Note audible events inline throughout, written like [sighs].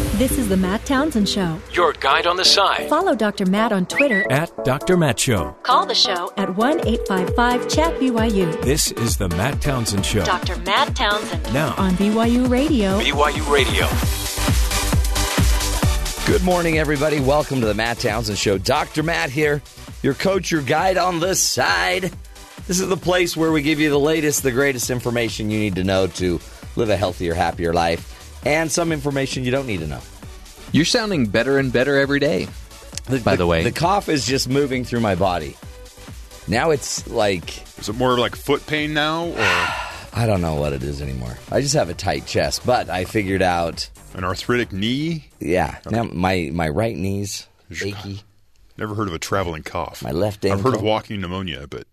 This is the Matt Townsend Show. Your guide on the side. Follow Dr. Matt on Twitter. At Dr. Matt Show. Call the show at 1 855 Chat BYU. This is the Matt Townsend Show. Dr. Matt Townsend. Now. On BYU Radio. BYU Radio. Good morning, everybody. Welcome to the Matt Townsend Show. Dr. Matt here, your coach, your guide on the side. This is the place where we give you the latest, the greatest information you need to know to live a healthier, happier life, and some information you don't need to know. You're sounding better and better every day. by the, way, the cough is just moving through my body. Now it's like Is it more like foot pain now, or [sighs] I don't know what it is anymore. I just have a tight chest, but I figured out. an arthritic knee? Yeah, now my my right knee's achy. Never heard of a traveling cough. My left I've heard of walking pneumonia, but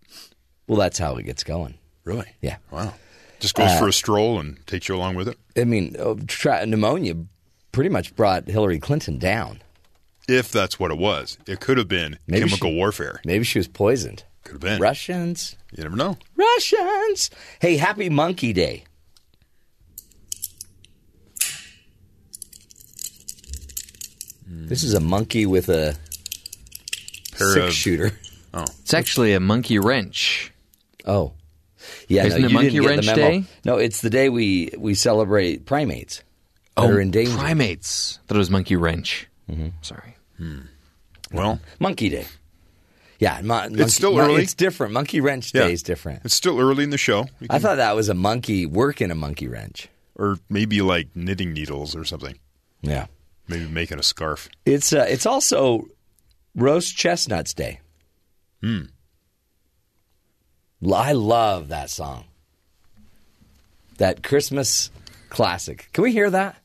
Well, that's how it gets going. really, Yeah. wow, just goes Uh, for a stroll and takes you along with it. I mean, uh, tra- pneumonia pretty much brought Hillary Clinton down. If that's what it was, it could have been Maybe chemical she- warfare. Maybe she was poisoned. Could have been. Russians. You never know. Russians. Hey, happy Monkey Day. This is a monkey with a Pair six of shooter. oh, it's actually a monkey wrench. Oh, yeah. Isn't no, it you Monkey didn't get Wrench the memo. Day? No, it's the day we we celebrate primates that oh, are endangered. primates. Thought it was monkey wrench. Sorry. well, Monkey Day. Yeah, mon- monkey, still mon- early. It's different. Monkey Wrench Yeah. Day is different. it's still early in the show. You I thought that was a monkey working a monkey wrench. or maybe like knitting needles or something. Yeah. Maybe making a scarf. It's uh, it's also roast chestnuts day. Hmm. I love that song. That Christmas classic. Can we hear that?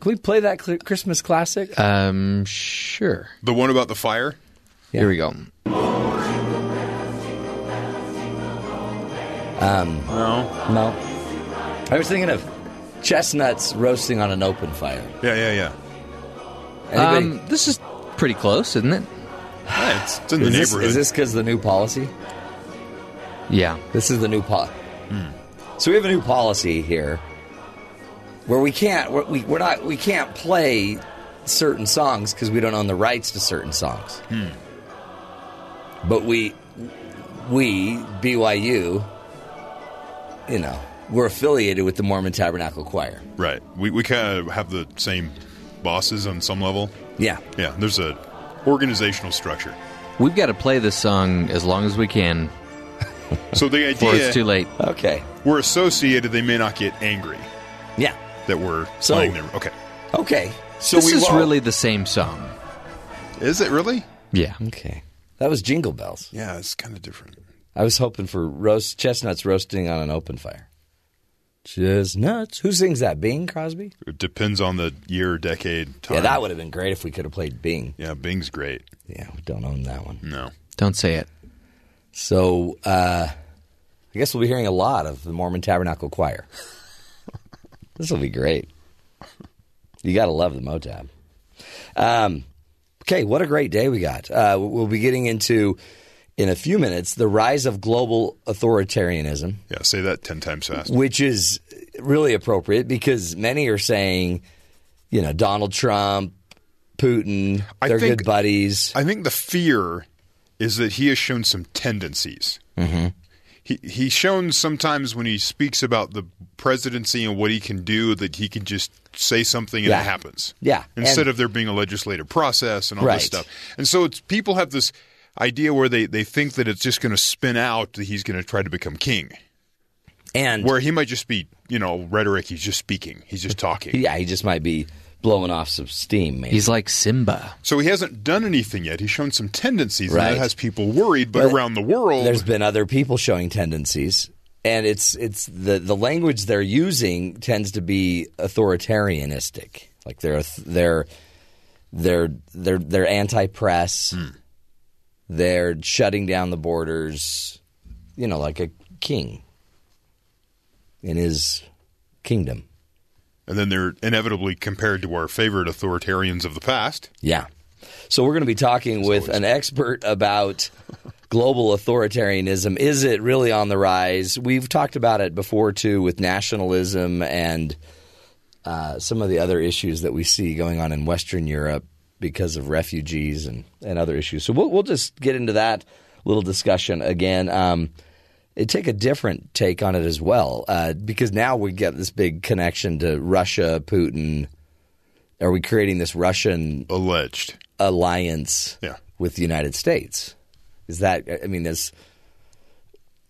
Can we play that cl- Christmas classic? Um, sure. The one about the fire. Here we go. Um, no. no. I was thinking of chestnuts roasting on an open fire. Yeah, yeah, yeah. Anybody, Um, this is pretty close, isn't it? Yeah, it's, it's in the is, this, neighborhood. is this because of the new policy? Yeah. This is the new policy. So we have a new policy here where we can't we're, we, we're not we can't play certain songs because we don't own the rights to certain songs. Hmm. But we we BYU, you know, we're affiliated with the Mormon Tabernacle Choir. right. We we kind of have the same bosses on some level. Yeah, Yeah, there's a organizational structure. We've got to play this song as long as we can So the before idea it's too late. okay, we're associated, they may not get angry yeah, that we're So- playing them. Okay. okay. So this we is won't- really the same song. Is it really? Yeah. okay. That was Jingle Bells. Yeah, it's kind of different. I was hoping for roast chestnuts roasting on an open fire. Chestnuts. Who sings that? Bing Crosby? It depends on the year, or decade, time. Yeah, that would have been great if we could have played Bing. Yeah, Bing's great. Yeah, we don't own that one. No. Don't say it. So uh, I guess we'll be hearing a lot of the Mormon Tabernacle Choir. [laughs] this will be great. You got to love the Motab. Um, okay, what a great day we got. Uh, we'll be getting into, in a few minutes, the rise of global authoritarianism. Yeah, say that 10 times fast. which is really appropriate because many are saying, you know, Donald Trump, Putin, I they're think- good buddies. I think the fear is that he has shown some tendencies. Mm-hmm. He he's shown sometimes when he speaks about the presidency and what he can do that he can just say something and Yeah. it happens. Yeah, Instead and- of there being a legislative process and all Right. this stuff. And so it's people have this idea where they, they think that it's just going to spin out that he's going to try to become king. and Where he might just be, you know, rhetoric, he's just speaking. He's just talking. yeah, he just might be blowing off some steam. Maybe. He's like Simba. So he hasn't done anything yet. He's shown some tendencies, and that has people worried. But, But around the world, There's been other people showing tendencies, and it's it's the the language they're using tends to be authoritarianistic. Like they're they're they're they're they're anti-press. Hmm. They're shutting down the borders. You know, like a king in his kingdom. And then they're inevitably compared to our favorite authoritarians of the past. Yeah. So we're going to be talking with an expert about global authoritarianism. Is it really on the rise? We've talked about it before too with nationalism and uh, some of the other issues that we see going on in Western Europe because of refugees and, and other issues. So we'll we'll just get into that little discussion again. Um, it take a different take on it as well uh, because now we get this big connection to Russia, Putin. Are we creating this Russian Alleged. alliance Yeah. with the United States? Is that I mean, is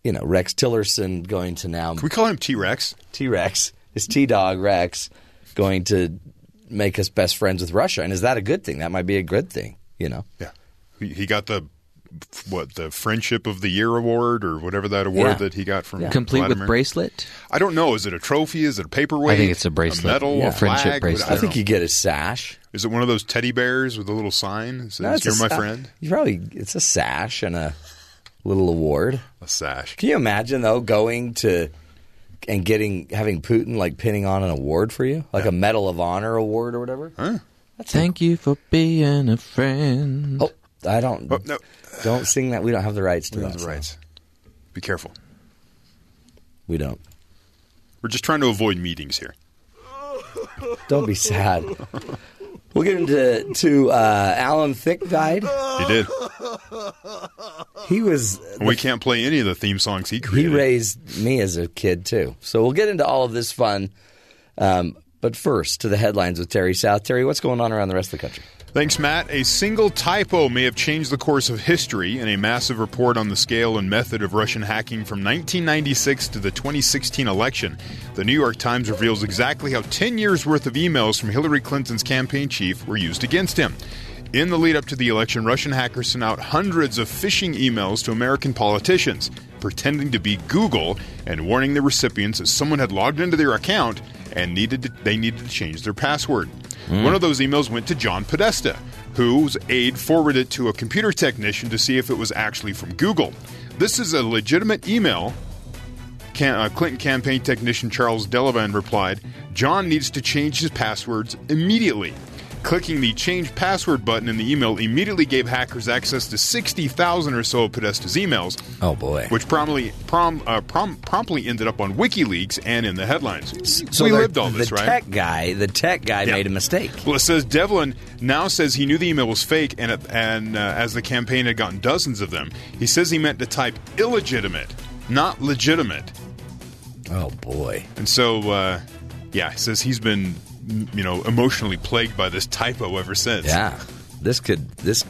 you know Rex Tillerson going to now Can we call him T Rex? T Rex is T Dog Rex going to make us best friends with Russia? And is that a good thing? That might be a good thing. You know, Yeah. He, he got the what the Friendship of the Year award or whatever that award Yeah. that he got from Complete with bracelet. I don't know. Is it a trophy? Is it a paperweight? I think it's a bracelet. medal, Yeah. a Friendship flag? bracelet. I don't think know. you get a sash. Is it one of those teddy bears with a little sign? It says, No, "You're a my sa- friend." You probably it's a sash and a little award. A sash. Can you imagine though going to and getting having Putin like pinning on an award for you, like a Medal of Honor award or whatever? Huh? Thank you for being a friend. Oh, I don't. Oh, no. Don't sing that. We don't have the rights to We that. have the rights. Be careful. We don't. We're just trying to avoid meetings here. Don't be sad. We'll get into to uh, Alan Thicke died. He did. He was we can't play any of the theme songs he created. he raised me as a kid too. So we'll get into all of this fun. Um, but first, to the headlines with Terry South. Terry, what's going on around the rest of the country? Thanks, Matt. A single typo may have changed the course of history in a massive report on the scale and method of Russian hacking from 1996 to the 2016 election. The New York Times reveals exactly how 10 years worth of emails from Hillary Clinton's campaign chief were used against him. In the lead up to the election, Russian hackers sent out hundreds of phishing emails to American politicians, pretending to be Google and warning the recipients that someone had logged into their account and needed to, they needed to change their password. One of those emails went to John Podesta, whose aide forwarded it to a computer technician to see if it was actually from Google. This is a legitimate email. Can, uh, Clinton campaign technician Charles Delavan replied, John needs to change his passwords immediately. Clicking the change password button in the email immediately gave hackers access to 60,000 or so of Podesta's emails, Oh boy! which promptly, prom, uh, prom, promptly ended up on WikiLeaks and in the headlines. so we lived all this, the right? tech guy, the tech guy Yeah. made a mistake. Well, it says Delavan now says he knew the email was fake, and and uh, as the campaign had gotten dozens of them, he says he meant to type illegitimate, not legitimate. Oh boy! And so, uh, yeah, he says he's been, you know, emotionally plagued by this typo ever since. Yeah, this could this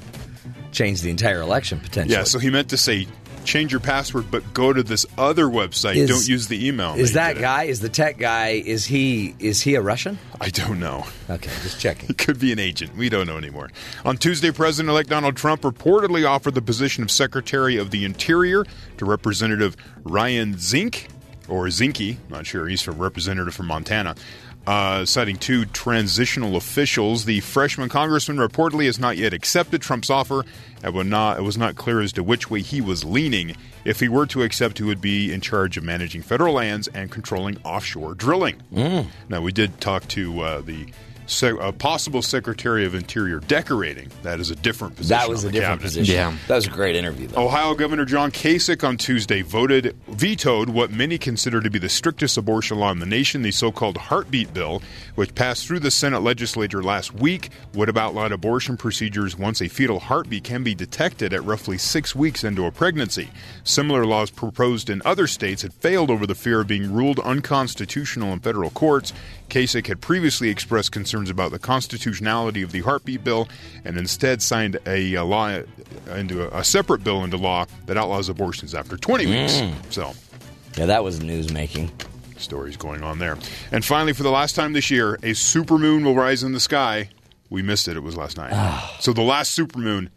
change the entire election potentially. Yeah, so he meant to say change your password, but go to this other website. Is- Don't use the email. is that guy? Is the tech guy? Is he? Is he a Russian? I don't know. Okay, just [laughs] checking. He could be an agent. We don't know anymore. On Tuesday, President elect Donald Trump reportedly offered the position of Secretary of the Interior to Representative Ryan Zink, or Zinke, not sure. He's a representative from Montana. Uh, citing two transitional officials, the freshman congressman reportedly has not yet accepted Trump's offer. Not, it was not clear as to which way he was leaning. If he were to accept, he would be in charge of managing federal lands and controlling offshore drilling. Now, we did talk to uh, the se- uh, possible Secretary of Interior decorating. That is a different position. That was a different cabinet. position. Yeah. that was a great interview. Though. Ohio Governor John Kasich on Tuesday voted vetoed what many consider to be the strictest abortion law in the nation, the so-called heartbeat bill, which passed through the Senate legislature last week, would have outlawed abortion procedures once a fetal heartbeat can be detected at roughly 6 weeks into a pregnancy. Similar laws proposed in other states had failed over the fear of being ruled unconstitutional in federal courts. Kasich had previously expressed concerns about the constitutionality of the heartbeat bill and instead signed a, uh law into a, a separate bill into law that outlaws abortions after 20 weeks. So, Yeah, that was news making. stories going on there. And finally, for the last time this year, a supermoon will rise in the sky. We missed it. It was last night. so the last supermoon,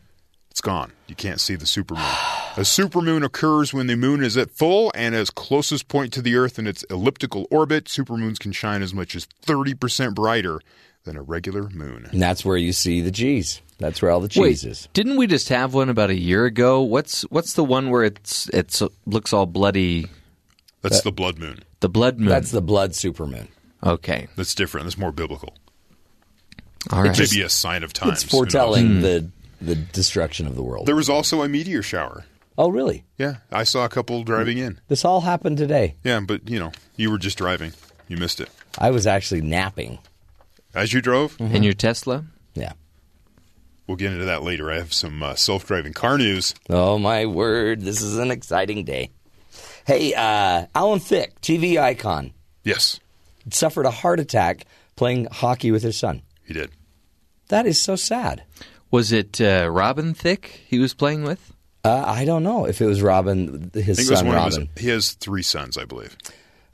it's gone. You can't see the supermoon. [sighs] A supermoon occurs when the moon is at full and as closest point to the Earth in its elliptical orbit. Supermoons can shine as much as 30% brighter than a regular moon. And that's where you see the G's. That's where all the Wait, is. didn't we just have one about a year ago? What's what's the one where it's it's looks all bloody? That's the blood moon. The blood moon. That's the blood supermoon. okay. That's different. That's more biblical. All right. Maybe a sign of times. It's foretelling the the destruction of the world. There was also a meteor shower. oh, really? Yeah, I saw a couple driving in. This all happened today. Yeah, but you know, you were just driving. You missed it. I was actually napping. As you drove, In your Tesla? Yeah. we'll get into that later. I have some uh, self-driving car news. Oh my word, this is an exciting day. Hey, uh, Alan Thicke, TV icon, Yes, suffered a heart attack playing hockey with his son. he did. That is so sad. Was it uh, Robin Thicke he was playing with? Uh, I don't know if it was Robin, I his think it was son one Robin. of his. He has three sons, I believe.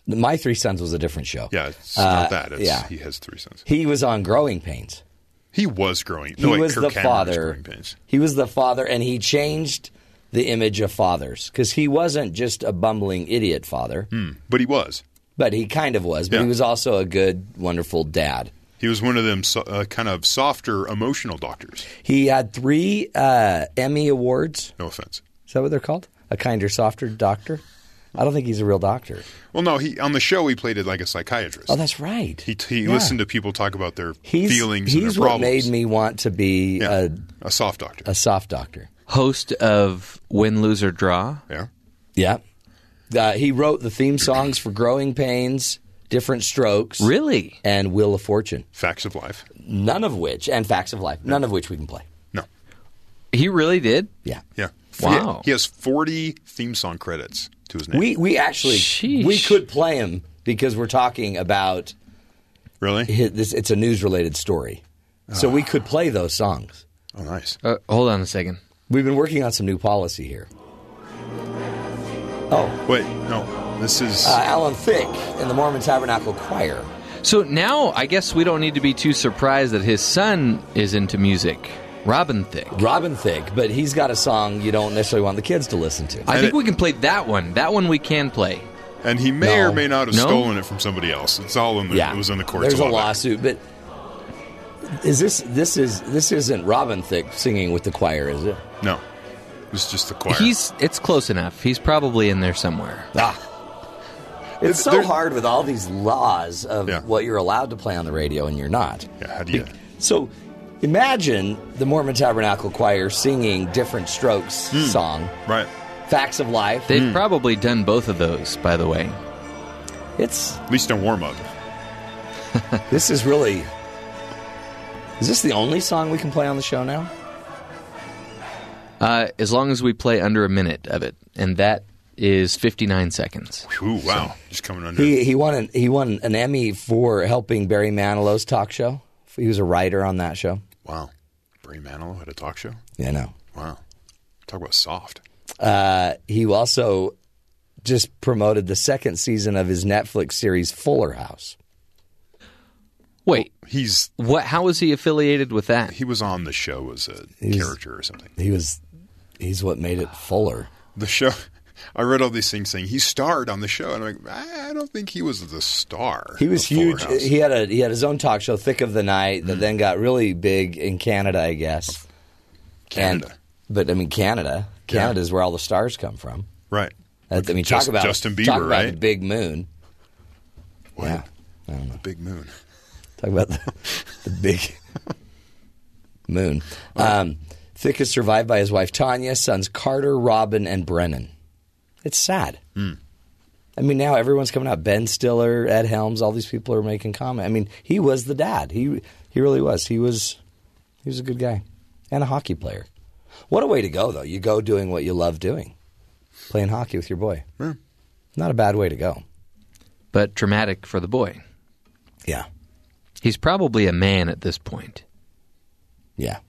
My Three Sons was a different show. Yeah, it's Uh, not that. It's, yeah. he has three sons. He was on Growing Pains. He was growing. He no, wait, was Kirk the Cameron father. pains. He was the father, and he changed the image of fathers because he wasn't just a bumbling idiot father, Hmm, but he was. but he kind of was. But Yeah. he was also a good, wonderful dad. He was one of them so, uh, kind of softer emotional doctors. He had three uh, Emmy awards. No offense. Is that what they're called? A kinder, softer doctor. I don't think he's a real doctor. Well, no, he on the show he played it like a psychiatrist. Oh, that's right. he he Yeah. listened to people talk about their He's, feelings and he's their what problems. made me want to be yeah, a soft doctor. a, a soft doctor. Host of Win, Lose, or Draw? yeah, Yeah. Uh, he wrote the theme songs for Growing Pains, Different Strokes, Really? and Wheel of Fortune. facts of life. None of which, and Facts of Life, none of which we can play. No, He really did? Yeah. yeah, Wow. He, he has forty theme song credits to his name. We we actually Sheesh. we could play him because we're talking about really? hi- this. It's a news related story, so we could play those songs. Oh, nice. Uh, hold on a second. We've been working on some new policy here. Oh, Wait, no, this is uh, Alan Thicke in the Mormon Tabernacle Choir. So now I guess we don't need to be too surprised that his son is into music. Robin Thicke. Robin Thicke, but he's got a song you don't necessarily want the kids to listen to. I And think it- we can play that one. That one we can play. and he may No. or may not have No? stolen it from somebody else. It's all in the. yeah, it was in the courts. There's a while back. lawsuit, but is this this is this isn't Robin Thicke singing with the choir, is it? No, it was just the choir. He's it's close enough. He's probably in there somewhere. Ah. It's so There- hard with all these laws of Yeah. what you're allowed to play on the radio and you're not. yeah. How do you? So imagine the Mormon Tabernacle Choir singing Different Strokes Hmm. song, Right. Facts of Life. They've probably done both of those, by the way. It's At least in warm up. [laughs] this is really Is this the only song we can play on the show now? Uh, as long as we play under a minute of it, and that is 59 seconds. Ooh, wow. Just coming under. He he won an he won an Emmy for helping Barry Manilow's talk show. He was a writer on that show. Wow. Barry Manilow had a talk show. Yeah, no. Wow. Talk about soft. Uh, he also just promoted the second season of his Netflix series Fuller House. Wait, He's what? How is he affiliated with that? he was on the show as a He's- character or something. He was he's what made it Fuller. The show. I read all these things saying he starred on the show, and I'm like, I don't think he was the star. He was huge. He had a he had his own talk show, Thicke of the Night, that then got really big in Canada, I guess. Canada. And, but I mean, Canada. Canada is where all the stars come from. right. That- I mean, Just- talk about Justin Bieber, right? the big moon. What? Yeah, The big moon. talk about the, the big moon. Um, Thicke is survived by his wife Tanya, sons Carter, Robin, and Brennan. It's sad. Hmm. I mean, now everyone's coming out. Ben Stiller, Ed Helms, all these people are making comment. I mean, he was the dad. He he really was. He was he was a good guy and a hockey player. What a way to go, though. You go doing what you love doing, playing hockey with your boy. Yeah. Not a bad way to go. But traumatic for the boy. Yeah, He's probably a man at this point. yeah.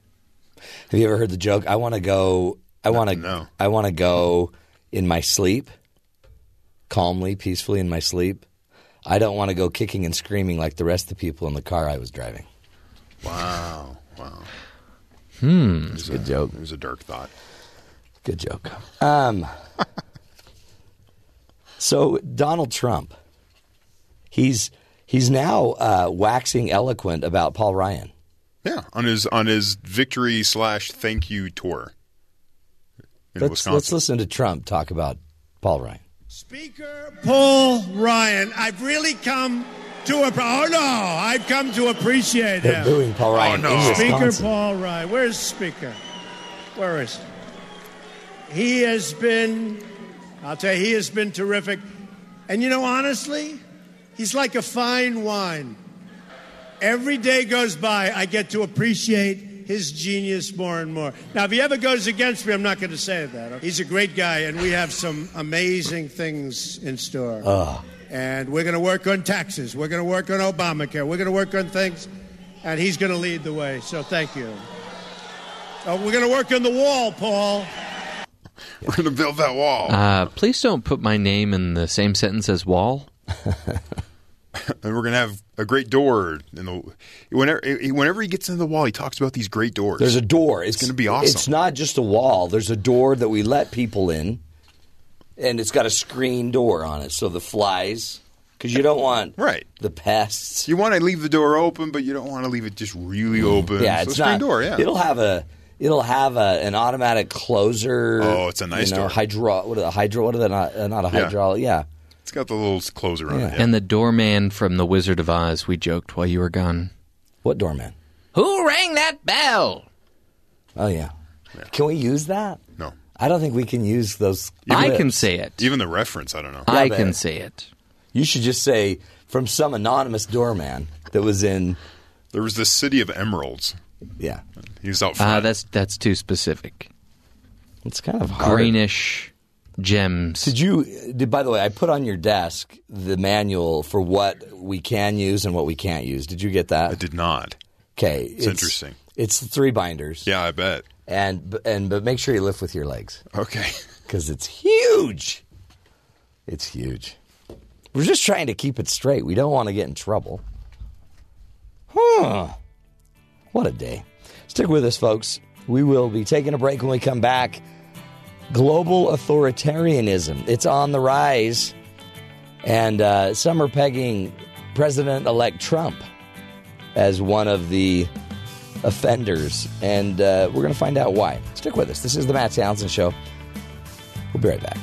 Have you ever heard the joke? I want to go. I want to. no. I want to go in my sleep, calmly, peacefully in my sleep. I don't want to go kicking and screaming like the rest of the people in the car I was driving. Wow. Wow. Hmm, it's a good joke. It was a dark thought. Good joke. Um, [laughs] so Donald Trump, he's he's now uh, waxing eloquent about Paul Ryan. Yeah, on his on his victory slash thank you tour in Let's, Wisconsin. let's listen to Trump talk about Paul Ryan. Speaker Paul Ryan, I've really come to a. Oh no, I've come to appreciate They're him. booing Paul oh, Ryan Oh no. in Speaker Paul Ryan, where's Speaker? Where is he? He has been. I'll tell you, he has been terrific. And you know, honestly, He's like a fine wine. Every day goes by, I get to appreciate his genius more and more. Now, if he ever goes against me, I'm not going to say that. He's a great guy, and we have some amazing things in store. And we're going to work on taxes. We're going to work on Obamacare. We're going to work on things, and he's going to lead the way. So thank you. Uh, we're going to work on the wall, Paul. We're going to build that wall. Uh, please don't put my name in the same sentence as Wall. [laughs] [laughs] and we're going to have a great door. In the, whenever, whenever he gets into the wall, he talks about these great doors. There's a door. It's, gonna be awesome. It's not just a wall. There's a door that we let people in, and it's got a screen door on it, so the flies. Because you don't want Right. the pests. you want to leave the door open, but you don't want to leave it just really open. Mm. yeah, so it's screen not. door. Yeah, it'll have a. It'll have a, an automatic closer. Oh, it's a nice you know, door. Hydro. What are the hydro? What are they? Not, uh, not a Yeah. hydraulic. Yeah. It's got the little closer on it. Yeah. And the doorman from The Wizard of Oz, we joked while you were gone. What doorman? Who rang that bell? Oh yeah. Can we use that? no, I don't think we can use those. I clips. can say it. even the reference, I don't know. I but- can say it. You should just say from some anonymous doorman that was in. There was this city of emeralds. Yeah, He was out Uh, front. that's that's too specific. it's kind of hard. Greenish gems. Did you? Did, by the way, I put on your desk the manual for what we can use and what we can't use. Did you get that? I did not. Okay, It's interesting. It's three binders. Yeah, I bet. and and but make sure you lift with your legs Okay. [laughs] because it's huge. It's huge. We're just trying to keep it straight. We don't want to get in trouble. Huh. What a day. Stick with us, folks. We will be taking a break when we come back. Global authoritarianism. It's on the rise. And uh, some are pegging President elect Trump as one of the offenders. And uh, we're going to find out why. Stick with us. This is the Matt Townsend Show. We'll be right back.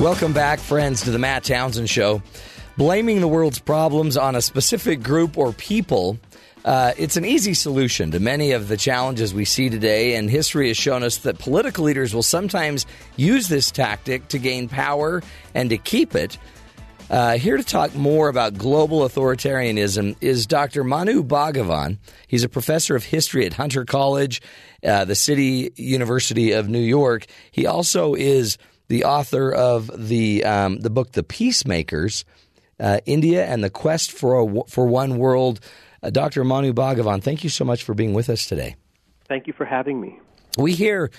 Welcome back, friends, to the Matt Townsend Show. Blaming the world's problems on a specific group or people, uh, it's an easy solution to many of the challenges we see today, and history has shown us that political leaders will sometimes use this tactic to gain power and to keep it. Uh, here to talk more about global authoritarianism is Dr. Manu Bhagavan. He's a professor of history at Hunter College, uh, the City University of New York. He also is the author of the um, the book The Peacemakers, uh, India and the Quest for a, for One World. Uh, Dr. Manu Bhagavan, thank you so much for being with us today. Thank you for having me. We hear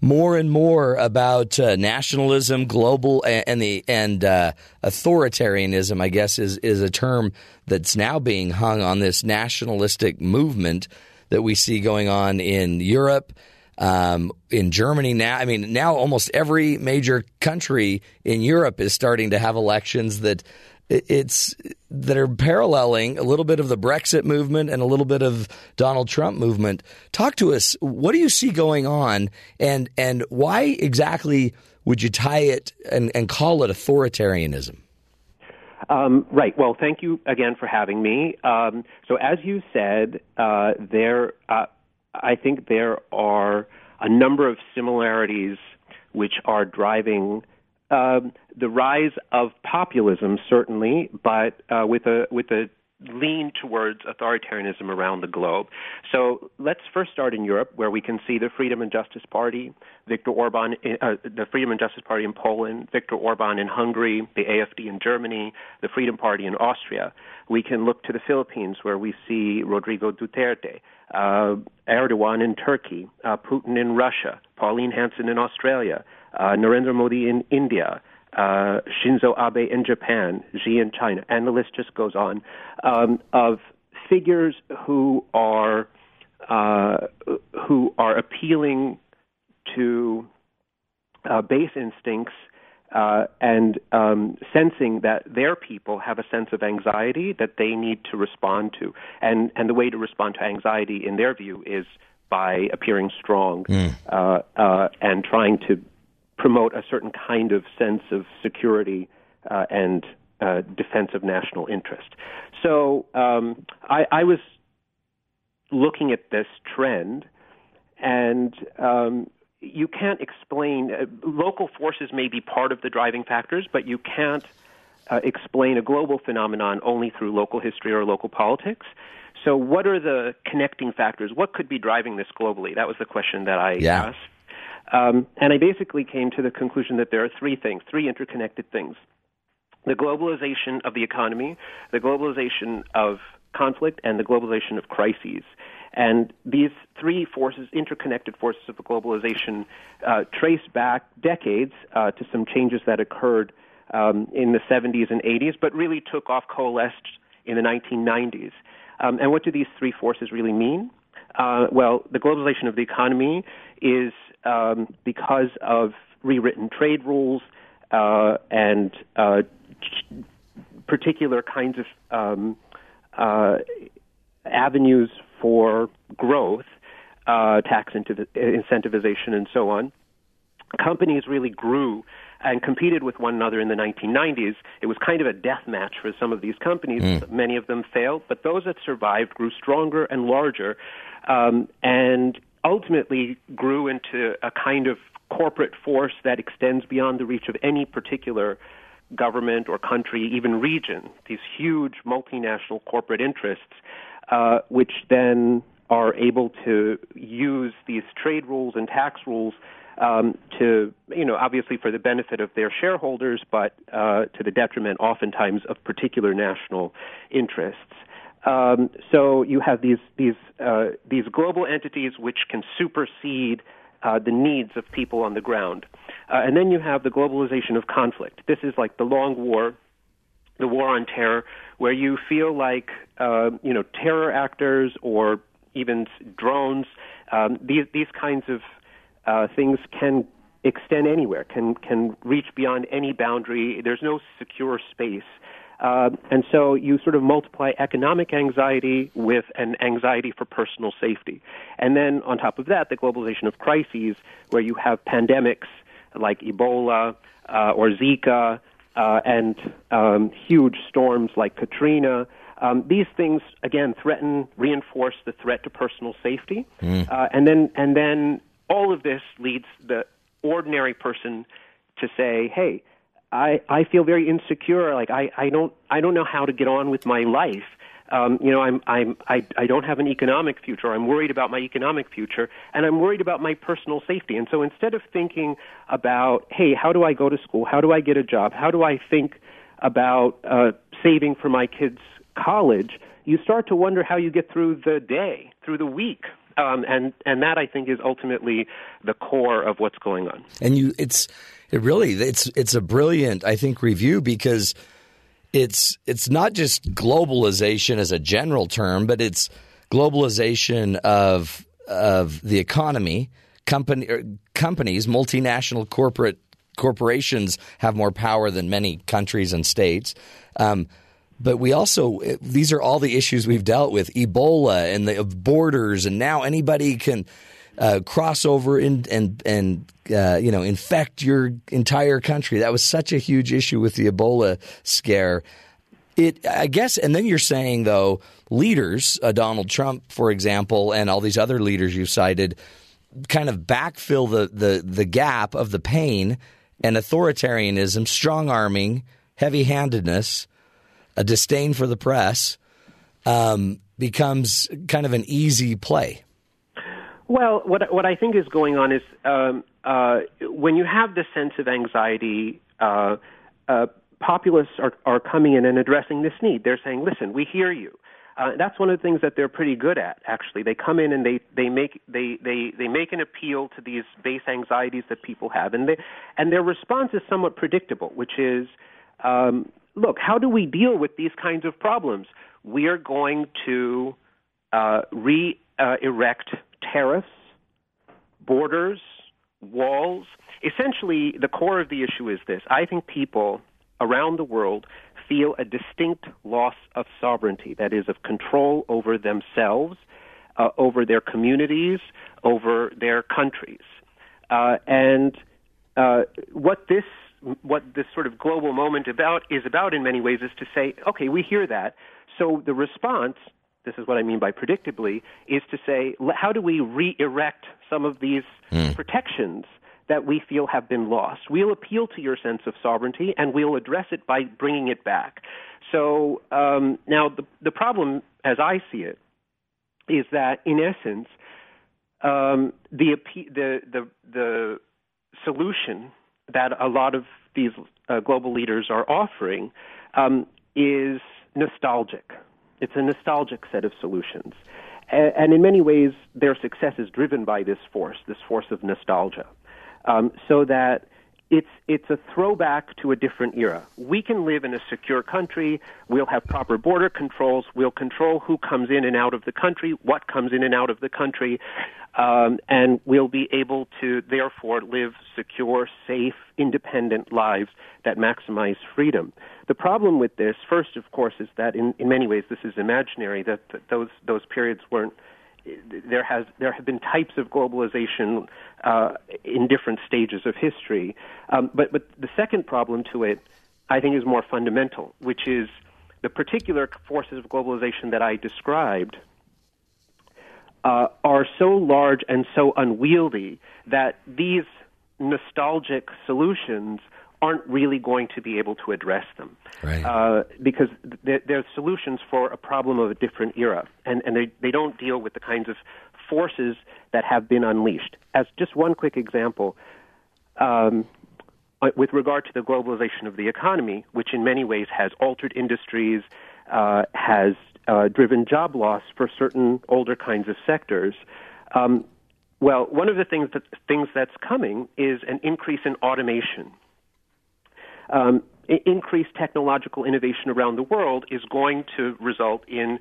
more and more about uh, nationalism, global, and, and the and uh, authoritarianism. I guess is is a term that's now being hung on this nationalistic movement that we see going on in Europe, um, in Germany now. I mean, now almost every major country in Europe is starting to have elections that it's that are paralleling a little bit of the Brexit movement and a little bit of Donald Trump movement. Talk to us. What do you see going on, and and why exactly would you tie it and, and call it authoritarianism? Um, right. Well, thank you again for having me. Um, so, as you said, uh, there, uh, I think there are a number of similarities which are driving um, the rise of populism, certainly, but uh, with a with a lean towards authoritarianism around the globe. So let's first start in Europe, where we can see the Freedom and Justice Party, Viktor Orban, uh, the Freedom and Justice Party in Poland, Viktor Orban in Hungary, the AFD in Germany, the Freedom Party in Austria. We can look to the Philippines, where we see Rodrigo Duterte, uh, Erdogan in Turkey, uh, Putin in Russia, Pauline Hanson in Australia, uh, Narendra Modi in India, uh, Shinzo Abe in Japan, Xi in China, and the list just goes on um, of figures who are uh, who are appealing to uh, base instincts uh, and um, sensing that their people have a sense of anxiety that they need to respond to, and and the way to respond to anxiety, in their view, is by appearing strong uh, uh, and trying to promote a certain kind of sense of security uh, and uh, defense of national interest. So um, I, I was looking at this trend, and um, you can't explain. Uh, local forces may be part of the driving factors, but you can't uh, explain a global phenomenon only through local history or local politics. So, what are the connecting factors? What could be driving this globally? That was the question that I Yeah. asked. Um, and I basically came to the conclusion that there are three things, three interconnected things the globalization of the economy, the globalization of conflict, and the globalization of crises. And these three forces, interconnected forces of globalization, uh, trace back decades uh, to some changes that occurred um, in the 70s and 80s, but really took off, coalesced in the 1990s. Um, and what do these three forces really mean? Uh, well, the globalization of the economy is um, because of rewritten trade rules uh, and uh, particular kinds of um, uh, avenues for growth, uh, tax incentivization, and so on. Companies really grew and competed with one another in the 1990s. It was kind of a death match for some of these companies. Many of them failed, but those that survived grew stronger and larger, um, and ultimately grew into a kind of corporate force that extends beyond the reach of any particular government or country, even region. These huge multinational corporate interests, uh, which then are able to use these trade rules and tax rules um, to, you know, obviously for the benefit of their shareholders, but uh, to the detriment oftentimes of particular national interests. Um, so you have these these uh, these global entities which can supersede uh, the needs of people on the ground, uh, and then you have the globalization of conflict. This is like the long war, the war on terror, where you feel like uh, you know terror actors or even drones. Um, these these kinds of uh, things can extend anywhere, can can reach beyond any boundary. There's no secure space. Uh, and so you sort of multiply economic anxiety with an anxiety for personal safety. And then on top of that, the globalization of crises, where you have pandemics like Ebola uh, or Zika, uh, and um, huge storms like Katrina. Um, these things again threaten, reinforce the threat to personal safety, uh, and then and then all of this leads the ordinary person to say, "Hey, I I feel very insecure. Like I I don't I don't know how to get on with my life." Um, you know, I'm, I'm, I, I don't have an economic future. I'm worried about my economic future, and I'm worried about my personal safety. And so instead of thinking about, hey, how do I go to school? How do I get a job? How do I think about uh, saving for my kids' college? You start to wonder how you get through the day, through the week. Um, and, and that, I think, is ultimately the core of what's going on. and you it's it really it's it's a brilliant I think review because it's it's not just globalization as a general term, but it's globalization of of the economy. Company er, companies, multinational corporate corporations have more power than many countries and states. Um, but we also these are all the issues we've dealt with: Ebola and the borders, and now anybody can uh, cross over in, and and uh, you know infect your entire country. That was such a huge issue with the Ebola scare. It, I guess, and then you're saying though, leaders, uh, Donald Trump, for example, and all these other leaders you cited, kind of backfill the the the gap of the pain and authoritarianism, strong arming, heavy handedness, a disdain for the press, um, becomes kind of an easy play. Well, what what I think is going on is um, uh, when you have this sense of anxiety, uh, uh, populists are are coming in and addressing this need. They're saying, "Listen, we hear you." Uh, that's one of the things that they're pretty good at. Actually, they come in and they they make they they they make an appeal to these base anxieties that people have, and they and their response is somewhat predictable, which is, um, "Look, how do we deal with these kinds of problems? We are going to uh, re uh, erect tariffs, borders, walls. Essentially, the core of the issue is this. I think people around the world feel a distinct loss of sovereignty, that is, of control over themselves, uh, over their communities, over their countries. Uh, and uh, what this what this sort of global moment about is about in many ways is to say, okay, we hear that. So the response, this is what I mean by predictably, is to say, how do we re-erect some of these protections that we feel have been lost? We'll appeal to your sense of sovereignty and we'll address it by bringing it back. So um, now the the problem, as I see it, is that in essence, um, the the the the solution that a lot of these uh, global leaders are offering um, is nostalgic. It's a nostalgic set of solutions. And, and, in many ways, their success is driven by this force, this force of nostalgia. Um, so that it's it's a throwback to a different era. We can live in a secure country. We'll have proper border controls. We'll control who comes in and out of the country, what comes in and out of the country, um, and we'll be able to therefore live secure, safe, independent lives that maximize freedom. The problem with this, first, of course, is that in, in many ways this is imaginary. That, that those those periods weren't there has there have been types of globalization uh, in different stages of history. Um, but but the second problem to it, I think, is more fundamental, which is the particular forces of globalization that I described uh, are so large and so unwieldy that these nostalgic solutions aren't really going to be able to address them. Right. Uh, because they're, they're, solutions for a problem of a different era, and, and they, they don't deal with the kinds of forces that have been unleashed. As just one quick example, um, uh, with regard to the globalization of the economy, which in many ways has altered industries, uh, has uh, driven job loss for certain older kinds of sectors. Um, well, one of the things that things that's coming is an increase in automation um, increased technological innovation around the world is going to result in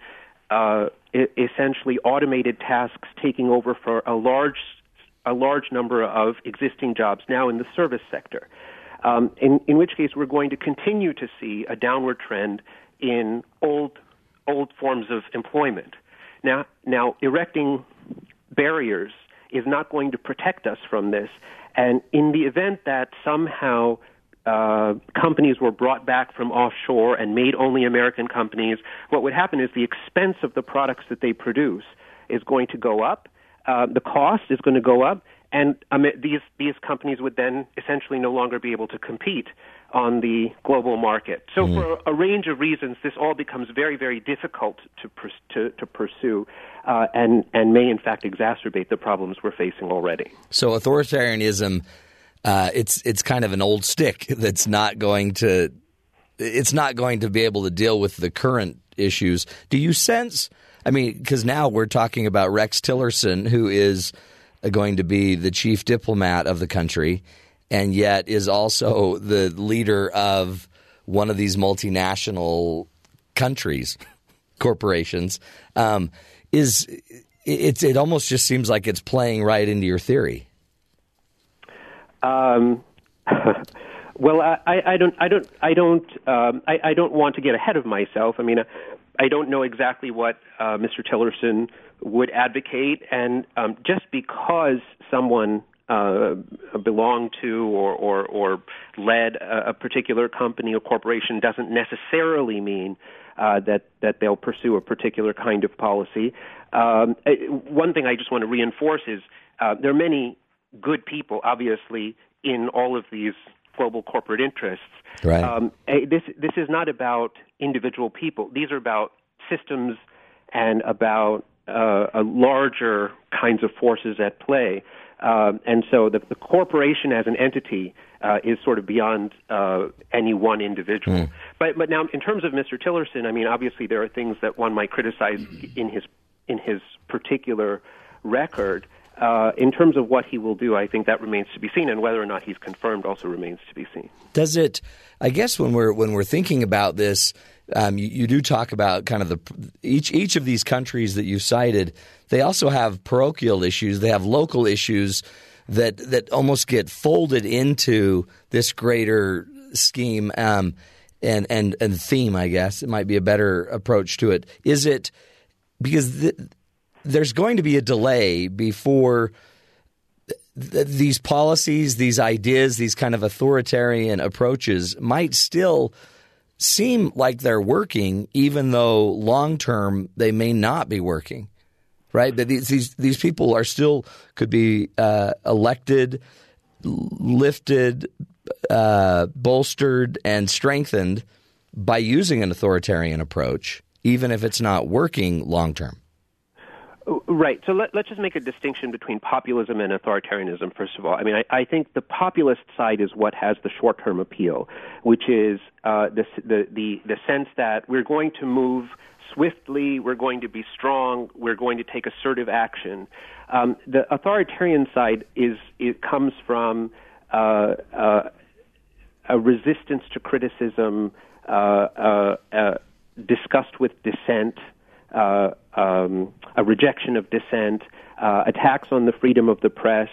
uh, essentially automated tasks taking over for a large a large number of existing jobs now in the service sector. Um, in, in which case, we're going to continue to see a downward trend in old old forms of employment. Now, now erecting barriers is not going to protect us from this. And in the event that somehow uh, companies were brought back from offshore and made only American companies, what would happen is the expense of the products that they produce is going to go up. Uh, the cost is going to go up, and um, these these companies would then essentially no longer be able to compete on the global market. So, mm. for a range of reasons, this all becomes very, very difficult to to, to pursue, uh, and and may in fact exacerbate the problems we're facing already. So, authoritarianism uh, it's it's kind of an old stick [laughs] that's not going to it's not going to be able to deal with the current issues. Do you sense? I mean, because now we're talking about Rex Tillerson, who is going to be the chief diplomat of the country, and yet is also the leader of one of these multinational countries, [laughs] corporations. Um, is it's it almost just seems like it's playing right into your theory. Um, [laughs] well, I, I, don't, I don't, I don't, um, I, I don't want to get ahead of myself. I mean, I don't know exactly what uh, Mr. Tillerson would advocate, and um, just because someone uh, belonged to or, or, or led a, a particular company or corporation doesn't necessarily mean uh, that that they'll pursue a particular kind of policy. Um, one thing I just want to reinforce is uh, there are many good people, obviously, in all of these global corporate interests. Right. Um, this this is not about individual people. These are about systems and about uh, a larger kinds of forces at play. Um, and so the, the, corporation as an entity uh, is sort of beyond uh, any one individual. Mm. But but now in terms of Mr. Tillerson, I mean, obviously there are things that one might criticize in his in his particular record. Uh, in terms of what he will do, I think that remains to be seen, and whether or not he's confirmed also remains to be seen. Does it? I guess when we're when we're thinking about this, um, you, you, do talk about kind of the each each of these countries that you cited. They also have parochial issues. They have local issues that that almost get folded into this greater scheme um, and and and theme. I guess it might be a better approach to it. Is it because there's going to be a delay before these policies, these ideas, these kind of authoritarian approaches might still seem like they're working, even though long term they may not be working. Right? But these these, these people are still could be uh, elected, lifted, uh, bolstered, and strengthened by using an authoritarian approach, even if it's not working long term. Right. So let, us just make a distinction between populism and authoritarianism, first of all. I mean, I, I think the populist side is what has the short term appeal, which is uh, the, the, the, the sense that we're going to move swiftly, we're going to be strong, we're going to take assertive action. Um, the authoritarian side is it comes from uh, uh, a resistance to criticism, uh, uh, uh disgust with dissent, uh, um, a rejection of dissent, uh, attacks on the freedom of the press,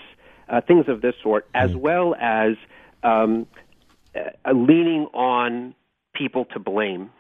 uh, things of this sort, as mm. well as um, leaning on people to blame.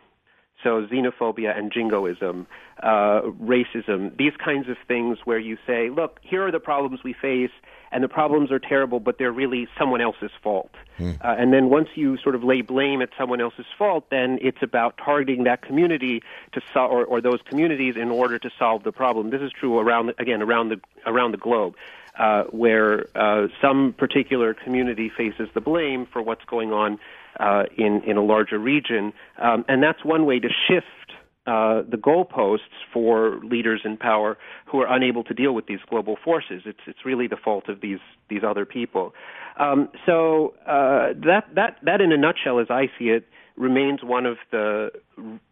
So xenophobia and jingoism, uh, racism, these kinds of things where you say, look, here are the problems we face, and the problems are terrible, but they're really someone else's fault. Mm. Uh, and then once you sort of lay blame at someone else's fault, then it's about targeting that community to sol- or, or those communities in order to solve the problem. This is true around the, again around the around the globe. Uh, where uh, some particular community faces the blame for what's going on uh, in in a larger region, um, and that's one way to shift uh, the goalposts for leaders in power who are unable to deal with these global forces. It's it's really the fault of these these other people. Um, so uh, that that that in a nutshell, as I see it, remains one of the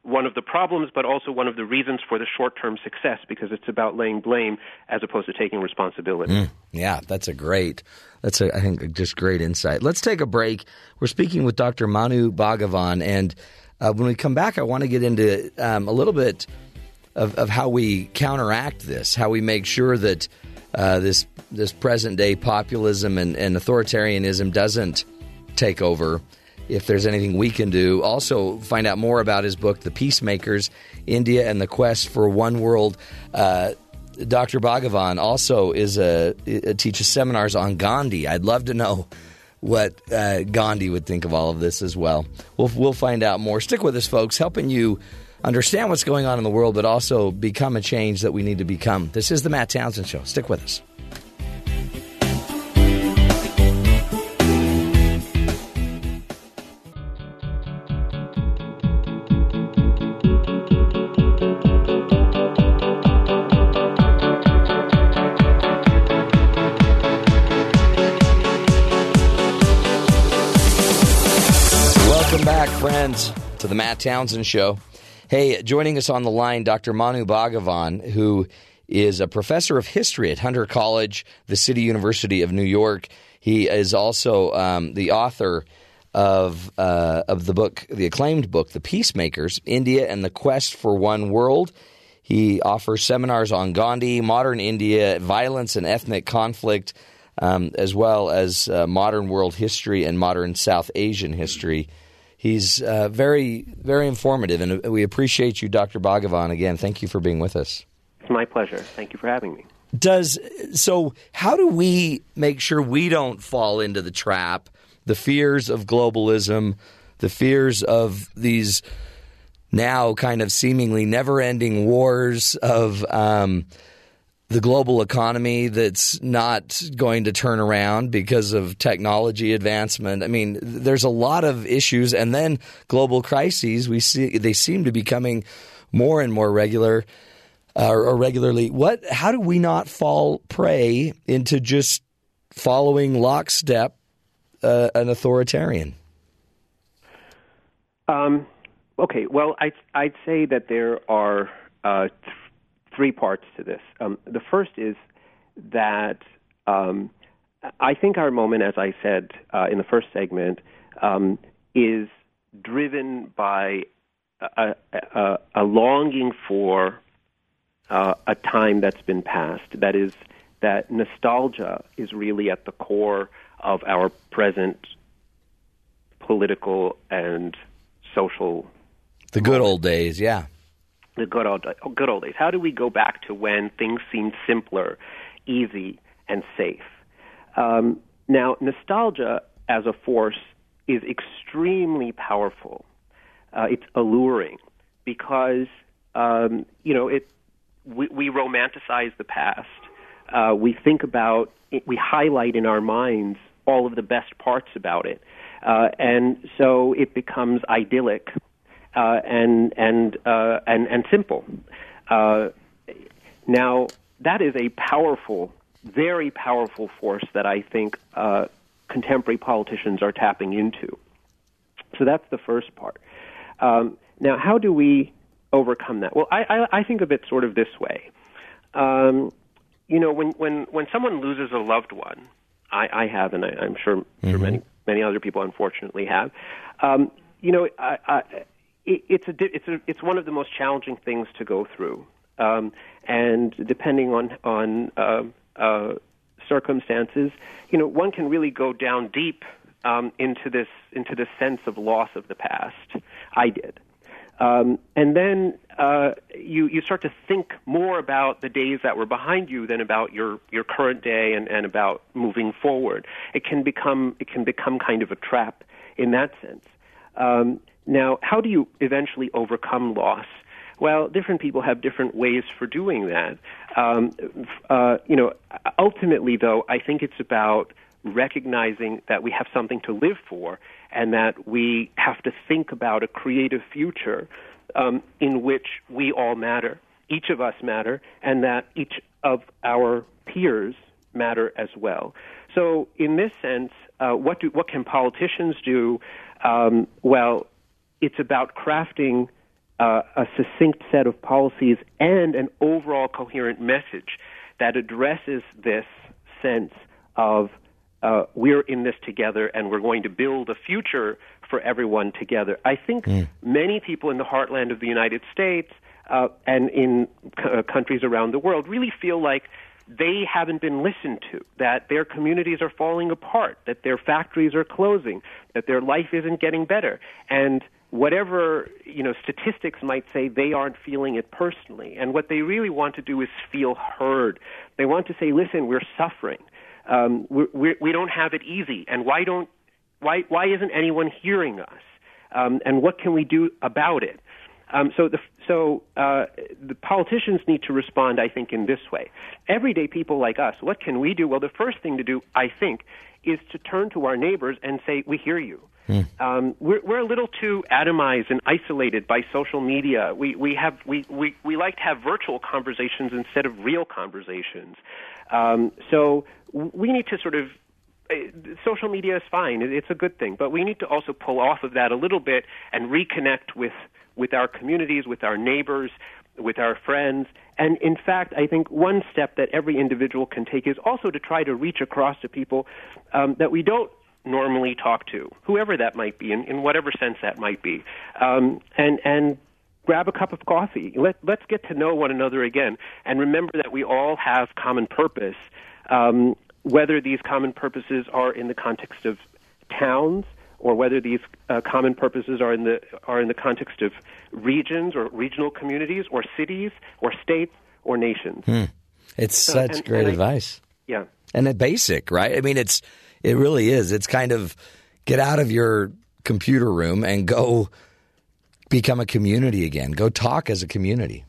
one of the problems, but also one of the reasons for the short term success because it's about laying blame as opposed to taking responsibility. Mm, yeah, that's a great. That's a, I think just great insight. Let's take a break. We're speaking with Dr. Manu Bhagavan and uh, when we come back, I want to get into um, a little bit of, of, how we counteract this, how we make sure that uh, this this present day populism and, and, authoritarianism doesn't take over. If there's anything we can do, also find out more about his book, The Peacemakers: India and the Quest for One World. Uh, Dr. Bhagavan also is a, a teaches seminars on Gandhi. I'd love to know what uh, Gandhi would think of all of this as well. We'll, we'll find out more. Stick with us, folks, helping you understand what's going on in the world, but also become a change that we need to become. This is the Matt Townsend Show. Stick with us. Friends, to the Matt Townsend Show. Hey, joining us on the line, Dr. Manu Bhagavan, who is a professor of history at Hunter College, the City University of New York. He is also um, the author of uh, of the book, the acclaimed book, The Peacemakers: India and the Quest for One World. He offers seminars on Gandhi, modern India, violence and ethnic conflict, um, as well as uh, modern world history and modern South Asian history. He's uh, very, very informative, and we appreciate you, Dr. Bhagavan. Again, thank you for being with us. It's my pleasure. Thank you for having me. Does so? How do we make sure we don't fall into the trap, the fears of globalism, the fears of these now kind of seemingly never-ending wars of um, the global economy that's not going to turn around because of technology advancement. I mean, there's a lot of issues, and then global crises. We see they seem to be coming more and more regular uh, or regularly. What? How do we not fall prey into just following lockstep uh, an authoritarian? Um, okay. Well, I, I'd say that there are. Uh, three parts to this. Um, the first is that um, I think our moment, as I said uh, in the first segment, um, is driven by a, a, a longing for uh, a time that's been passed. That is, that nostalgia is really at the core of our present political and social. The good old days, yeah the good old good old days. How do we go back to when things seemed simpler, easy, and safe? Um, now, nostalgia as a force is extremely powerful. Uh, it's alluring because um, you know it. We, we romanticize the past. Uh, we think about it, we highlight in our minds all of the best parts about it, uh, and so it becomes idyllic uh, and and uh, and and simple. Uh, now that is a powerful, very powerful force that I think uh, contemporary politicians are tapping into. So that's the first part. Um, now, how do we overcome that? Well, I, I, I think of it sort of this way. Um, you know, when, when, when someone loses a loved one, I, I have, and I, I'm sure, mm-hmm. sure many many other people unfortunately have. Um, you know, I, I, it, it's a it's a it's one of the most challenging things to go through, um, and depending on on uh, uh, circumstances, you know, one can really go down deep um, into this into this sense of loss of the past. I did. Um, and then uh, you you start to think more about the days that were behind you than about your, your current day and, and about moving forward. It can become it can become kind of a trap in that sense. Um, now, how do you eventually overcome loss? Well, different people have different ways for doing that. Um, uh, you know, ultimately, though, I think it's about recognizing that we have something to live for and that we have to think about a creative future um, in which we all matter, each of us matter, and that each of our peers matter as well. So, in this sense, uh, what do what can politicians do? Um, well, it's about crafting uh, a succinct set of policies and an overall coherent message that addresses this sense of uh, we're in this together and we're going to build a future for everyone together. I think mm. many people in the heartland of the United States uh, and in c- uh, countries around the world really feel like they haven't been listened to, that their communities are falling apart, that their factories are closing, that their life isn't getting better. And whatever you know statistics might say they aren't feeling it personally. And what they really want to do is feel heard. They want to say listen we're suffering. Um, we're, we're, we don't have it easy. And why don't why why isn't anyone hearing us? Um, and what can we do about it? Um, so the so uh, the politicians need to respond i think in this way. Everyday people like us what can we do? Well the first thing to do i think is to turn to our neighbors and say we hear you Mm. Um, we're, we're a little too atomized and isolated by social media. We, we, have, we, we, we like to have virtual conversations instead of real conversations. Um, so we need to sort of uh, social media is fine it's a good thing but we need to also pull off of that a little bit and reconnect with with our communities with our neighbors with our friends and in fact i think one step that every individual can take is also to try to reach across to people um, that we don't normally talk to, whoever that might be, in, in whatever sense that might be, um, and and grab a cup of coffee. Let let's get to know one another again, and remember that we all have common purpose. Um, whether these common purposes are in the context of towns or whether these uh, common purposes are in the are in the context of regions or regional communities or cities or states or nations. Hmm. It's so, such and, great and I, advice. Yeah, and a basic, right? I mean, it's it really is. It's kind of get out of your computer room and go become a community again. Go talk as a community.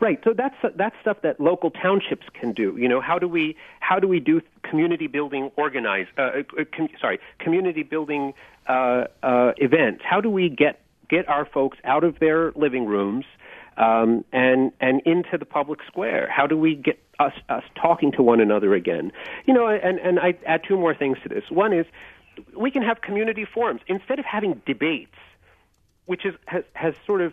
Right. So that's that's stuff that local townships can do. You know, how do we how do we do community building organize? Uh, uh, com, sorry, community building uh, uh, events. How do we get get our folks out of their living rooms um, and and into the public square? How do we get us us talking to one another again? You know, and and I add two more things to this. One is we can have community forums instead of having debates, which is has has sort of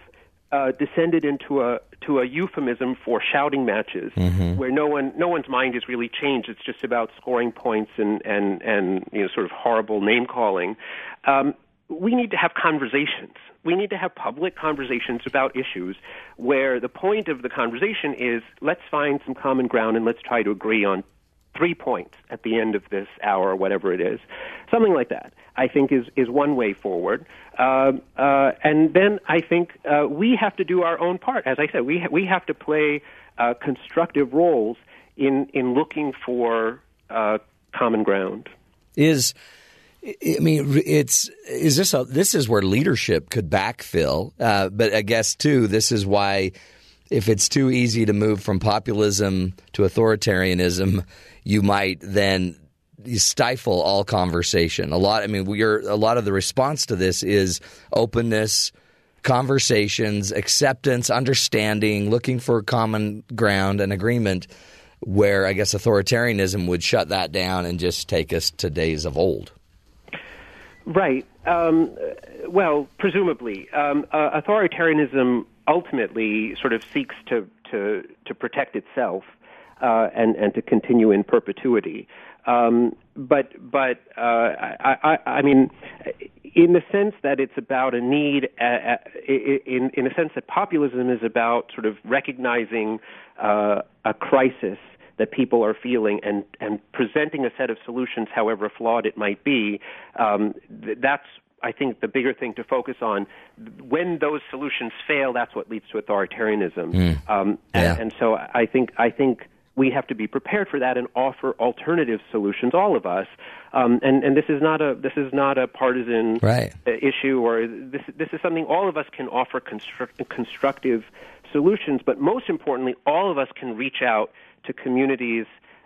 uh, descended into a to a euphemism for shouting matches, mm-hmm. where no one no one's mind is really changed. It's just about scoring points and and and you know sort of horrible name calling. Um, we need to have conversations. We need to have public conversations about issues where the point of the conversation is let's find some common ground and let's try to agree on three points at the end of this hour or whatever it is. Something like that, I think, is, is one way forward. Uh, uh, and then I think uh, we have to do our own part. As I said, we, ha- we have to play uh, constructive roles in, in looking for uh, common ground. Is I mean, it's is this a, this is where leadership could backfill, uh, but I guess too this is why if it's too easy to move from populism to authoritarianism, you might then stifle all conversation. A lot. I mean, we're a lot of the response to this is openness, conversations, acceptance, understanding, looking for common ground and agreement. Where I guess authoritarianism would shut that down and just take us to days of old. Right. Um, well, presumably, um, uh, authoritarianism ultimately sort of seeks to to to protect itself uh, and and to continue in perpetuity. Um, but but uh, I, I, I mean, in the sense that it's about a need, uh, uh in in a sense that populism is about sort of recognizing uh, a crisis that people are feeling and and presenting a set of solutions, however flawed it might be. Um, th- that's I think the bigger thing to focus on when those solutions fail, that's what leads to authoritarianism. Mm. Um, yeah. and, and so I think I think we have to be prepared for that and offer alternative solutions. All of us, um, and and this is not a this is not a partisan right. issue, or this this is something all of us can offer construct, constructive solutions. But most importantly, all of us can reach out to communities.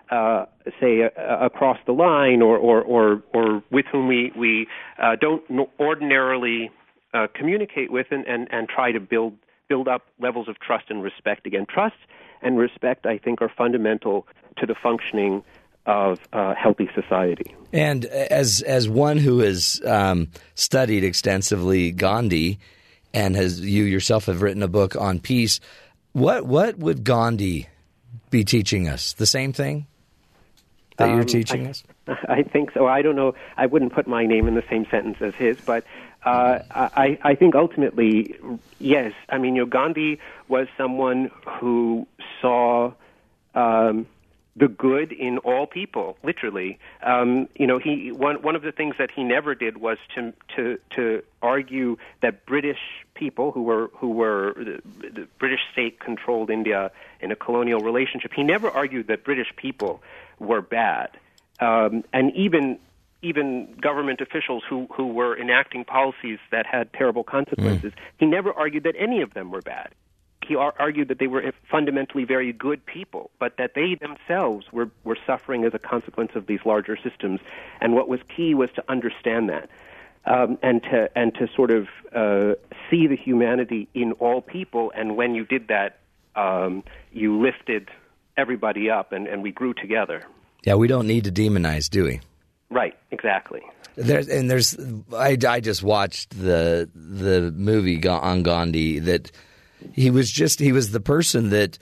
Uh, say uh, across the line, or, or, or, or with whom we we uh, don't ordinarily uh, communicate with, and, and, and try to build build up levels of trust and respect again. Trust and respect, I think, are fundamental to the functioning of uh, healthy society. And as as one who has um, studied extensively Gandhi, and has you yourself have written a book on peace, what what would Gandhi be teaching us? The same thing that um, you're teaching I, us. [laughs] I think so. I don't know. I wouldn't put my name in the same sentence as his, but uh, I, I think ultimately, yes. I mean, you know, Gandhi was someone who saw um, the good in all people, literally. Um, you know, he one one of the things that he never did was to to to argue that British people who were who were the, the British state controlled India in a colonial relationship. He never argued that British people were bad. Um, and even even government officials who, who were enacting policies that had terrible consequences, mm. he never argued that any of them were bad. He ar- argued that they were fundamentally very good people, but that they themselves were, were suffering as a consequence of these larger systems. And what was key was to understand that. Um, and to and to sort of uh, see the humanity in all people, and when you did that, um, you lifted everybody up, and, and we grew together. Yeah, we don't need to demonize, do we? Right, exactly. There's and there's I, I just watched the the movie on Gandhi that he was just he was the person that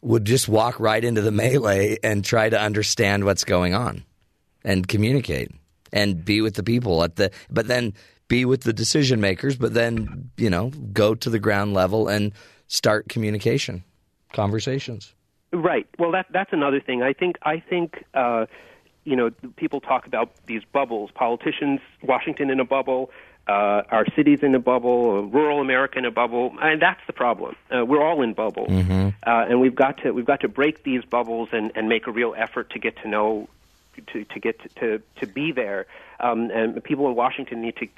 would just walk right into the melee and try to understand what's going on and communicate and be with the people at the but then be with the decision makers but then you know go to the ground level and start communication conversations. Right. Well that that's another thing. I think i think uh you know, people talk about these bubbles. Politicians, Washington in a bubble, uh, our cities in a bubble, rural America in a bubble, and that's the problem. Uh, we're all in bubbles, mm-hmm. uh, and we've got to we've got to break these bubbles and, and make a real effort to get to know, to to get to to, to be there. Um, and people in Washington need to.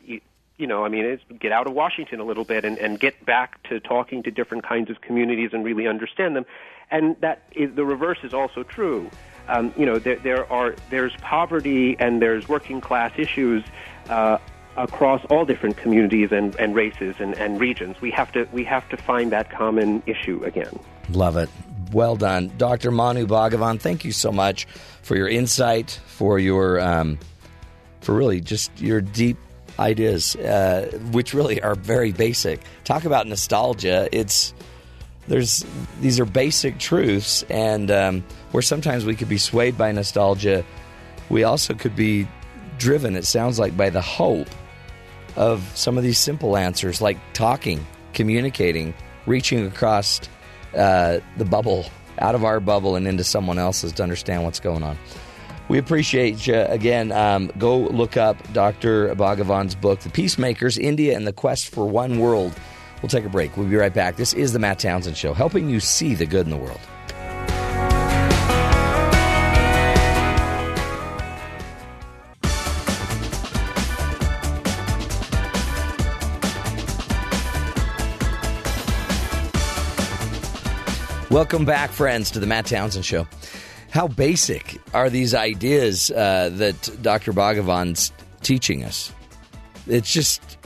You know, I mean, it's get out of Washington a little bit and, and get back to talking to different kinds of communities and really understand them. And that is, the reverse is also true um, you know, there, there are there's poverty and there's working class issues uh, across all different communities and, and races and, and regions. We have to we have to find that common issue again. Love it. Well done, Dr. Manu Bhagavan. Thank you so much for your insight, for your um, for really just your deep ideas, uh, which really are very basic. Talk about nostalgia. It's there's these are basic truths, and um, where sometimes we could be swayed by nostalgia, we also could be driven. It sounds like by the hope of some of these simple answers, like talking, communicating, reaching across uh, the bubble, out of our bubble, and into someone else's to understand what's going on. We appreciate you again. Um, go look up Dr. Bhagavan's book, The Peacemakers India and the Quest for One World. We'll take a break. We'll be right back. This is the Matt Townsend Show, helping you see the good in the world. Welcome back, friends, to the Matt Townsend Show. How basic are these ideas uh, that Dr. Bhagavan's teaching us? It's just,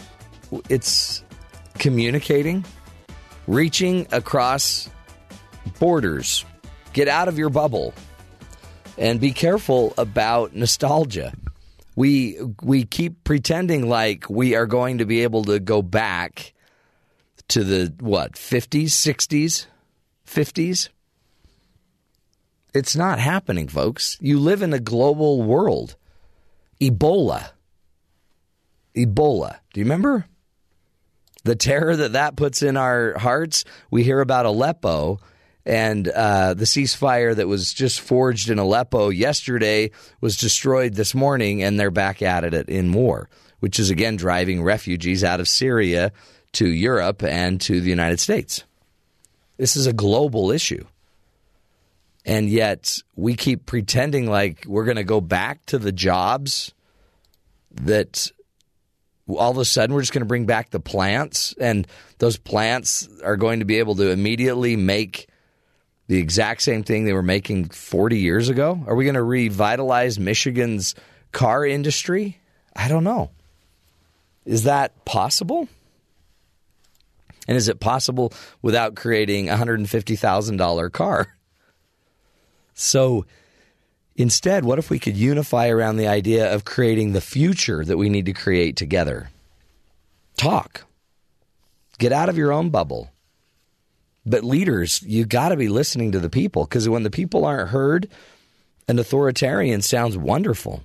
it's communicating, reaching across borders. Get out of your bubble and be careful about nostalgia. We we keep pretending like we are going to be able to go back to the what 50s, 60s, 50s. It's not happening, folks. You live in a global world. Ebola. Ebola. Do you remember? The terror that that puts in our hearts. We hear about Aleppo and uh, the ceasefire that was just forged in Aleppo yesterday was destroyed this morning, and they're back at it in war, which is again driving refugees out of Syria to Europe and to the United States. This is a global issue. And yet we keep pretending like we're going to go back to the jobs that all of a sudden we're just going to bring back the plants and those plants are going to be able to immediately make the exact same thing they were making 40 years ago? Are we going to revitalize Michigan's car industry? I don't know. Is that possible? And is it possible without creating a $150,000 car? So instead, what if we could unify around the idea of creating the future that we need to create together? Talk. Get out of your own bubble. But leaders, you got to be listening to the people because when the people aren't heard, an authoritarian sounds wonderful.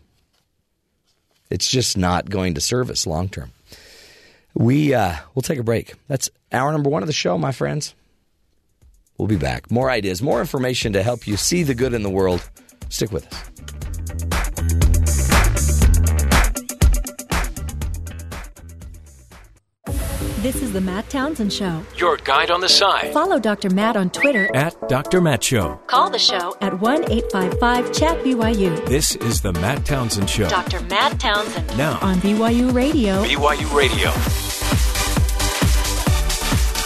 It's just not going to serve us long term. We uh, we'll take a break. That's hour number one of the show, my friends. We'll be back. More ideas, more information to help you see the good in the world. Stick with us. This is the Matt Townsend Show. Your guide on the side Follow Dr. Matt on Twitter. at Dr. Matt Show. Call the show at 1 855 Chat BYU. This is the Matt Townsend Show. Dr. Matt Townsend Now, on BYU Radio. BYU Radio.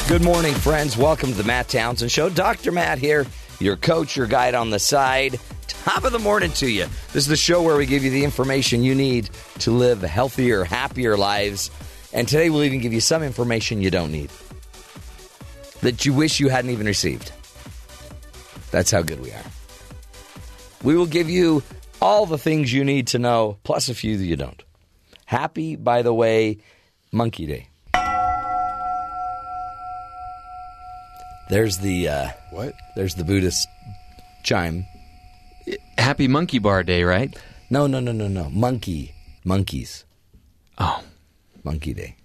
Good morning, friends. Welcome to the Matt Townsend Show. Dr. Matt here, your coach, your guide on the side. Top of the morning to you. This is the show where we give you the information you need to live healthier, happier lives. And today we'll even give you some information you don't need that you wish you hadn't even received. That's how good we are. We will give you all the things you need to know, plus a few that you don't. Happy, by the way, Monkey Day. There's the uh, What? there's the Buddhist chime. Happy Monkey Bar Day, right? No, no, no, no, no. Monkey, monkeys, Oh, Monkey Day.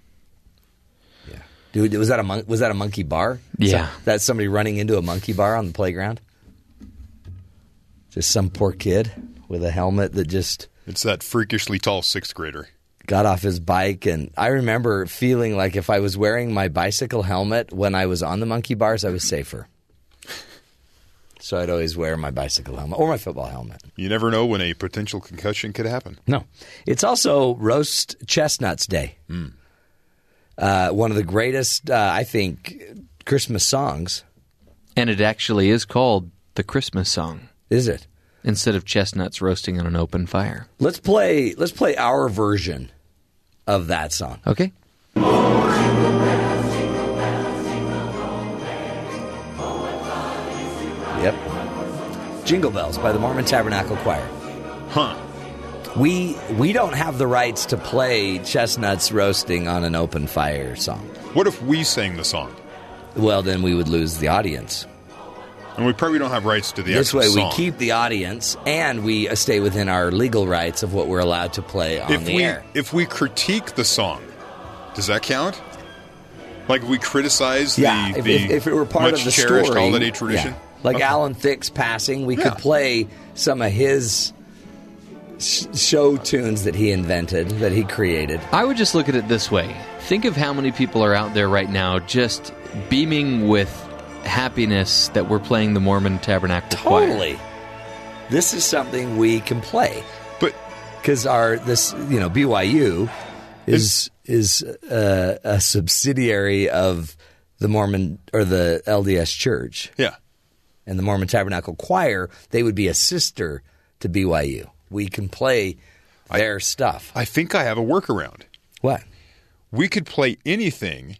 Yeah, dude, was that a mon- was that a monkey bar? Yeah. So- that's somebody running into a monkey bar on the playground. Just some poor kid with a helmet that just It's that freakishly tall sixth grader. got off his bike and I remember feeling like if I was wearing my bicycle helmet when I was on the monkey bars, I was safer. So I'd always wear my bicycle helmet or my football helmet. You never know when a potential concussion could happen. No. It's also Roast Chestnuts Day. Uh, one of the greatest, uh, I think, Christmas songs. and it actually is called the Christmas song Is it? instead of chestnuts roasting on an open fire. Let's play. Let's play our version of that song. Okay. Jingle Bells by the Mormon Tabernacle Choir. Huh. We we don't have the rights to play chestnuts roasting on an open fire song. What if we sang the song? Well, then we would lose the audience. And we probably don't have rights to the This way, song. we keep the audience and we uh, stay within our legal rights of what we're allowed to play on if the we air. if we critique the song, does that count? Like if we criticize Yeah, the, if, the if, if it were part of the cherished story, holiday tradition, yeah. Like Okay. Alan Thicke's passing, we Yeah. could play some of his sh- show tunes that he invented, that he created. I would just look at it this way. Think of how many people are out there right now just beaming with happiness that we're playing the Mormon Tabernacle Choir. Totally, this is something we can play But because our this you know BYU is is uh, a subsidiary of the Mormon or the LDS Church. yeah, and the Mormon Tabernacle Choir, they would be a sister to BYU. We can play their stuff. I think I have a workaround. What? We could play anything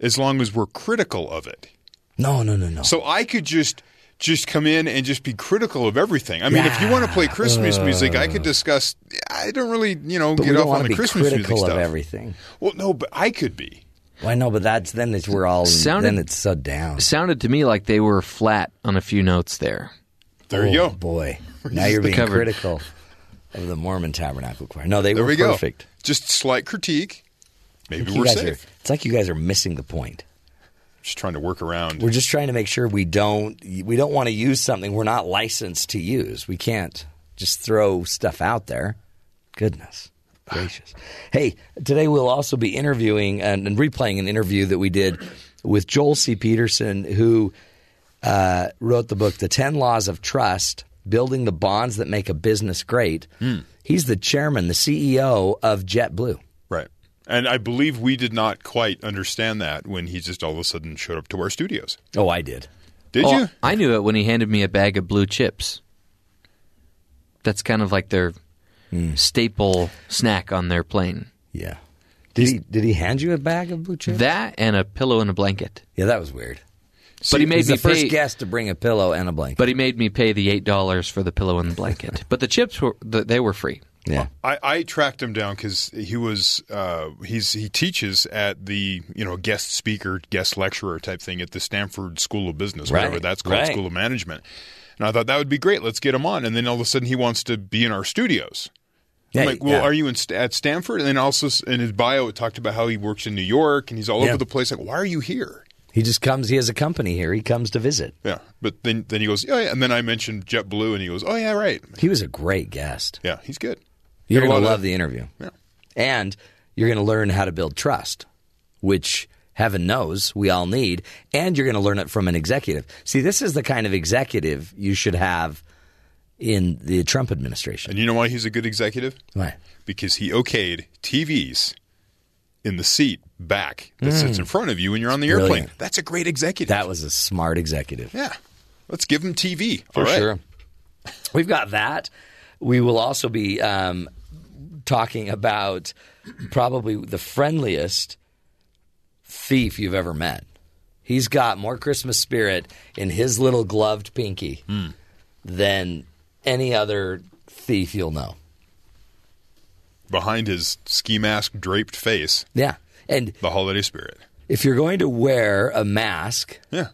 as long as we're critical of it. No, no, no, no. So I could just just come in and just be critical of everything. I mean, if you want to play Christmas music, I could uh. discuss. I don't really, you know, get off on the Christmas music critical of stuff. everything. Well, no, but I could be. Well, I know, but that's then it's we're all Sounded- then it's so down. Sounded to me like they were flat on a few notes there. There you Oh, go. boy. [laughs] Now you're being Covered. critical of the Mormon Tabernacle Choir. No, they There were we go. perfect. Just slight critique. Maybe we're safe. Are, it's like you guys are missing the point. Just trying to work around. We're just trying to make sure we don't we don't want to use something we're not licensed to use. We can't just throw stuff out there. Goodness gracious. Hey, today we'll also be interviewing and, and replaying an interview that we did with Joel C. Peterson, who uh, wrote the book The Ten Laws of Trust: Building the Bonds That Make a Business Great. He's the chairman, the CEO of JetBlue. Right. And I believe we did not quite understand that when he just all of a sudden showed up to our studios. Oh, I did. Did Oh, you? I knew it when he handed me a bag of blue chips. That's kind of like their Hmm. staple snack on their plane. Yeah. Did he did he hand you a bag of blue chips? That and a pillow and a blanket. yeah, that was weird. but he made He's me the first pay. guest to bring a pillow and a blanket. But he made me pay the eight dollars for the pillow and the blanket. [laughs] but the chips were they were free. yeah. I, I tracked him down because he was uh, he's he teaches at the you know guest speaker guest lecturer type thing at the Stanford School of Business whatever Right, that's called right. School of Management and I thought that would be great let's get him on and then all of a sudden he wants to be in our studios I'm Yeah, like well yeah. are you in, at Stanford and then also in his bio it talked about how he works in New York and he's all Yeah. over the place like why are you here He just comes. He has a company here. He comes to visit. yeah but then then he goes oh yeah and then I mentioned JetBlue and he goes oh yeah right He was a great guest. yeah he's good You're going to love of- the interview, yeah and you're going to learn how to build trust, which heaven knows we all need. And you're going to learn it from an executive. See, this is the kind of executive you should have in the Trump administration. and you know why he's a good executive Why? because he okayed TVs in the seat back that sits in front of you when you're on the airplane. Mm. That's a great executive. That was a smart executive. yeah. Let's give him TV. For All right. sure. We've got that. We will also be um, talking about probably the friendliest thief you've ever met. He's got more Christmas spirit in his little gloved pinky than any other thief you'll know. Behind his ski mask draped face, Yeah. And the holiday spirit. if you're going to wear a mask, Yeah.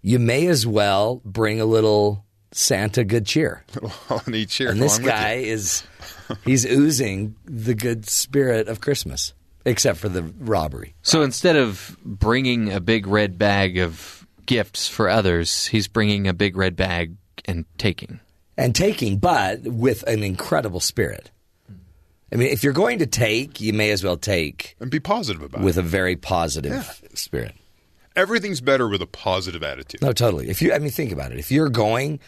you may as well bring a little Santa good cheer. [laughs] Holiday cheer. And this guy is [laughs] he's oozing the good spirit of Christmas, except for the robbery. So instead of bringing a big red bag of gifts for others, he's bringing a big red bag and taking. And taking, but with an incredible spirit. I mean, if you're going to take, you may as well take And be positive about with it. a very positive spirit. Everything's better with a positive attitude. No, totally. If you, I mean, think about it. If you're going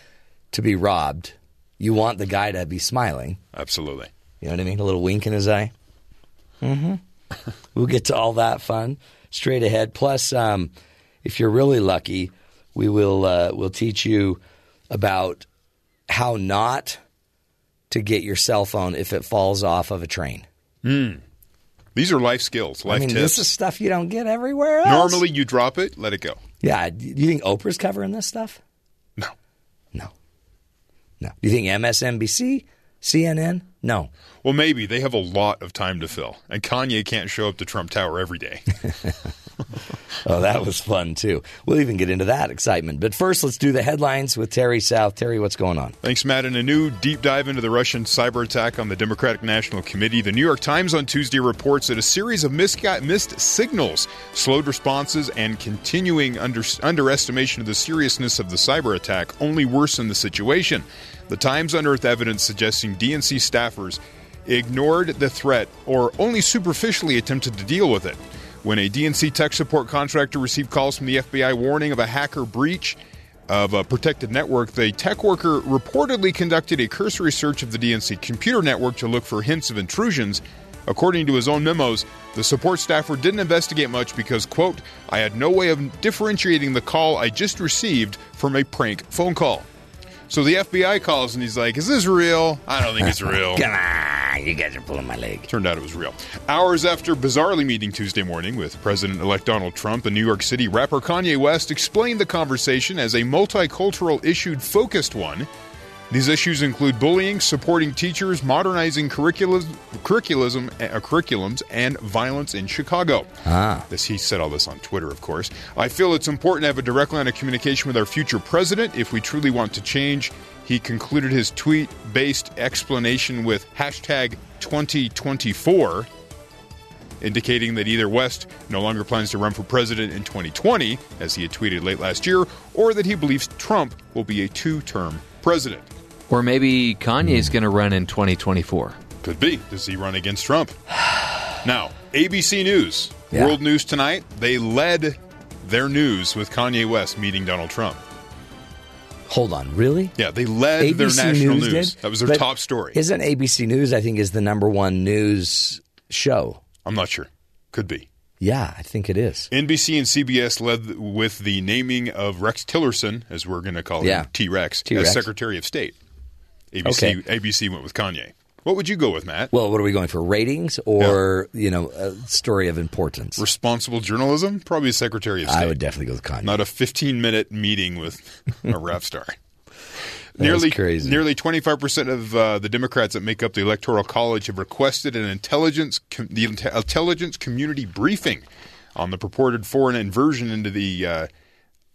to be robbed, you want the guy to be smiling. Absolutely. You know what I mean? A little wink in his eye. Mm-hmm. [laughs] we'll get to all that fun straight ahead. Plus, um, if you're really lucky, we will uh, we'll teach you about how not to get your cell phone if it falls off of a train. Hmm. These are life skills, life I mean, tips. this is stuff you don't get everywhere else. Normally, you drop it, let it go. yeah. Do you think Oprah's covering this stuff? No. No, no. Do you think MSNBC, CNN? No. Well, maybe they have a lot of time to fill, and Kanye can't show up to Trump Tower every day. [laughs] Oh, that was fun too. We'll even get into that excitement. But first, let's do the headlines with Terry South. Terry, what's going on? Thanks, Matt. In a new deep dive into the Russian cyber attack on the Democratic National Committee, the New York Times on Tuesday reports that a series of missed signals, slowed responses, and continuing under- underestimation of the seriousness of the cyber attack only worsened the situation. The Times unearthed evidence suggesting DNC staffers ignored the threat or only superficially attempted to deal with it. When a DNC tech support contractor received calls from the FBI warning of a hacker breach, of a protected network, the tech worker reportedly conducted a cursory search of the DNC computer network to look for hints of intrusions According to his own memos, the support staffer didn't investigate much because, quote, I had no way of differentiating the call I just received from a prank phone call. So the FBI calls and he's like, Is this real? I don't think it's real. [laughs] Come on, you guys are pulling my leg. Turned out it was real. Hours after bizarrely meeting Tuesday morning with President elect Donald Trump and New York City rapper Kanye West explained the conversation as a multicultural issued focused one. These issues include bullying, supporting teachers, modernizing curriculum, curriculum, uh, curriculums, and violence in Chicago. Ah. This he said all this on Twitter, of course. I feel it's important to have a direct line of communication with our future president if we truly want to change. He concluded his tweet-based explanation with hashtag 2024 indicating that either West no longer plans to run for president in 2020, as he had tweeted late last year, or that he believes Trump will be a two term president. Or maybe Kanye's going to run in 2024. Could be. Does he run against Trump? [sighs] now, ABC News, Yeah. World News Tonight, they led their news with Kanye West meeting Donald Trump. Hold on, really? Yeah, they led their national News news. did? That was their But top story. Isn't ABC News? I think is the number one news show. I'm not sure. Could be. Yeah, I think it is. NBC and CBS led with the naming of Rex Tillerson, as we're going to call Yeah. him, T Rex, T-Rex. as Secretary of State. ABC, ABC went with Kanye. What would you go with, Matt? Well, what are we going for? Ratings or you know a story of importance? Responsible journalism? Probably Secretary of State. I would definitely go with Kanye. Not a 15 minute meeting with a rap star. [laughs] nearly crazy. Nearly 25% of uh, the Democrats that make up the Electoral College have requested an intelligence com- the intelligence community briefing on the purported foreign inversion into the uh,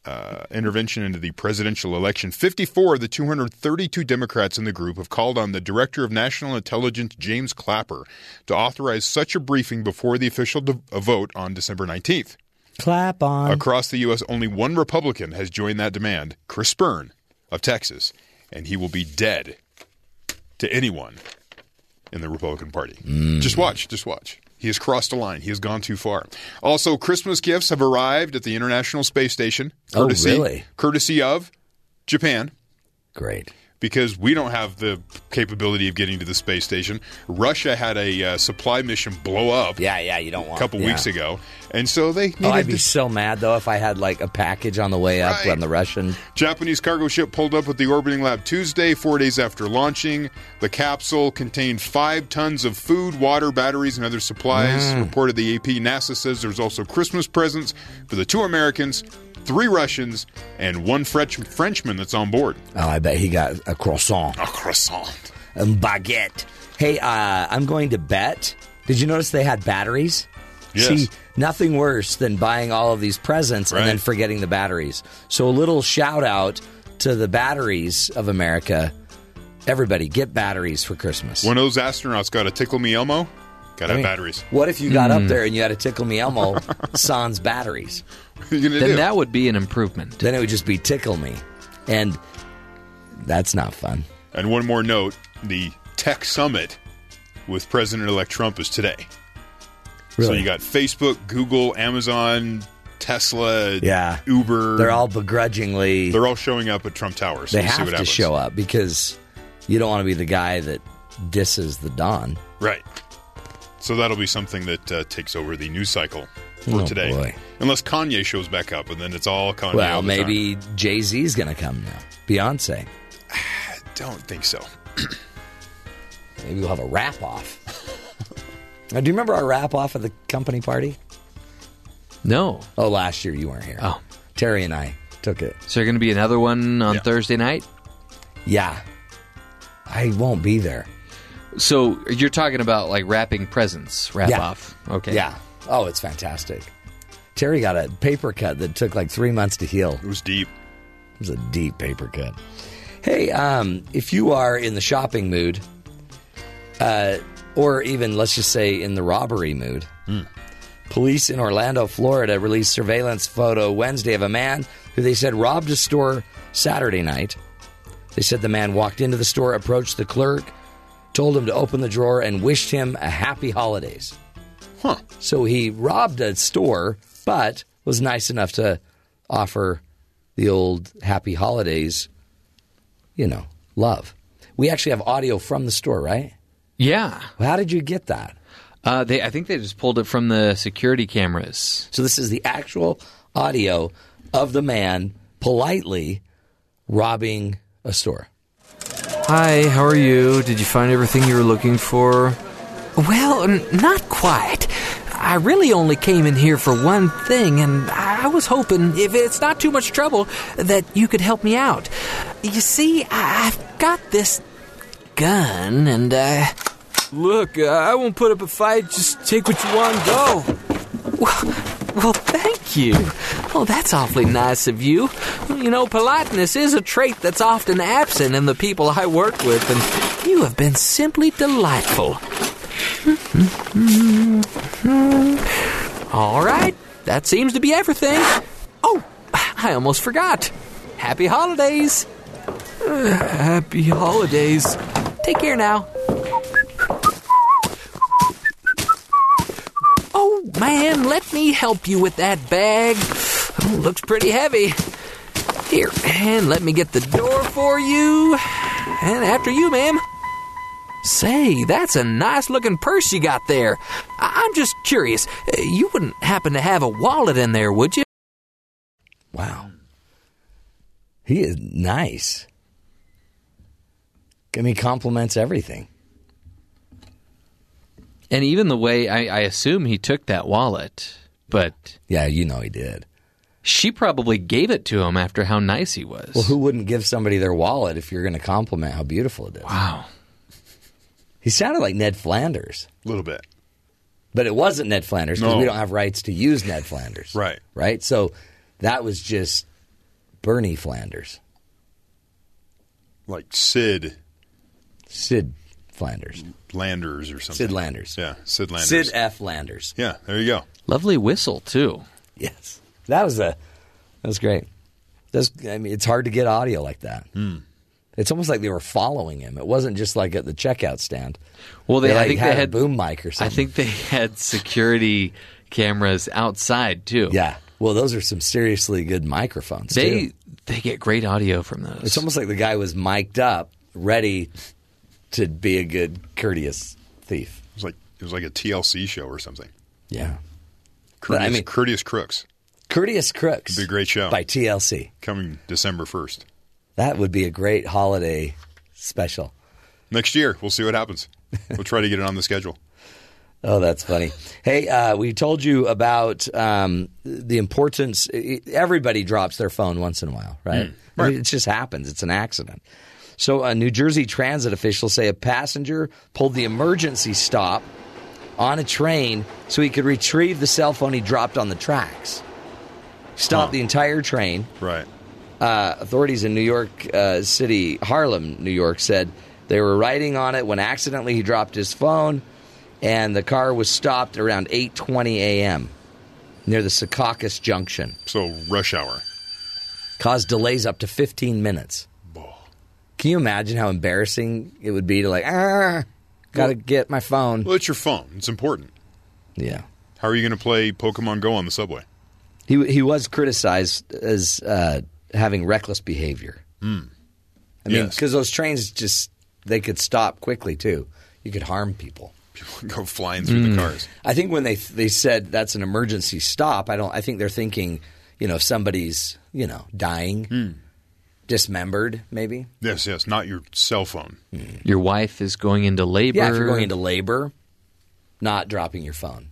uh, intervention into the presidential election. 54 of the 232 Democrats in the group have called on the Director of National Intelligence, James Clapper, to authorize such a briefing before the official de- vote on December 19th. Clap on. Across the U.S., only one Republican has joined that demand Chris Byrne of Texas, and he will be dead to anyone in the Republican Party. Mm. Just watch, just watch. He has crossed a line. He has gone too far. Also, Christmas gifts have arrived at the International Space Station. Oh, really? Courtesy of Japan Great. Because we don't have the capability of getting to the space station. Russia had a uh, supply mission blow up Yeah, yeah. You don't a couple yeah. weeks ago, and so they needed Oh, I'd be to- so mad though if I had like a package on the way up Right. on the Russian. Japanese cargo ship pulled up at the orbiting lab Tuesday, four days after launching. The capsule contained five tons of food, water, batteries, and other supplies. Mm. Reported the AP. NASA says there's also Christmas presents for the two Americans, three Russians, and one French Frenchman that's on board. Oh, I bet he got a croissant, A croissant. a baguette. Hey, uh, I'm going to bet. Did you notice they had batteries? Yes. See, nothing worse than buying all of these presents Right. and then forgetting the batteries. So a little shout out to the batteries of America. Everybody, get batteries for Christmas. One of those astronauts got a Tickle Me Elmo. Got to I have mean, batteries. What if you got up hmm. there and you had a Tickle Me Elmo [laughs] sans batteries? What are you Then do? that would be an improvement. Then it would just be Tickle Me. And that's not fun. and one more note the Tech Summit with President elect Trump is today. So you got Facebook, Google, Amazon, Tesla, Yeah. Uber. They're all begrudgingly. they're all showing up at Trump Tower. So they we'll see have what to happens. show up because you don't want to be the guy that disses the Don. Right. So that'll be something that uh, takes over the news cycle for Oh, today. boy. Unless Kanye shows back up, and then it's all Kanye. all well, the maybe. Jay Z's going to come now. Beyonce. [sighs] Don't think so. [clears throat] Maybe we'll have a wrap off. [laughs] now, do you remember our wrap off at the company party? No. Oh, last year you weren't here. Oh. Terry and I took it. So, there going to be another one on Yeah. Thursday night? Yeah. I won't be there. So, you're talking about like wrapping presents, wrap Yeah. off. Okay. Yeah. Oh, it's fantastic. Terry got a paper cut that took like three months to heal. It was deep. It was a deep paper cut. Hey, um, if you are in the shopping mood, uh, or even let's just say in the robbery mood, police in Orlando, Florida, released surveillance photo Wednesday of a man who they said robbed a store Saturday night. They said the man walked into the store, approached the clerk, told him to open the drawer, and wished him a happy holidays. Huh. So he robbed a store, but was nice enough to offer the old happy holidays, you know, love. We actually have audio from the store, right? Yeah. How did you get that? Uh, they, I think they just pulled it from the security cameras. So this is the actual audio of the man politely robbing a store. Hi, how are you? Did you find everything you were looking for? Well, n- not quite. I really only came in here for one thing, and I was hoping, if it's not too much trouble, that you could help me out. You see, I- I've got this gun, and, uh. Look, uh, I won't put up a fight. Just take what you want and go. Well, well, thank you. Oh, that's awfully nice of you. You know, politeness is a trait that's often absent in the people I work with, and you have been simply delightful. [laughs] All right, that seems to be everything. Oh, I almost forgot. Happy holidays. Uh, [sighs] happy holidays. Take care now. Oh, man, let me help you with that bag. Oh, looks pretty heavy. Here, and let me get the door for you. And after you, ma'am. Say, that's a nice looking purse you got there. I- I'm just curious. You wouldn't happen to have a wallet in there, would you? Wow. He is nice. I mean, compliments everything. And even the way I, I assume he took that wallet, but Yeah, you know he did. she probably gave it to him after how nice he was. Well, who wouldn't give somebody their wallet if you're going to compliment how beautiful it is? wow. He sounded like Ned Flanders, A little bit. but it wasn't Ned Flanders because No. we don't have rights to use Ned Flanders. [laughs] Right. Right? So that was just Bernie Flanders, Like Sid Sid Flanders, Landers or something. Sid Landers. Yeah, Sid Landers. Sid F. Landers. Yeah, there you go. Lovely whistle, too. Yes, that was a that was great. That's, I mean, it's hard to get audio like that. Hmm. It's almost like they were following him. It wasn't just like at the checkout stand. Well, they, They, like, I think had they a had boom mic or something. I think they had security cameras outside too. Yeah. Well, those are some seriously good microphones. they too. they get great audio from those. It's almost like the guy was mic'd up, ready to be a good, courteous thief. It was like it was like a TLC show or something. Yeah. Courteous, I mean- Courteous Crooks Courteous Crooks. Be a great show. By TLC. coming December first That would be a great holiday special. next year. We'll see what happens. We'll try to get it on the schedule. [laughs] Oh, that's funny. Hey, uh, we told you about um, the importance. Everybody drops their phone once in a while, right? I mean, it just happens. It's an accident. So, uh, New Jersey transit officials say a passenger pulled the emergency stop on a train so he could retrieve the cell phone he dropped on the tracks. Stopped Huh. the entire train. Right. Uh, authorities in New York uh, City, Harlem, New York, said they were riding on it when accidentally he dropped his phone, and the car was stopped around 8:20 a.m. near the Secaucus Junction. So rush hour. Caused delays up to 15 minutes. Can you imagine how embarrassing it would be to like, ah, gotta get my phone? Well, it's your phone. It's important. Yeah. How are you going to play Pokemon Go on the subway? He he was criticized as uh, having reckless behavior. I mean, Yes. because those trains just they could stop quickly too. You could harm people. People go flying through the cars. I think when they they said that's an emergency stop, I don't. I think they're thinking, you know, if somebody's you know dying, dismembered, maybe. Yes, yes. Not your cell phone. Hmm. Your wife is going into labor. Yeah, if you're going into labor, not dropping your phone.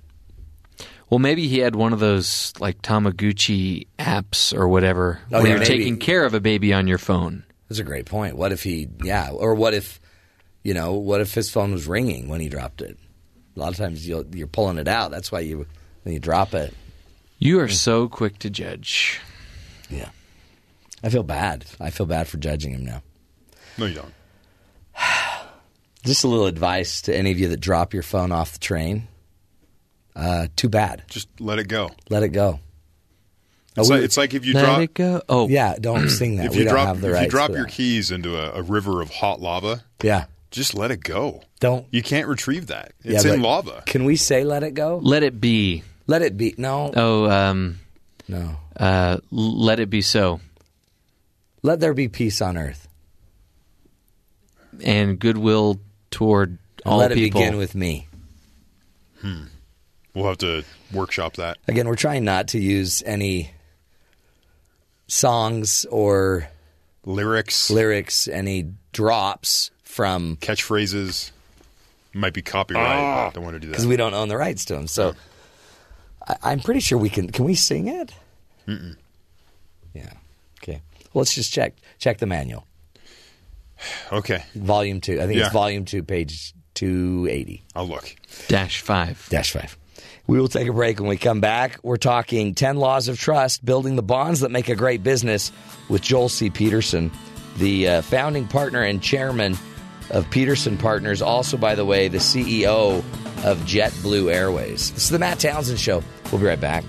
Well, maybe he had one of those like Tamaguchi apps or whatever, Oh, where yeah, you're maybe. taking care of a baby on your phone. That's a great point. What if he, yeah, or what if, you know, what if his phone was ringing when he dropped it? A lot of times you'll, you're pulling it out. That's why you when you drop it. You are so quick to judge. Yeah, I feel bad. I feel bad for judging him now. No, you don't. [sighs] Just a little advice to any of you that drop your phone off the train. Uh, too bad. Just let it go. Let it go. It's, Oh, we- like, it's like if you Let drop it go. Oh, Yeah, don't [clears throat] sing that. if we you don't drop have the if you drop your that. keys into a, a river of hot lava. Yeah, Just let it go. don't. You can't retrieve that. It's yeah, in lava. Can we say let it go? let it be. Let it be. No, Oh, um, no. uh, let it be so. Let there be peace on earth. And goodwill toward And all let it people. begin with me. Hmm. We'll have to workshop that. Again, we're trying not to use any songs or Lyrics, lyrics, any drops from catchphrases might be copyrighted. Ah. Don't want to do that because we don't own the rights to them. So I, I'm pretty sure we can. Can we sing it? Mm-mm. Yeah. Okay. Well, let's just check check the manual. [sighs] Okay, Volume two. I think Yeah. it's volume two, page two eighty. I'll look. Dash five. Dash five. We will take a break when we come back. We're talking 10 laws of trust, building the bonds that make a great business with Joel C. Peterson, the uh, founding partner and chairman of Peterson Partners, also, by the way, the CEO of JetBlue Airways. This is the Matt Townsend Show. We'll be right back.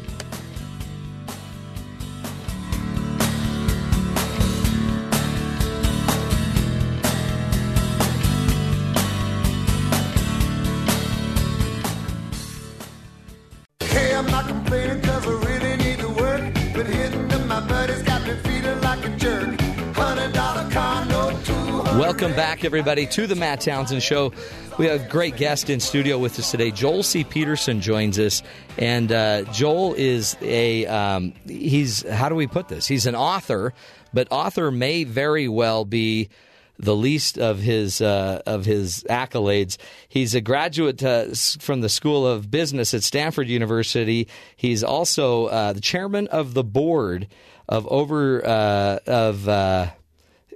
Back, everybody, to the Matt Townsend Show. We have a great guest in studio with us today. Joel C. Peterson joins us, and uh, Joel is a um, he's how do we put this? He's an author, but author may very well be the least of his uh, of his accolades. He's a graduate uh, from the School of Business at Stanford University. He's also uh, the chairman of the board of over uh, of.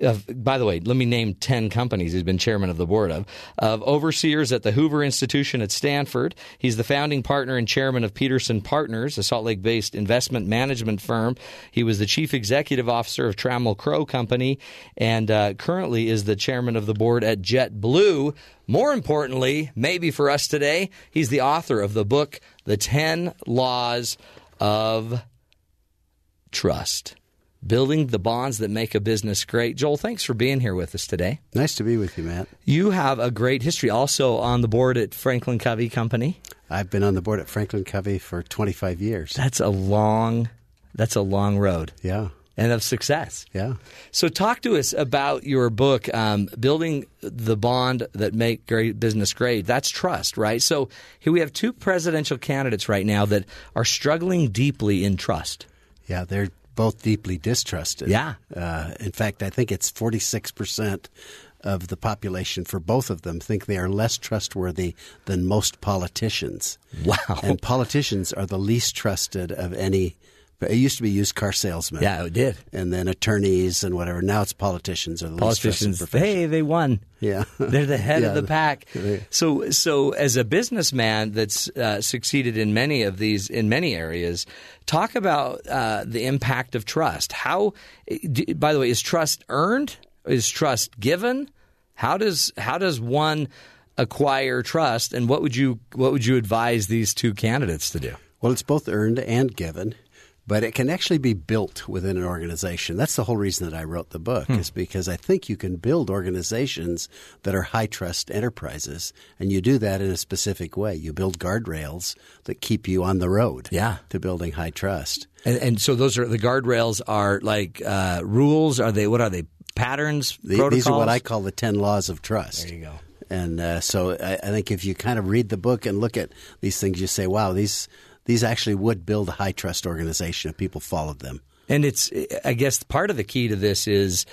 Of, by the way, let me name 10 companies he's been chairman of the board of. Of overseers at the Hoover Institution at Stanford. He's the founding partner and chairman of Peterson Partners, a Salt Lake based investment management firm. He was the chief executive officer of Trammell Crow Company and uh, currently is the chairman of the board at JetBlue. More importantly, maybe for us today, he's the author of the book, The 10 Laws of Trust building the bonds that make a business great. Joel, thanks for being here with us today. Nice to be with you, Matt. You have a great history also on the board at Franklin Covey Company. I've been on the board at Franklin Covey for 25 years. That's a long that's a long road Yeah, and of success. yeah. So talk to us about your book, um, Building the Bond That Make Great Business Great. That's trust, right? So here we have two presidential candidates right now that are struggling deeply in trust. Yeah, they're both deeply distrusted. Yeah. Uh, in fact, I think it's 46% of the population for both of them think they are less trustworthy than most politicians. Wow. And politicians are the least trusted of any. It used to be used car salesmen. Yeah, it did. And then attorneys and whatever. Now it's politicians are the Politicians, hey, they won. Yeah. [laughs] They're the head of the pack. So, so as a businessman that's uh, succeeded in many of these, in many areas, talk about uh, the impact of trust. How, by the way, is trust earned? Is trust given? How does how does one acquire trust? And what would you what would you advise these two candidates to do? Well, it's both earned and given, but it can actually be built within an organization. That's the whole reason that I wrote the book, Hmm. is because I think you can build organizations that are high trust enterprises, and you do that in a specific way. You build guardrails that keep you on the road Yeah. to building high trust. And, and so those are the guardrails are like uh, rules. Are they what are they patterns? The- protocols? these are what I call the 10 laws of trust. There you go. And uh, so I, I think if you kind of read the book and look at these things, you say, wow, these, these actually would build a high trust organization if people followed them. And it's, I guess, part of the key to this is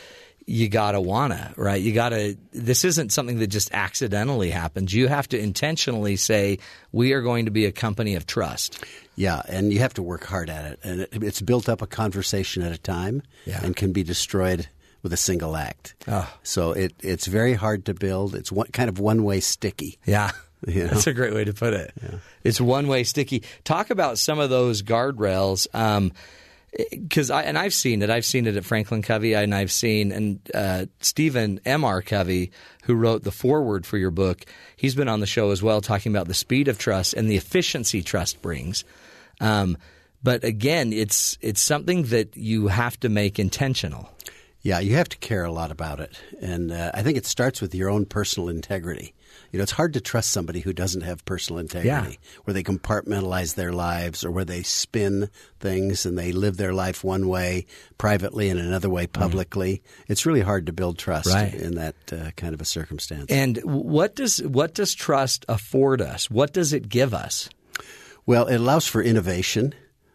you gotta wanna, right? You gotta. This isn't something that just accidentally happens. You have to intentionally say, "We are going to be a company of trust." Yeah, and you have to work hard at it. And it, it's built up a conversation at a time Yeah. and can be destroyed with a single act. Oh. So it, it's very hard to build. It's one, kind of one way sticky. Yeah. [laughs] You know? That's a great way to put it. It's one way sticky. Talk about some of those guardrails. Um, because I and I've seen it. I've seen it at Franklin Covey, and I've seen and uh, Stephen M. R. Covey, who wrote the foreword for your book. He's been on the show as well, talking about the speed of trust and the efficiency trust brings. Um, but again, it's it's something that you have to make intentional. Yeah, you have to care a lot about it. And uh, I think it starts with your own personal integrity. You know, it's hard to trust somebody who doesn't have personal integrity, where they compartmentalize their lives or where they spin things and they live their life one way privately and another way publicly. It's really hard to build trust Right. in that uh, kind of a circumstance. And what does what does trust afford us? What does it give us? Well, it allows for innovation,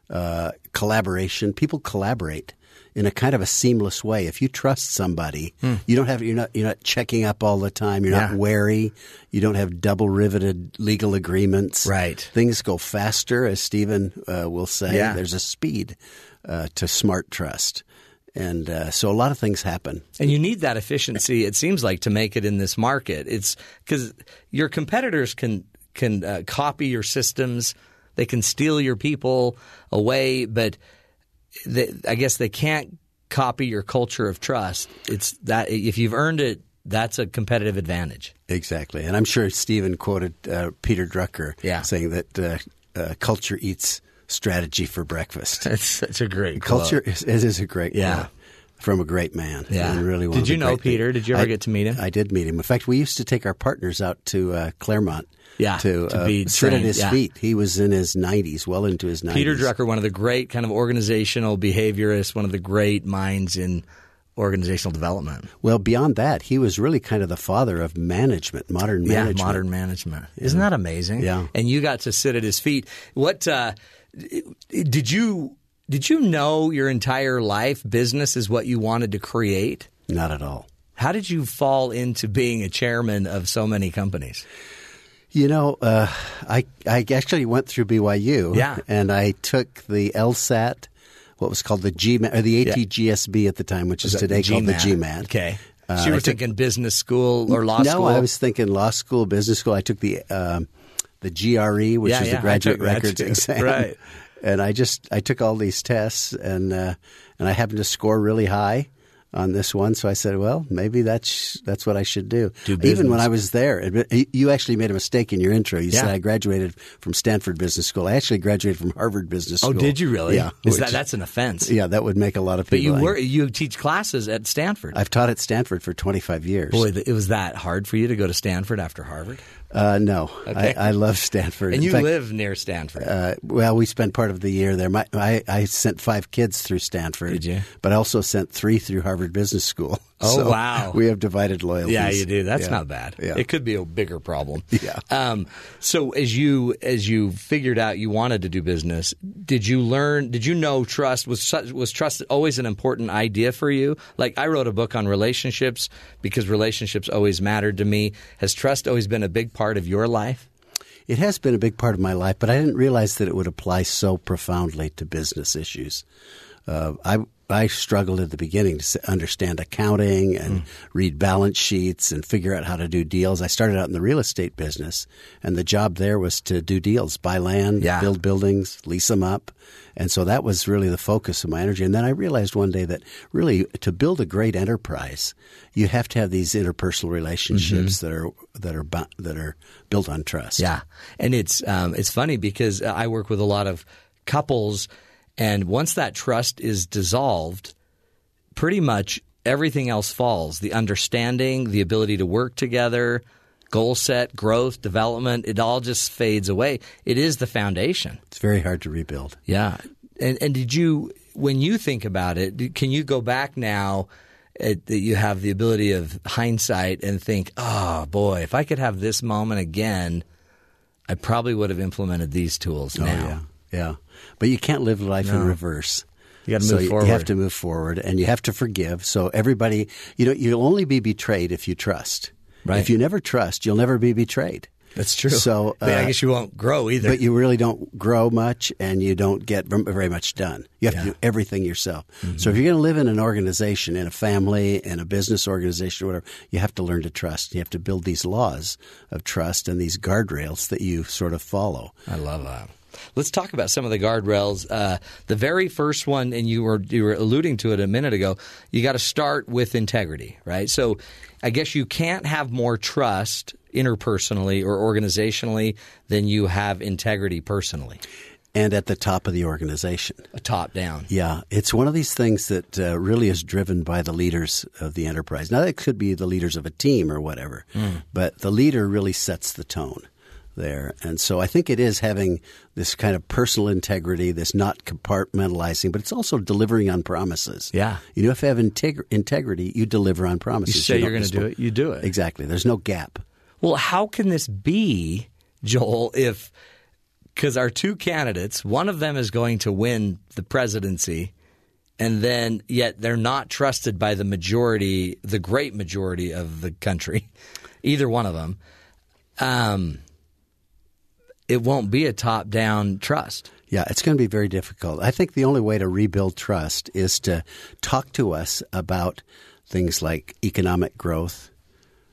uh, collaboration. People collaborate in a kind of a seamless way. If you trust somebody, you don't have you're not you're not checking up all the time. You're. Yeah. not wary. You don't have double riveted legal agreements. Right. Things go faster, as Stephen uh, will say. Yeah. There's a speed uh, to smart trust, and uh, so a lot of things happen. And you need that efficiency. It seems like to make it in this market. It's because your competitors can can uh, copy your systems. They can steal your people away, but they, I guess they can't copy your culture of trust. It's that if you've earned it, that's a competitive advantage. Exactly, and I'm sure Stephen quoted uh, Peter Drucker Yeah. saying that uh, uh, culture eats strategy for breakfast. [laughs] It's such a great Culture quote. is, it is a great Yeah. from a great man. Yeah. really. Did you know. Peter? Did you ever I- get to meet him? I did meet him. In fact, we used to take our partners out to uh, Claremont. Yeah, to, to uh, be sit at his yeah. feet. He was in his 90s, well into his 90s. Peter Drucker, one of the great kind of organizational behaviorists, one of the great minds in organizational development. Well, beyond that, he was really kind of the father of management, modern management. Yeah, modern management. Isn't that amazing? Yeah. And you got to sit at his feet. What uh, did you did you know your entire life business is what you wanted to create? Not at all. How did you fall into being a chairman of so many companies? You know, uh, I I actually went through BYU. Yeah. and I took the LSAT, what was called the GMAT or the ATGSB at the time, which is Was that today called the GMAT? Okay. Uh, so you were took- thinking business school or law no, school? No, I was thinking law school, business school. I took the um, the GRE, which Yeah, is yeah, the graduate records exam. Right. [laughs] And I just I took all these tests, and uh, and I happened to score really high on this one. So I said, well, maybe that's that's what I should do. Do Even when. I was there, you actually made a mistake in your intro. You said I graduated from Stanford Business School. I actually graduated from Harvard Business oh, School. Oh, did you really? Yeah. Is which- that that's an offense? yeah, that would make a lot of people. But you were you teach classes at Stanford. I've taught at Stanford for 25 years. Boy, it was that hard for you to go to Stanford after Harvard, Uh, no, Okay. I, I love Stanford. and you fact, live near Stanford. Uh, well, we spent part of the year there. My, I, I sent five kids through Stanford. Did you? But I also sent three through Harvard Business School. [laughs] Oh, So wow. [laughs] We have divided loyalties. yeah, you do. That's Yeah. not bad. Yeah. It could be a bigger problem. [laughs] Yeah. Um, so as you as you figured out you wanted to do business, did you learn? Did you know trust was was trust always an important idea for you? Like I wrote a book on relationships because relationships always mattered to me. Has trust always been a big part of your life? It has been a big part of my life, but I didn't realize that it would apply so profoundly to business issues. Uh, I I struggled at the beginning to understand accounting and read balance sheets and figure out how to do deals. I started out in the real estate business, and the job there was to do deals, buy land, Yeah. build buildings, lease them up. And so that was really the focus of my energy. And then I realized one day that really to build a great enterprise, you have to have these interpersonal relationships that are that are bu- that are built on trust. Yeah, and it's um, it's funny because I work with a lot of couples, and once that trust is dissolved, pretty much everything else falls. The understanding, the ability to work together, goal set, growth, development, it all just fades away. It is the foundation. It's very hard to rebuild. Yeah. And and did you when you think about it, can you go back now uh, that you have the ability of hindsight and think, "Oh boy, if I could have this moment again, I probably would have implemented these tools now." Oh yeah, yeah. But you can't live life in reverse. You so move you- forward. You have to move forward, and you have to forgive. So everybody, you know, you'll only be betrayed if you trust. Right. If you never trust, you'll never be betrayed. That's true. So, But I uh, guess you won't grow either. But you really don't grow much, and you don't get very much done. You have Yeah. to do everything yourself. Mm-hmm. So if you're going to live in an organization, in a family, in a business organization, or whatever, you have to learn to trust. You have to build these laws of trust and these guardrails that you sort of follow. I love that. Let's talk about some of the guardrails. Uh, the very first one, and you were you were alluding to it a minute ago. You got to start with integrity, right? So, I guess you can't have more trust interpersonally or organizationally than you have integrity personally. and at the top of the organization. A top down. Yeah, it's one of these things that uh, really is driven by the leaders of the enterprise. Now, that could be the leaders of a team or whatever, but the leader really sets the tone there. And so I think it is having this kind of personal integrity, this not compartmentalizing, but it's also delivering on promises. Yeah. You know, if you have integ- integrity, you deliver on promises. You say you're going to do it, you do it. Exactly. There's no gap. Well, how can this be, Joel, if because our two candidates, one of them is going to win the presidency, and then yet they're not trusted by the majority, the great majority of the country, [laughs] either one of them. Um, it won't be a top down trust. Yeah, it's going to be very difficult. I think the only way to rebuild trust is to talk to us about things like economic growth,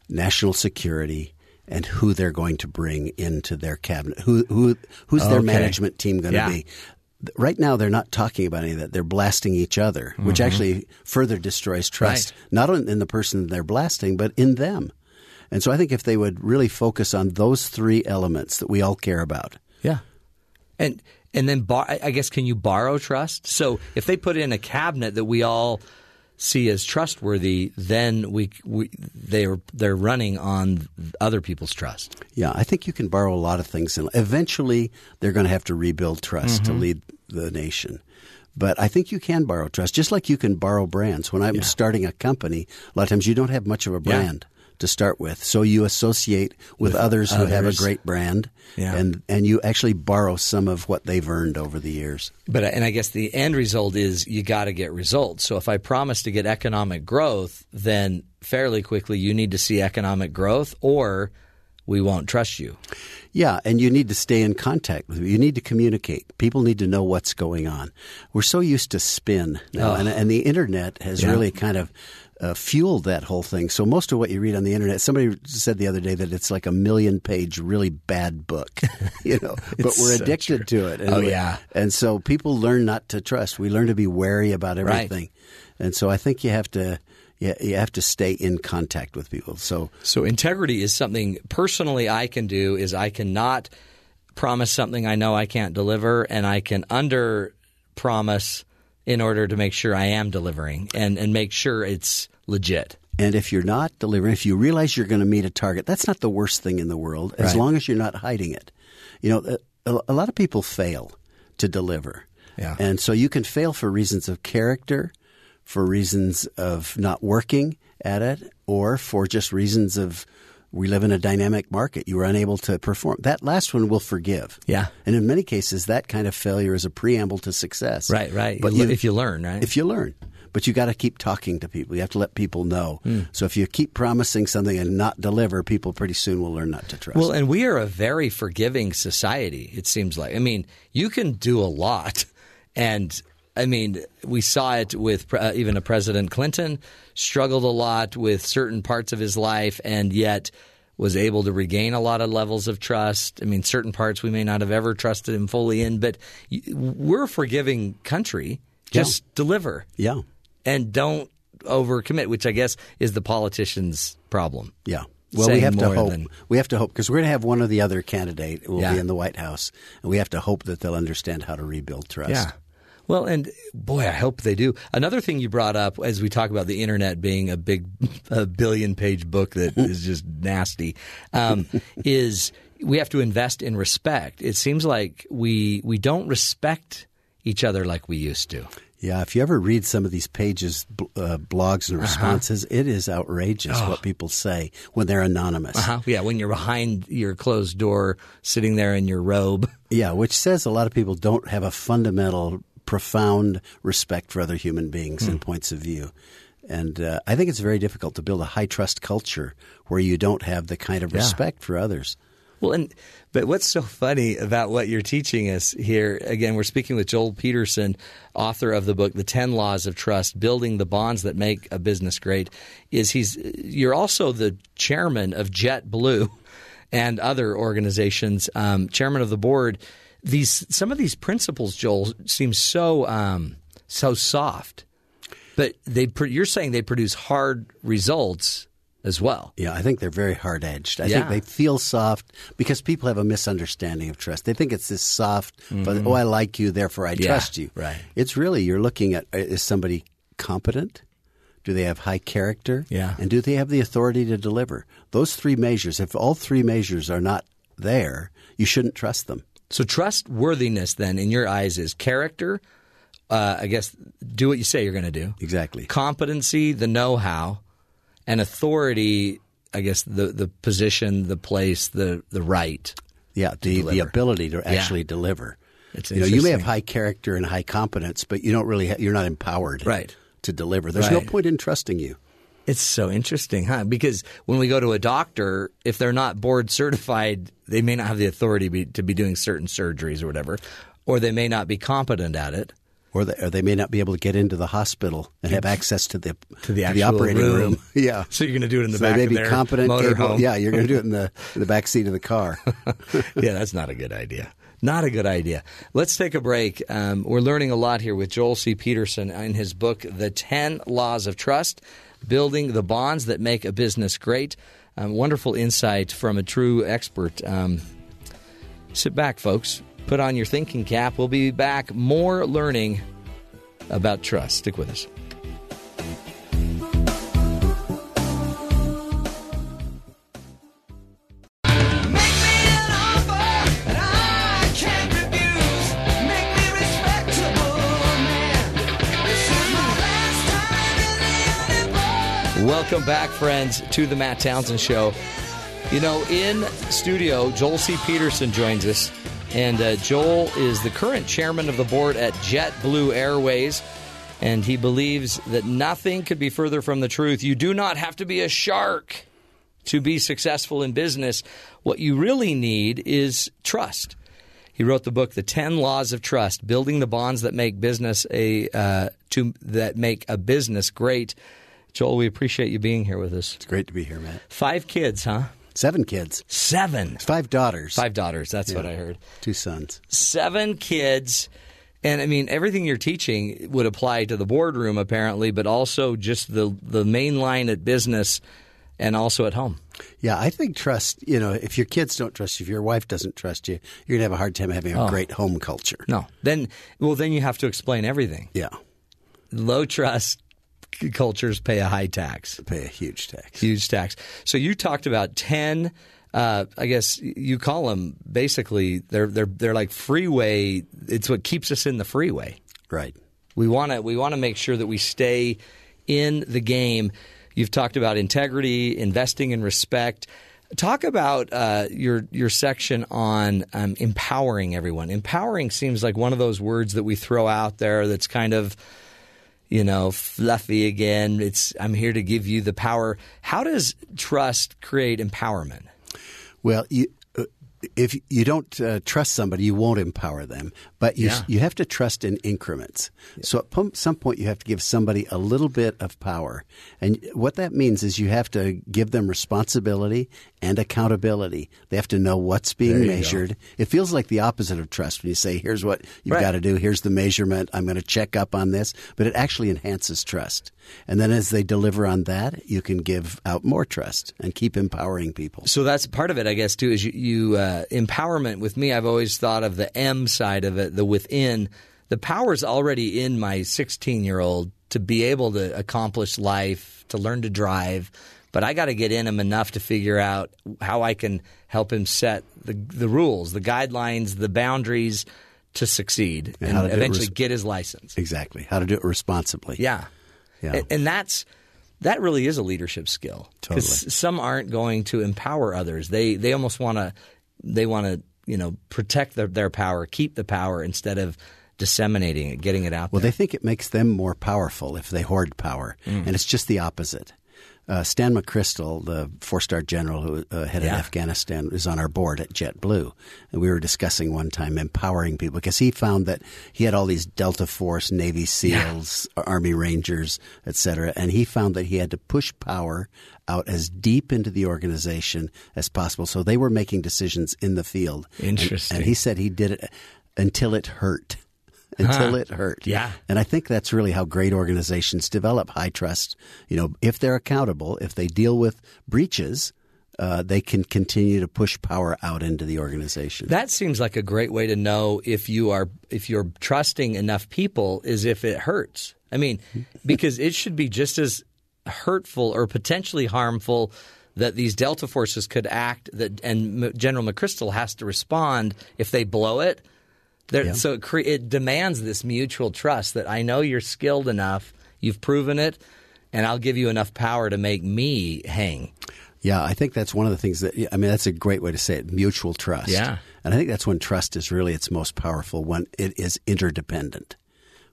national security, and who they're going to bring into their cabinet. Who who who's their management team going to be? Right now, they're not talking about any of that. They're blasting each other, which Mhm. actually further destroys trust, Right. not in the person they're blasting, but in them. And so I think if they would really focus on those three elements that we all care about, Yeah, and and then bar, I guess can you borrow trust? So if they put in a cabinet that we all see as trustworthy, then we, we they're they're running on other people's trust. Yeah, I think you can borrow a lot of things. And eventually, they're going to have to rebuild trust to Mhm. lead the nation. But I think you can borrow trust, just like you can borrow brands. When I'm starting a company, a lot of times you don't have much of a Yeah. To start with, so you associate with, With others, who have a great brand, Yeah. and and you actually borrow some of what they've earned over the years. But and I guess the end result is you got to get results. So if I promise to get economic growth, then fairly quickly you need to see economic growth, or we won't trust you. Yeah, and you need to stay in contact with You need to communicate. People need to know what's going on. We're so used to spin now, Oh. and, and the internet has Yeah. really kind of uh, fueled that whole thing. So most of what you read on the internet, somebody said the other day that it's like a million page really bad book, [laughs] you know. [laughs] but we're so addicted to it. And Oh, we- yeah. and so people learn not to trust. We learn to be wary about Right. everything, and so I think you have to. You, you have to stay in contact with people. So So integrity is something personally I can do is I cannot promise something I know I can't deliver and I can under promise in order to make sure I am delivering and, and make sure it's legit. And if you're not delivering, if you realize you're going to meet a target, that's not the worst thing in the world, as Right. long as you're not hiding it. You know, a, a lot of people fail to deliver. Yeah. And so you can fail for reasons of character, for reasons of not working at it, or for just reasons of we live in a dynamic market. You were unable to perform. That last one will forgive. Yeah. And in many cases, that kind of failure is a preamble to success. Right, right. But You- you, if you learn, right? If you learn. But you got to keep talking to people. You have to let people know. Hmm. So if you keep promising something and not deliver, people pretty soon will learn not to trust. Well, and we are a very forgiving society, it seems like. I mean, you can do a lot. And I mean, we saw it with uh, even a President Clinton struggled a lot with certain parts of his life and yet was able to regain a lot of levels of trust. I mean, certain parts we may not have ever trusted him fully in, but we're a forgiving country. Just deliver. Yeah. And don't overcommit, which I guess is the politician's problem. Yeah. Well, we Saying have to hope. We have to hope because we're going to have one or the other candidate will Yeah. be in the White House, and we have to hope that they'll understand how to rebuild trust. Yeah. Well, and boy, I hope they do. Another thing you brought up as we talk about the internet being a big, a billion page book that is just nasty, um, [laughs] is we have to invest in respect. It seems like we we don't respect each other like we used to. Yeah, if you ever read some of these pages, uh, blogs, and responses, it is outrageous Uh-huh. Oh. what people say when they're anonymous. Uh-huh. Yeah, when you're behind your closed door, sitting there in your robe. [laughs] Yeah, which says a lot of people don't have a fundamental, profound respect for other human beings Hmm. and points of view. And uh, I think it's very difficult to build a high trust culture where you don't have the kind of Yeah. respect for others. Well, and but what's so funny about what you're teaching us here? Again, we're speaking with Joel Peterson, author of the book "The Ten Laws of Trust: Building the Bonds That Make a Business Great." Is he's you're also the chairman of JetBlue and other organizations, um, chairman of the board. These some of these principles, Joel, seem so um, so soft, but they you're saying they produce hard results as well. Yeah, I think they're very hard edged. I Yeah. think they feel soft because people have a misunderstanding of trust. They think it's this soft, but oh, I like you, therefore I Mm-hmm. Yeah, trust you. right. It's really you're looking at uh, is somebody competent? Do they have high character? Yeah. And do they have the authority to deliver? Those three measures. If all three measures are not there, you shouldn't trust them. So trustworthiness, then, in your eyes, is character. Uh, I guess do what you say you're going to do. Exactly. Competency, the know-how, and authority. I guess the the position, the place, the the right. Yeah, the, the ability to actually deliver. It's you know, you may have high character and high competence, but you don't really ha- you're not empowered Right. to deliver. There's no point in trusting you. It's so interesting, huh? Because when we go to a doctor, if they're not board certified, they may not have the authority be, to be doing certain surgeries or whatever, or they may not be competent at it. Or they, or they may not be able to get into the hospital and have access to the To the actual operating room. room. [laughs] yeah, So you're going to do it in the so back they may of be their competent. motorhome. capable- Yeah, you're going to do it in the in [laughs] the back seat of the car. [laughs] yeah, that's not a good idea. Not a good idea. Let's take a break. Um, we're learning a lot here with Joel C. Peterson in his book, The 10 Laws of Trust Building the Bonds That Make a Business Great. Um, wonderful insight from a true expert. Um, sit back, folks. Put on your thinking cap. We'll be back. More learning about trust. Stick with us. Welcome back, friends, to the Matt Townsend Show. You know, in studio, Joel C. Peterson joins us, and uh, Joel is the current chairman of the board at JetBlue Airways, and he believes that nothing could be further from the truth. You do not have to be a shark to be successful in business. What you really need is trust. He wrote the book, The Ten Laws of Trust: Building the Bonds That Make Business a uh, to that make a business great. Joel, we appreciate you being here with us. It's great to be here, Matt. Five kids, huh? Seven kids, Seven. five daughters, Five daughters. That's what I heard. two sons. Seven kids. And I mean, everything you're teaching would apply to the boardroom, apparently, but also just the, the main line at business and also at home. Yeah, I think trust. You know, if your kids don't trust you, if your wife doesn't trust you, you're gonna have a hard time having a Oh. great home culture. No. Then, well, then you have to explain everything. Yeah, Low trust cultures pay a high tax. pay a huge tax. huge tax. So you talked about ten. Uh, I guess you call them basically they're they're they're like freeway. It's what keeps us in the freeway. Right. We want to we want to make sure that we stay in the game. You've talked about integrity, investing in respect. Talk about uh, your your section on um, empowering everyone. Empowering seems like one of those words that we throw out there that's kind of you know fluffy again. It's I'm here to give you the power. How does trust create empowerment? Well, you, if you don't uh, trust somebody, you won't empower them. But you Yeah. you have to trust in increments. So at some point, you have to give somebody a little bit of power, and what that means is you have to give them responsibility and accountability. They have to know what's being you go. measured. It feels like the opposite of trust when you say, "Here's what you've Right. got to do. Here's the measurement. I'm going to check up on this." But it actually enhances trust. And then as they deliver on that, you can give out more trust and keep empowering people. So that's part of it, I guess, too. Is you, you uh, Uh, empowerment with me? I've always thought of the M side of it, the within. The power's already in my 16 year old to be able to accomplish life, to learn to drive. But I got to get in him enough to figure out how I can help him set the the rules, the guidelines, the boundaries to succeed, And and, to eventually res- get his license. Exactly. How to do it responsibly. Yeah. Yeah. And, and that's that really is a leadership skill. Totally. some aren't going to empower others. They they almost want to they want to you know protect their, their power, keep the power instead of disseminating it, getting it out Well, there. they think it makes them more powerful if they hoard power, Mm. and it's just the opposite. Uh, Stan McChrystal, the four-star general who uh, headed Yeah. Afghanistan, is on our board at JetBlue, and we were discussing one time empowering people because he found that he had all these Delta Force, Navy SEALs, Army Rangers, et cetera, and he found that he had to push power out as deep into the organization as possible, so they were making decisions in the field. And- Interesting. and he said he did it until it hurt. Until Huh. it hurt. Yeah. And I think that's really how great organizations develop high trust. You know, if they're accountable, if they deal with breaches, uh, they can continue to push power out into the organization. That seems like a great way to know if you are if you're trusting enough people is if it hurts. I mean, [laughs] because it should be just as hurtful or potentially harmful that these delta forces could act that and General McChrystal has to respond if they blow it. There, So it, cre- it demands this mutual trust that I know you're skilled enough, you've proven it, and I'll give you enough power to make me hang. Yeah, I think that's one of the things that I mean. That's a great way to say it: mutual trust. Yeah. and I think that's when trust is really its most powerful when it is interdependent,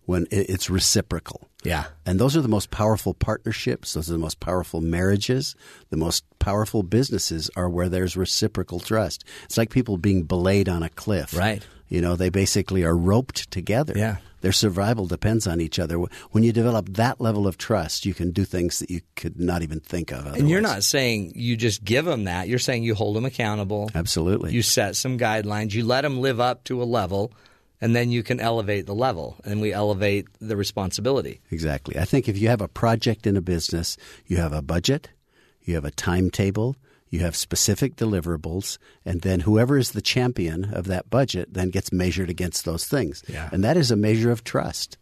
when it's reciprocal. Yeah. and those are the most powerful partnerships. Those are the most powerful marriages. The most powerful businesses are where there's reciprocal trust. It's like people being belayed on a cliff. Right. You know, they basically are roped together. Yeah. Their survival depends on each other. When you develop that level of trust, you can do things that you could not even think of. And you're not saying you just give them that. You're saying you hold them accountable. Absolutely. You set some guidelines. You let them live up to a level, and then you can elevate the level, and we elevate the responsibility. Exactly. I think if you have a project in a business, you have a budget, you have a timetable, you have specific deliverables, and then whoever is the champion of that budget then gets measured against those things. Yeah. And that is a measure of trust.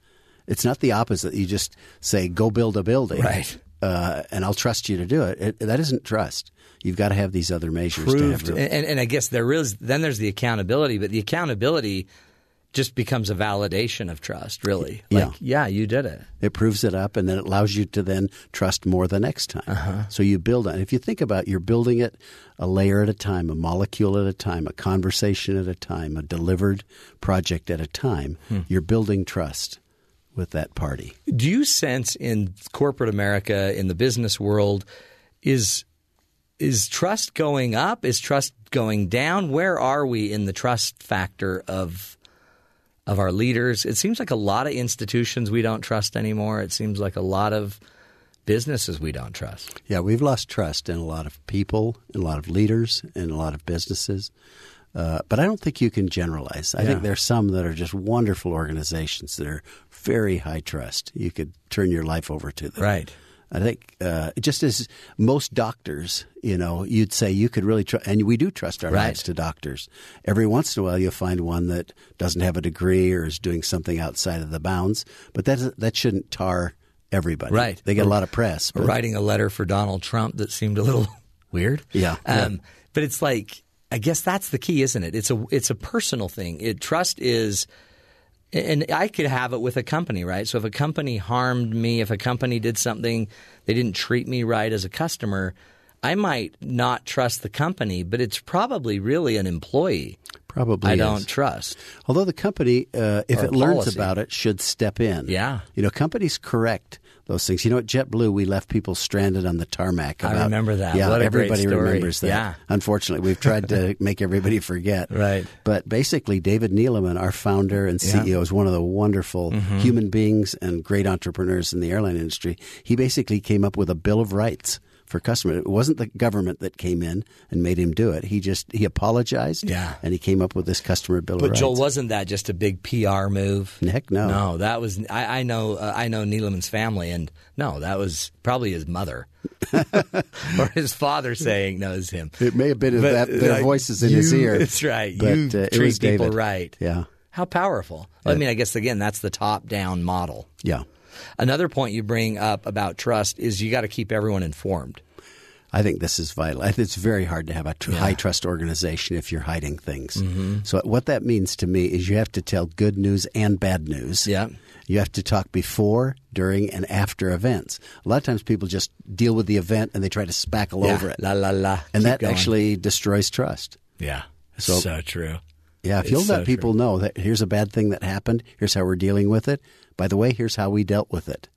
It's not the opposite. You just say, go build a building. Right. Uh, and I'll trust you to do it. it. That isn't trust. You've got to have these other measures to have Proved, real- and, and I guess there is then there's the accountability, but the accountability just becomes a validation of trust. Really, like yeah, you did it. It proves it up, and then it allows you to then trust more the next time. Uh-huh. So you build on. If you think about, it, you're building it a layer at a time, a molecule at a time, a conversation at a time, a delivered project at a time. Hmm. You're building trust with that party. Do you sense in corporate America, in the business world, is is trust going up? Is trust going down? Where are we in the trust factor of of our leaders? It seems like a lot of institutions we don't trust anymore. It seems like a lot of businesses we don't trust. Yeah, we've lost trust in a lot of people, in a lot of leaders, in a lot of businesses. Uh, but I don't think you can generalize. I Yeah. think there's some that are just wonderful organizations that are very high trust. You could turn your life over to them. Right. I think uh, just as most doctors, you know, you'd say you could really trust, and we do trust our Right. lives to doctors. Every once in a while, you'll find one that doesn't have a degree or is doing something outside of the bounds, but that that shouldn't tar everybody. Right. They get a lot of press. But- writing a letter for Donald Trump that seemed a little [laughs] weird. Yeah. Um, But it's like I guess that's the key, isn't it? It's a it's a personal thing. It trust is and I could have it with a company, right? So if a company harmed me, if a company did something, they didn't treat me right as a customer, I might not trust the company, but it's probably really an employee. Probably I is. don't trust. Although the company, uh, if Or it learns about it, should step in. Yeah. You know, companies correct those things. You know, at JetBlue, we left people stranded on the tarmac. I remember that. Yeah, What a great everybody remembers that. Yeah. Unfortunately, we've tried to [laughs] make everybody forget. Right. But basically, David Neeleman, our founder and Yeah. Mm-hmm. CEO, is one of the wonderful human beings and great entrepreneurs in the airline industry. He basically came up with a Bill of Rights for customers. It wasn't the government that came in and made him do it. He just he apologized. Yeah. And he came up with this customer bill But. Joel, wasn't that just a big PR move? Heck no. No, that was I, I know uh, I know Neeleman's family, and no, that was probably his mother [laughs] or his father saying knows him. It may have been But, that their uh, voice in his ear. That's right. But you uh, it treat was people David. right. Yeah. How powerful. I mean, I guess again, that's the top-down model. Yeah. Another point you bring up about trust is you got to keep everyone informed. I think this is vital. It's very hard to have a tr- high trust organization if you're hiding things. Mm-hmm. So what that means to me is you have to tell good news and bad news. Yeah. You have to talk before, during, and after events. A lot of times people just deal with the event and they try to spackle Yeah. over it. La la la. and Keep that going. actually destroys trust. yeah, So- so, true. Yeah, if It's you'll so let people true. know that here's a bad thing that happened, here's how we're dealing with it. By the way, here's how we dealt with it.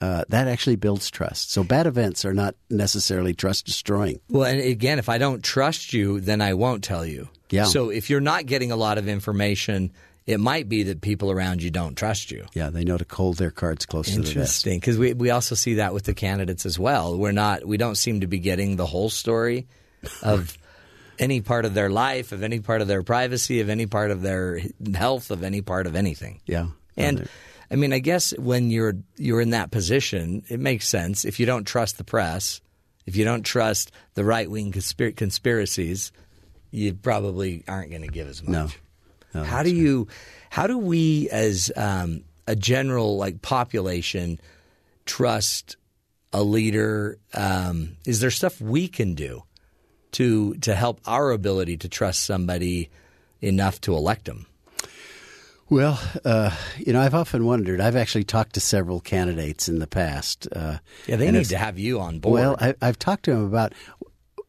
Uh, that actually builds trust. So bad events are not necessarily trust destroying. Well, and again, if I don't trust you, then I won't tell you. Yeah. So if you're not getting a lot of information, it might be that people around you don't trust you. Yeah, they know to hold their cards close to the vest. Interesting, because we we also see that with the candidates as well. We're not we don't seem to be getting the whole story of [laughs] any part of their life, of any part of their privacy, of any part of their health, of any part of anything. Yeah. And I mean, I guess when you're you're in that position, it makes sense. If you don't trust the press, if you don't trust the right wing conspir- conspiracies, you probably aren't going to give as much. No. No, how do you? How do we, as um, a general like population, trust a leader? Um, is there stuff we can do to to help our ability to trust somebody enough to elect them? Well, uh, you know, I've often wondered. I've actually talked to several candidates in the past. Uh, Yeah, they need to have you on board. Well, I, I've talked to them about,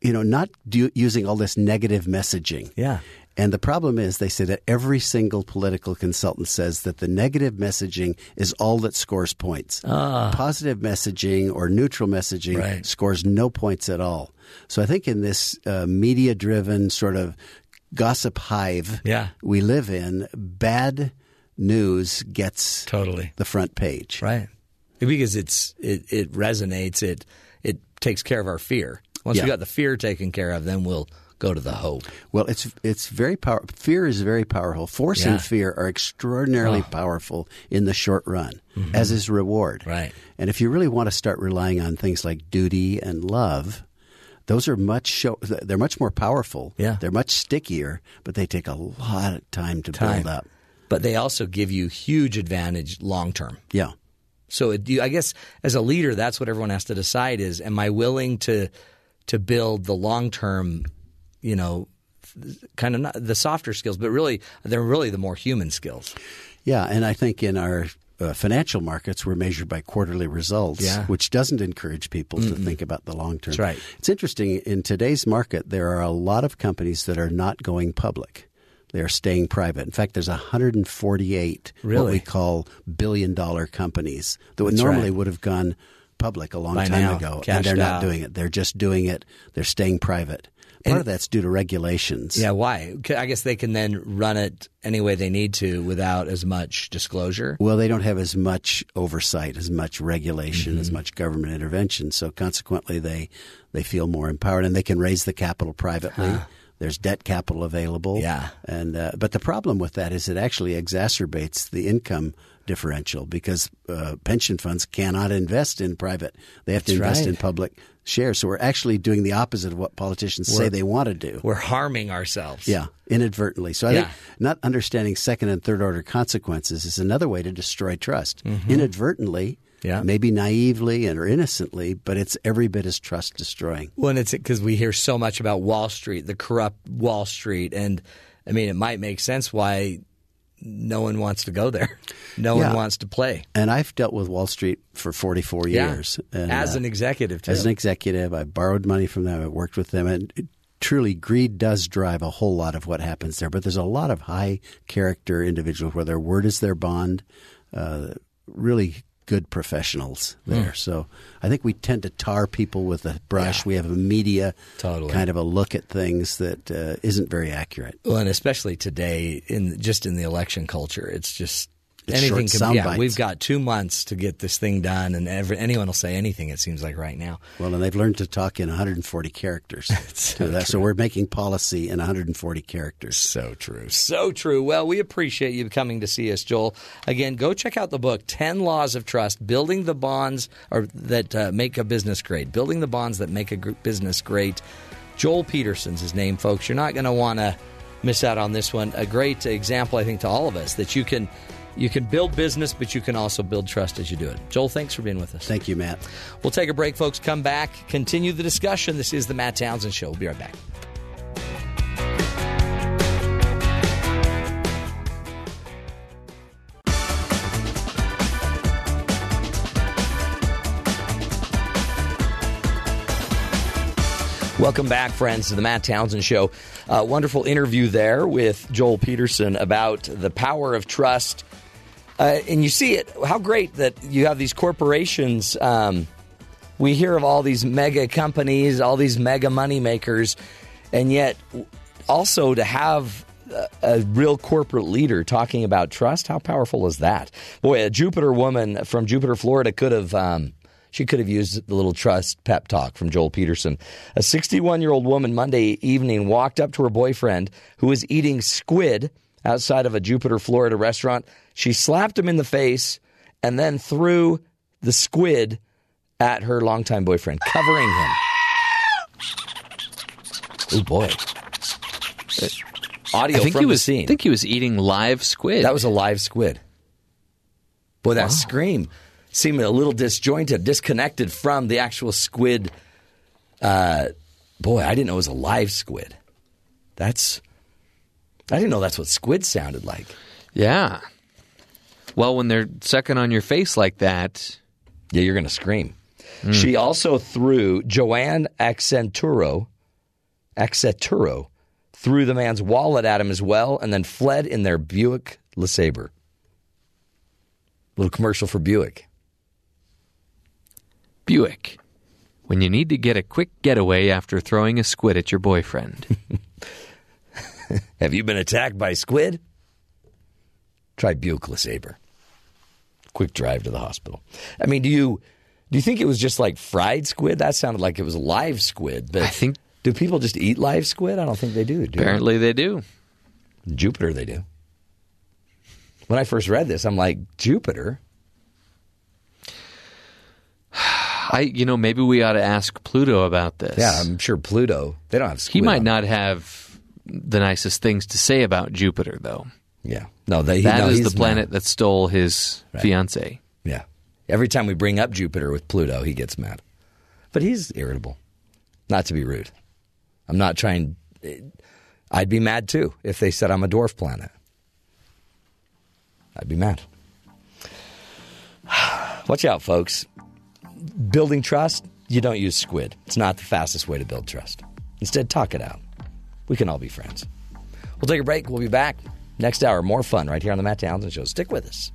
you know, not do, using all this negative messaging. Yeah. And the problem is, they say that every single political consultant says that the negative messaging is all that scores points. Positive messaging or neutral messaging Right. scores no points at all. So I think in this uh, media driven sort of gossip hive Yeah. we live in, bad news gets Totally. the front page. Right. Because it's it, it resonates. It it takes care of our fear. Once Yeah. we got the fear taken care of, then we'll go to the hope. Well, it's it's very power. Fear is very powerful. Force Yeah. and fear are extraordinarily powerful in the short run, as is reward. Mm-hmm. Right. And if you really want to start relying on things like duty and love, those are much show, they're much more powerful. Yeah. They're much stickier, but they take a lot of time to Time. build up. But they also give you huge advantage long term. Yeah. So it, I guess as a leader, that's what everyone has to decide: is am I willing to to build the long term, you know, kind of not the softer skills, but really they're really the more human skills. Yeah, and I think in our uh, financial markets, we're measured by quarterly results, Yeah. which doesn't encourage people to think about the long term. Right. It's interesting. In today's market, there are a lot of companies that are not going public. They are staying private. In fact, there's 148 what we call billion dollar companies that would normally right. would have gone public a long By time now, ago, and they're not out. doing it. They're just doing it. They're staying private. Part And- of that's due to regulations. Yeah, why? I guess they can then run it any way they need to without as much disclosure. Well, they don't have as much oversight, as much regulation, Mm-hmm. as much government intervention. So consequently, they they feel more empowered, and they can raise the capital privately. There's debt capital available. Yeah. and uh, but the problem with that is it actually exacerbates the income differential because uh, pension funds cannot invest in private; they have to That's invest right. in public shares. So we're actually doing the opposite of what politicians say We're- they want to do. We're harming ourselves. Yeah, inadvertently. So I Yeah. think not understanding second and third order consequences is another way to destroy trust. Mm-hmm. Inadvertently, Yeah. maybe naively and or innocently, but it's every bit as trust destroying. When it's because we hear so much about Wall Street, the corrupt Wall Street, and I mean, it might make sense why no one wants to go there. [laughs] No Yeah. one wants to play. And I've dealt with Wall Street for 44 Yeah. years. And, as uh, an executive, too. as an executive, I borrowed money from them. I worked with them, and it, truly, greed does drive a whole lot of what happens there. But there's a lot of high character individuals where their word is their bond. Uh, really good professionals Hmm. there. So I think we tend to tar people with a brush. We have a media Totally. kind of a look at things that uh, isn't very accurate. Well, and especially today, in just in the election culture, it's just It's anything. Can, yeah, bites. we've got two months to get this thing done, and every, anyone will say anything. It seems like right now. Well, and they've learned to talk in 140 characters. [laughs] to that. So we're making policy in 140 characters. So true. So true. Well, we appreciate you coming to see us, Joel. Again, go check out the book, 10 Laws of Trust, Building the Bonds or that uh, Make a Business Great. Building the Bonds That Make a Business Great. Joel Peterson's his name, folks. You're not going to want to miss out on this one. A great example, I think, to all of us that you can you can build business, but you can also build trust as you do it. Joel, thanks for being with us. Thank you, Matt. We'll take a break, folks. Come back, continue the discussion. This is the Matt Townsend Show. We'll be right back. Welcome back, friends, to the Matt Townsend Show. Uh, wonderful interview there with Joel Peterson about the power of trust. Uh, and you see it, how great that you have these corporations. Um, we hear of all these mega companies, all these mega money makers, and yet also to have a, real corporate leader talking about trust, how powerful is that? Boy, a Jupiter woman from Jupiter, Florida could have. Um, She could have used the little trust pep talk from Joel Peterson. A 61 year old woman Monday evening walked up to her boyfriend who was eating squid outside of a Jupiter, Florida restaurant. She slapped him in the face and then threw the squid at her longtime boyfriend, covering him. Oh boy. Audio I think from he was. the scene. I think he was eating live squid. That was a live squid. Boy, that scream seemed a little disjointed, disconnected from the actual squid. Uh, boy, I didn't know it was a live squid. That's. I didn't know that's what squid sounded like. yeah. Well, when they're sucking on your face like that, Yeah, you're going to scream. She also threw Joanne Accenturo, Accenturo, threw the man's wallet at him as well, and then fled in their Buick LeSabre. Little commercial for Buick. Buick. When you need to get a quick getaway after throwing a squid at your boyfriend. [laughs] Have you been attacked by squid? Try Buick LeSabre. Quick drive to the hospital. I mean, do you do you think it was just like fried squid? That sounded like it was live squid. But I think- do people just eat live squid? I don't think they do. do they? Apparently, they do. Jupiter, they do. When I first read this, I'm like Jupiter. I, you know, maybe we ought to ask Pluto about this. Yeah, I'm sure Pluto. They don't have squid. he might not have the nicest things to say about Jupiter, though. Yeah, no, they. That no, is the planet mad. that stole his fiancee. Yeah. Every time we bring up Jupiter with Pluto, he gets mad. But he's irritable. Not to be rude. I'm not trying. Eh, I'd be mad too if they said I'm a dwarf planet. I'd be mad. [sighs] Watch out, folks. Building trust, you don't use squid. It's not the fastest way to build trust. Instead, talk it out. We can all be friends. We'll take a break. We'll be back next hour. More fun right here on the Matt Townsend Show. Stick with us.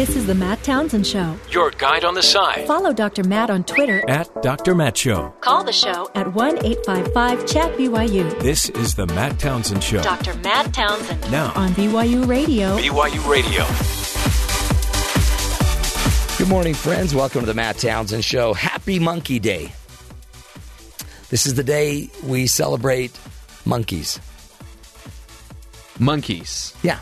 This is the Matt Townsend Show. Your guide on the side. Follow Dr. Matt on Twitter. At Dr. Matt Show. Call the show at 1 855 Chat BYU. This is the Matt Townsend Show. Dr. Matt Townsend. Now. On BYU Radio. BYU Radio. Good morning, friends. Welcome to the Matt Townsend Show. Happy Monkey Day. This is the day we celebrate monkeys. Monkeys. Yeah.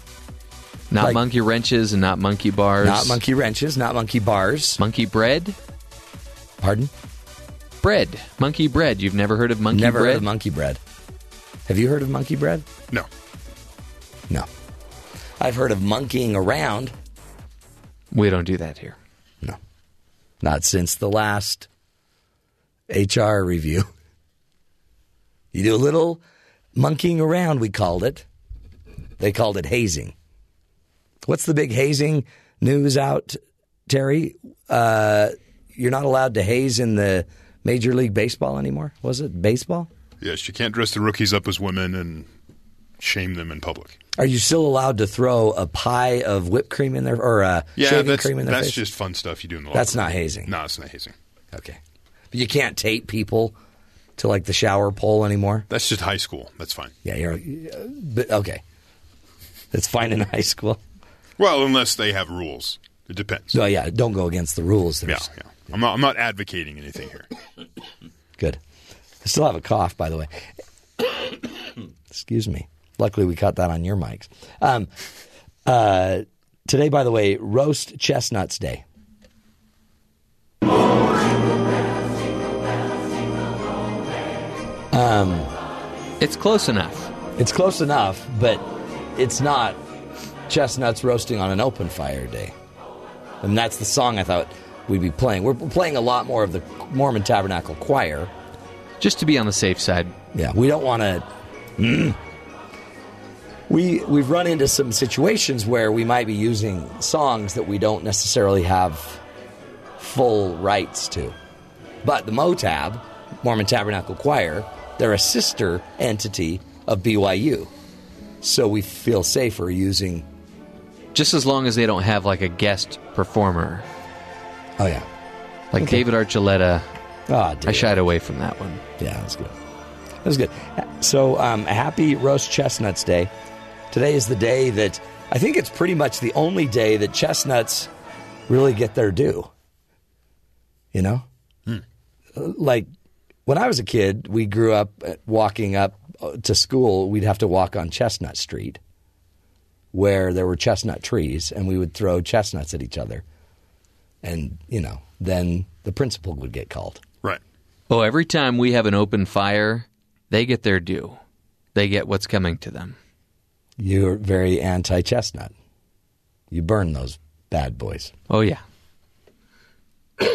Not Like- monkey wrenches and not monkey bars. Not monkey wrenches, not monkey bars. Monkey bread? Pardon? Bread. Monkey bread. You've never heard of monkey Never bread? Never heard of monkey bread. Have you heard of monkey bread? No. No. I've heard of monkeying around. we don't do that here. No. Not since the last HR review. You do a little monkeying around, we called it. They called it hazing. What's the big hazing news out, Terry? Uh, you're not allowed to haze in the Major League Baseball anymore? Was it baseball? Yes, you can't dress the rookies up as women and shame them in public. Are you still allowed to throw a pie of whipped cream in there or uh, Yeah, shaving that's, cream in their that's face? just fun stuff you do in the That's not hazing. No, it's not hazing. Okay. But you can't tape people to like the shower pole anymore? That's just high school. That's fine. Yeah, you're. But okay, that's fine in high school. Well, unless they have rules. It depends. So yeah, don't go against the rules. yeah, There's, yeah. I'm not. I'm not advocating anything here. Good. I still have a cough, by the way. Excuse me. Luckily, we caught that on your mics. Um, uh, today, by the way, roast chestnuts day. Um, It's close enough. It's close enough, but it's not chestnuts roasting on an open fire day. And that's the song I thought we'd be playing. We're playing a lot more of the Mormon Tabernacle Choir. Just to be on the safe side. Yeah, we don't want to. Mm. We we've run into some situations where we might be using songs that we don't necessarily have full rights to. But the MOTAB, Mormon Tabernacle Choir, They're a sister entity of BYU. So we feel safer using. Just as long as they don't have like a guest performer. Oh, yeah. Like Okay. David Archuleta. Ah, I shied away from that one. Yeah, that was good. That was good. So, um, happy Roast Chestnuts Day. Today is the day that I think it's pretty much the only day that chestnuts really get their due. You know? Like when I was a kid, we grew up uh, walking up uh, to school, we'd have to walk on Chestnut Street where there were chestnut trees and we would throw chestnuts at each other. And, you know, then the principal would get called. Right. Oh, every time we have an open fire, they get their due. They get what's coming to them. You're very anti chestnut. You burn those bad boys. Oh, yeah. [coughs]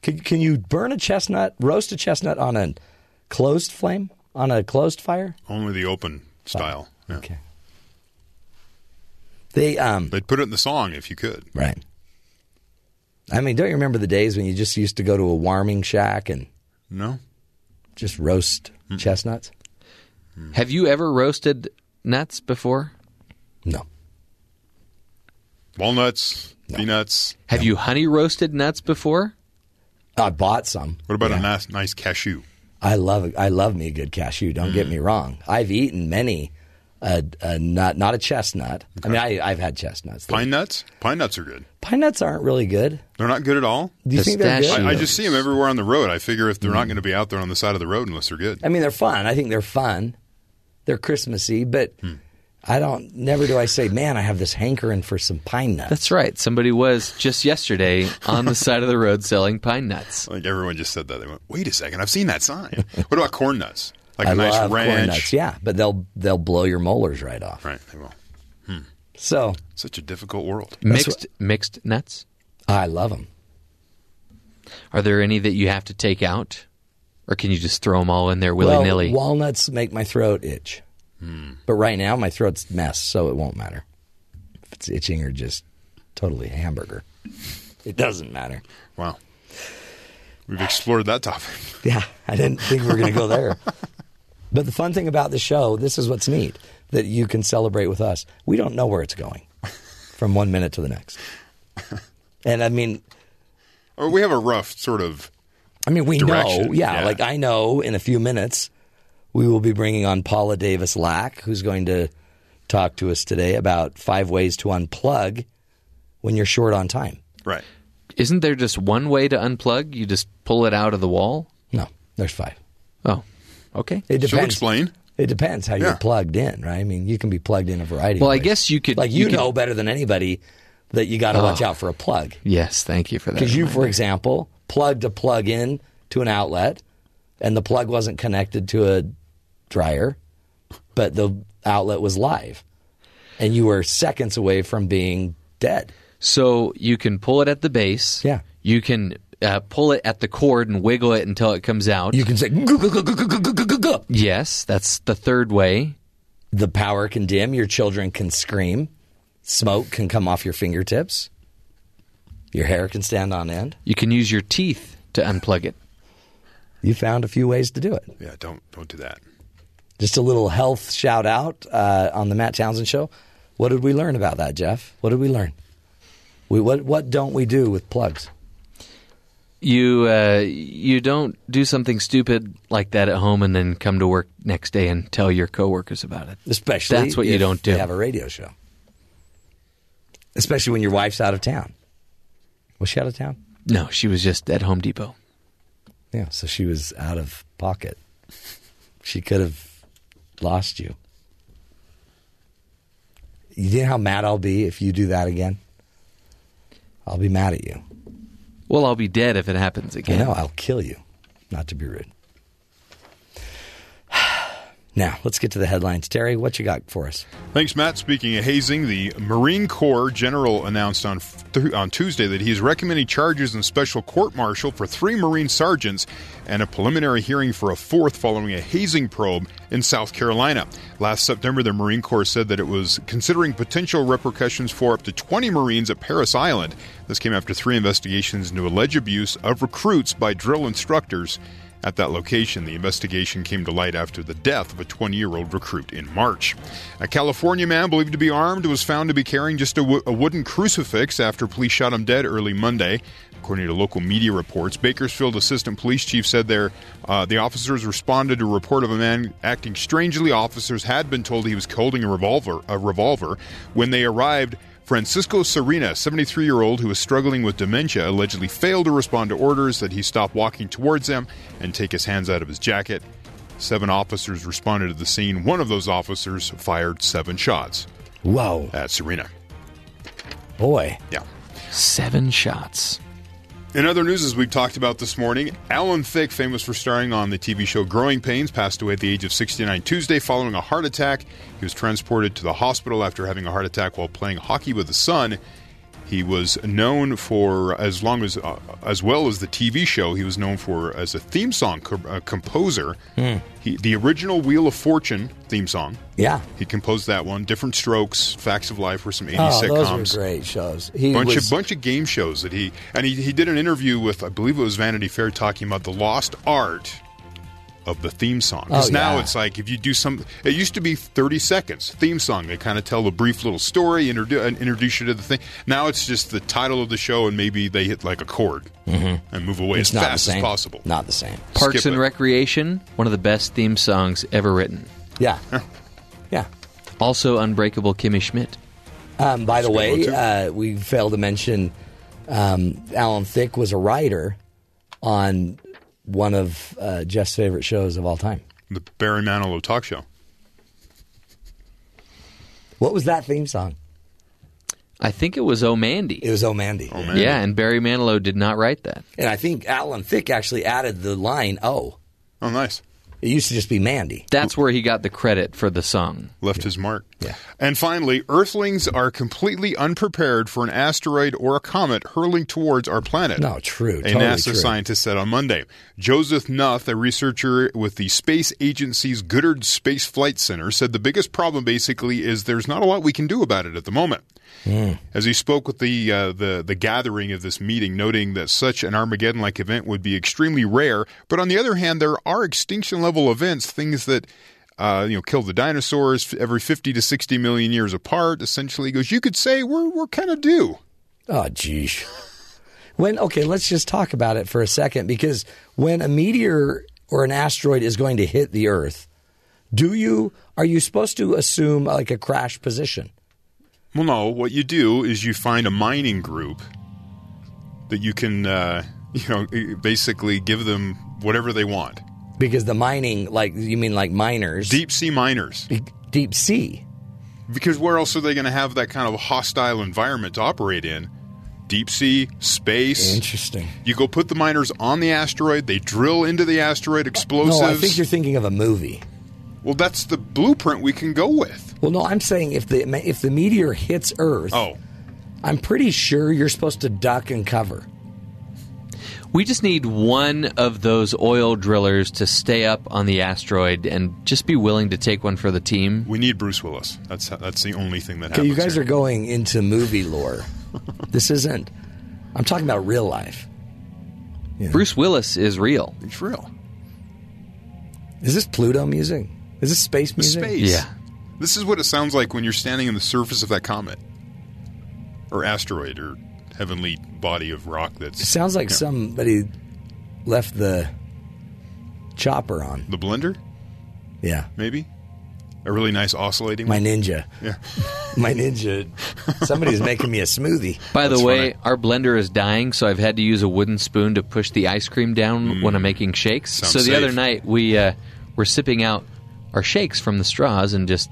Can, can you burn a chestnut, roast a chestnut on a closed flame, on a closed fire? Only the open style. Yeah. Okay. They um They'd put it in the song if you could. right. I mean, don't you remember the days when you just used to go to a warming shack and No? just roast chestnuts? Have you ever roasted nuts before? No. Walnuts, peanuts. Have you honey roasted nuts before? I bought some. What about Yeah. a nice, nice cashew? I love I love me a good cashew. Don't get me wrong. I've eaten many a, a nut, not a chestnut. I mean, I, I've had chestnuts. Pine nuts? Pine nuts are good. Pine nuts aren't really good. They're not good at all? Do you think they're good? I, I just see them everywhere on the road. I figure if they're not hmm. going to be out there on the side of the road unless they're good. I mean, they're fun. I think they're fun. They're Christmassy, but hmm. I don't. Never do I say, "Man, I have this hankering for some pine nuts." That's right. Somebody was just yesterday on the side of the road selling pine nuts. [laughs] Like everyone just said that. They went, wait a second, I've seen that sign. what about corn nuts? Like a I nice love ranch. corn nuts. Yeah, but they'll they'll blow your molars right off. Right, they will. Hmm. So Such a difficult world. Mixed mixed nuts. I love them. Are there any that you have to take out, or can you just throw them all in there willy nilly? Well, walnuts make my throat itch, hmm. but right now my throat's mess, so it won't matter if it's itching or just totally hamburger. It doesn't matter. Wow. We've explored that topic. Yeah, I didn't think we were going to go there. [laughs] But the fun thing about the show, this is what's neat that you can celebrate with us. We don't know where it's going [laughs] from one minute to the next. And I mean, Or we have a rough sort of. I mean, we know, yeah, yeah. like I know in a few minutes we will be bringing on Paula Davis Laack, who's going to talk to us today about five ways to unplug when you're short on time. Right. Isn't there just one way to unplug? You just pull it out of the wall. No, there's five. Oh, okay. It She'll depends. explain. It depends how Yeah. you're plugged in, right? I mean, you can be plugged in a variety. Well, of I guess you could- like you you, could- know better than anybody that you got to Oh. watch out for a plug. Yes, thank you for that. Because you, for example, plugged a plug in to an outlet, and the plug wasn't connected to a dryer, but the outlet was live, and you were seconds away from being dead. So you can pull it at the base. Yeah. You can uh, pull it at the cord and wiggle it until it comes out. You can say, Yes, that's the third way. The power can dim, your children can scream, smoke can come off your fingertips, your hair can stand on end. You can use your teeth to unplug it. You found a few ways to do it. Yeah, don't don't do that. Just a little health shout out uh, on the Matt Townsend show. What did we learn about that, Jeff? What did we learn? We, what what don't we do with plugs? You uh, you don't do something stupid like that at home and then come to work next day and tell your coworkers about it. Especially That's what you don't do. You have a radio show. Especially when your wife's out of town. Was she out of town? No, she was just at Home Depot. Yeah, so she was out of pocket. She could have lost you. You know how mad I'll be if you do that again? I'll be mad at you. Well, I'll be dead if it happens again. know, I'll kill you. Not to be rude. Now, let's get to the headlines. Terry, what you got for us? Thanks, Matt. Speaking of hazing, the Marine Corps general announced on th- on Tuesday that he is recommending charges in special court martial for three Marine sergeants and a preliminary hearing for a fourth following a hazing probe in South Carolina. Last September, the Marine Corps said that it was considering potential repercussions for up to 20 Marines at Parris Island. This came after three investigations into alleged abuse of recruits by drill instructors at that location. The investigation came to light after the death of a 20 year old recruit in March. A California man believed to be armed was found to be carrying just a wo- a wooden crucifix after police shot him dead early Monday. According to local media reports, Bakersfield Assistant Police Chief said there uh, the officers responded to a report of a man acting strangely. Officers had been told he was holding a revolver. A revolver. When they arrived, Francisco Serna, 73 year old who was struggling with dementia, allegedly failed to respond to orders that he stop walking towards them and take his hands out of his jacket. Seven officers responded to the scene. One of those officers fired seven shots Whoa. at Serna. Boy. Yeah. Seven shots. In other news, as we've talked about this morning, Alan Thicke, famous for starring on the TV show Growing Pains, passed away at the age of 69 Tuesday following a heart attack. He was transported to the hospital after having a heart attack while playing hockey with his son. He was known for as long as uh, as well as the TV show. He was known for as a theme song co- uh, composer. He, the original Wheel of Fortune theme song. Yeah. He composed that one. Diff'rent Strokes, Facts of Life were some 80s Oh, sitcoms those were great shows. He bunch was, of bunch of game shows that he and he, he did an interview with I believe it was Vanity Fair talking about the lost art of the theme song. Because Oh, now yeah. it's like if you do some, it used to be thirty seconds theme song. They kind of tell a brief little story, introdu- and introduce you to the thing. Now it's just the title of the show, and maybe they hit like a chord and move away Mm-hmm. it's as not the fast as same. possible. Not the same. Parks Skip and it. Recreation, one of the best theme songs ever written. Yeah. Yeah. Also, Unbreakable Kimmy Schmidt. Um, by the That's a way, uh, we failed to mention um, Alan Thicke was a writer on one of uh, Jeff's favorite shows of all time. The Barry Manilow talk show. What was that theme song? I think it was Oh Mandy. It was Oh Mandy. Oh man, yeah, and Barry Manilow did not write that. And I think Alan Thicke actually added the line "Oh." oh nice. It used to just be Mandy. That's where he got the credit for the song. left his mark. Yeah. And finally, Earthlings are completely unprepared for an asteroid or a comet hurling towards our planet. No, true. A totally NASA true. scientist said on Monday. Joseph Nuth, a researcher with the Space Agency's Goddard Space Flight Center, said the biggest problem basically is there's not a lot we can do about it at the moment. Hmm. As he spoke with the, uh, the the gathering of this meeting, noting that such an Armageddon-like event would be extremely rare, but on the other hand, there are extinction-level events, things that uh, you know kill the dinosaurs every 50 to 60 million years apart. Essentially, goes, you could say we're we're kind of due. Oh, geez. When okay, let's just talk about it for a second because when a meteor or an asteroid is going to hit the Earth, do you are you supposed to assume like a crash position? Well, no. What you do is you find a mining group that you can, uh, [laughs] you know, basically give them whatever they want. Because the mining, like you mean like miners, Deep sea miners. deep, deep sea. Because where else are they going to have that kind of hostile environment to operate in? Deep sea, space. Interesting. You go put the miners on the asteroid. They drill into the asteroid explosives. No, I think you're thinking of a movie. well, that's the blueprint we can go with. Well, no, I'm saying if the if the meteor hits Earth, Oh, I'm pretty sure you're supposed to duck and cover. We just need one of those oil drillers to stay up on the asteroid and just be willing to take one for the team. we need Bruce Willis. That's that's the only thing that Okay, happens. you guys here. are going into movie lore. [laughs] this isn't. I'm talking about real life. Bruce Willis is real. It's real. Is this Pluto music? Is this space music? Space. Yeah. This is what it sounds like when you're standing on the surface of that comet or asteroid or heavenly body of rock It that's sounds like Yeah. somebody left the chopper on. the blender, Yeah, maybe. A really nice oscillating my one. ninja. Yeah. [laughs] My ninja. Somebody's making me a smoothie. By the That's way, funny. our blender is dying, so I've had to use a wooden spoon to push the ice cream down when I'm making shakes. Sounds so the safe. other night we uh, were sipping out our shakes from the straws and just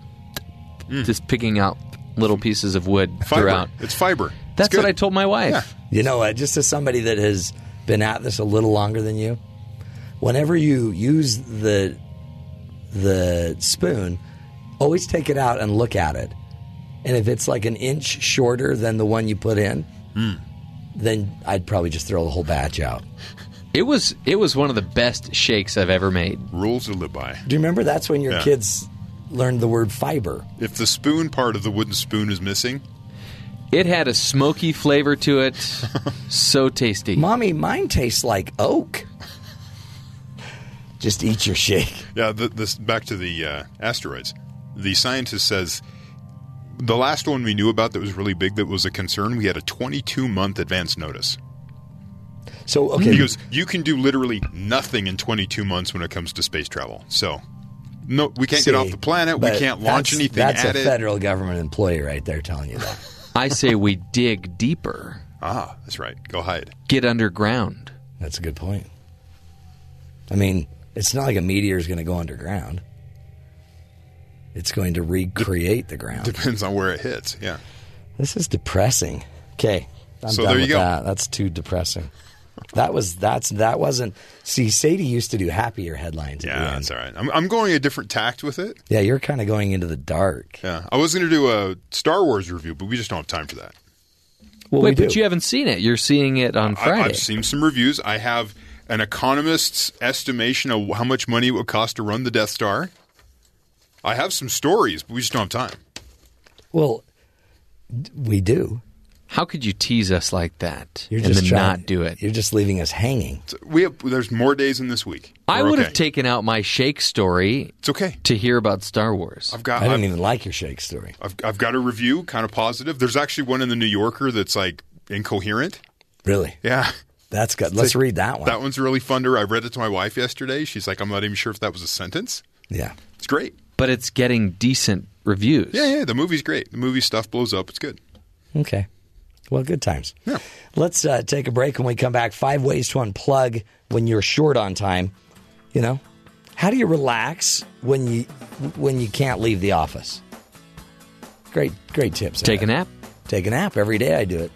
just picking out little pieces of wood Fiber. throughout. It's fiber. It's That's what. I told my wife. Yeah. You know what? Just as somebody that has been at this a little longer than you, whenever you use the the spoon, always take it out and look at it. And if it's like an inch shorter than the one you put in, Hmm. then I'd probably just throw the whole batch out. It was it was one of the best shakes I've ever made. Rules to live by. Do you remember that's when your Yeah. kids learned the word fiber? If the spoon part of the wooden spoon is missing, It had a smoky flavor to it, [laughs] so tasty. Mommy, mine tastes like oak. Just eat your shake. Yeah, the, this back to the uh, asteroids. The scientist says the last one we knew about that was really big that was a concern. We had a 22 month advance notice. So okay, He goes, you can do literally nothing in 22 months when it comes to space travel. So, no, we can't get off the planet. We can't launch that's- anything That's at a it. federal government employee right there telling you that. I say we dig deeper, Ah, that's right. Go hide. get underground. That's a good point. I mean, it's not like a meteor is going to go underground. It's going to recreate the ground. Depends on where it hits. Yeah. This is depressing. Okay, I'm So done there you with go. that. That's too depressing. That was that's that wasn't. See, Sadie used to do happier headlines. Yeah, that's all right. I'm, I'm going a different tact with it. Yeah, you're kind of going into the dark. Yeah. I was going to do a Star Wars review, but we just don't have time for that. Well, Wait, we but you haven't seen it. You're seeing it on Friday. I've seen some reviews. I have an economist's estimation of how much money it would cost to run the Death Star. I have some stories, but we just don't have time. well, we do. How could you tease us like that You're and just then trying, not do it? You're just leaving us hanging. So we have. There's more days in this week. I We're would okay. have taken out my shake story It's okay. to hear about Star Wars. I've got. I don't I've, even like your shake story. I've, I've got a review, kind of positive. There's actually one in the New Yorker that's like incoherent. Really, Yeah. that's good. Let's read that one. That one's really fun to read. I read it to my wife yesterday. She's like, I'm not even sure if that was a sentence. Yeah. It's great. but it's getting decent reviews. Yeah, yeah. The movie's great. The movie stuff blows up. It's good. Okay. Well, good times. Yeah. Let's uh, take a break. When we come back, five ways to unplug when you're short on time. You know, how do you relax when you when you can't leave the office? Great, great tips. Take a nap. Take a nap every day. I do it.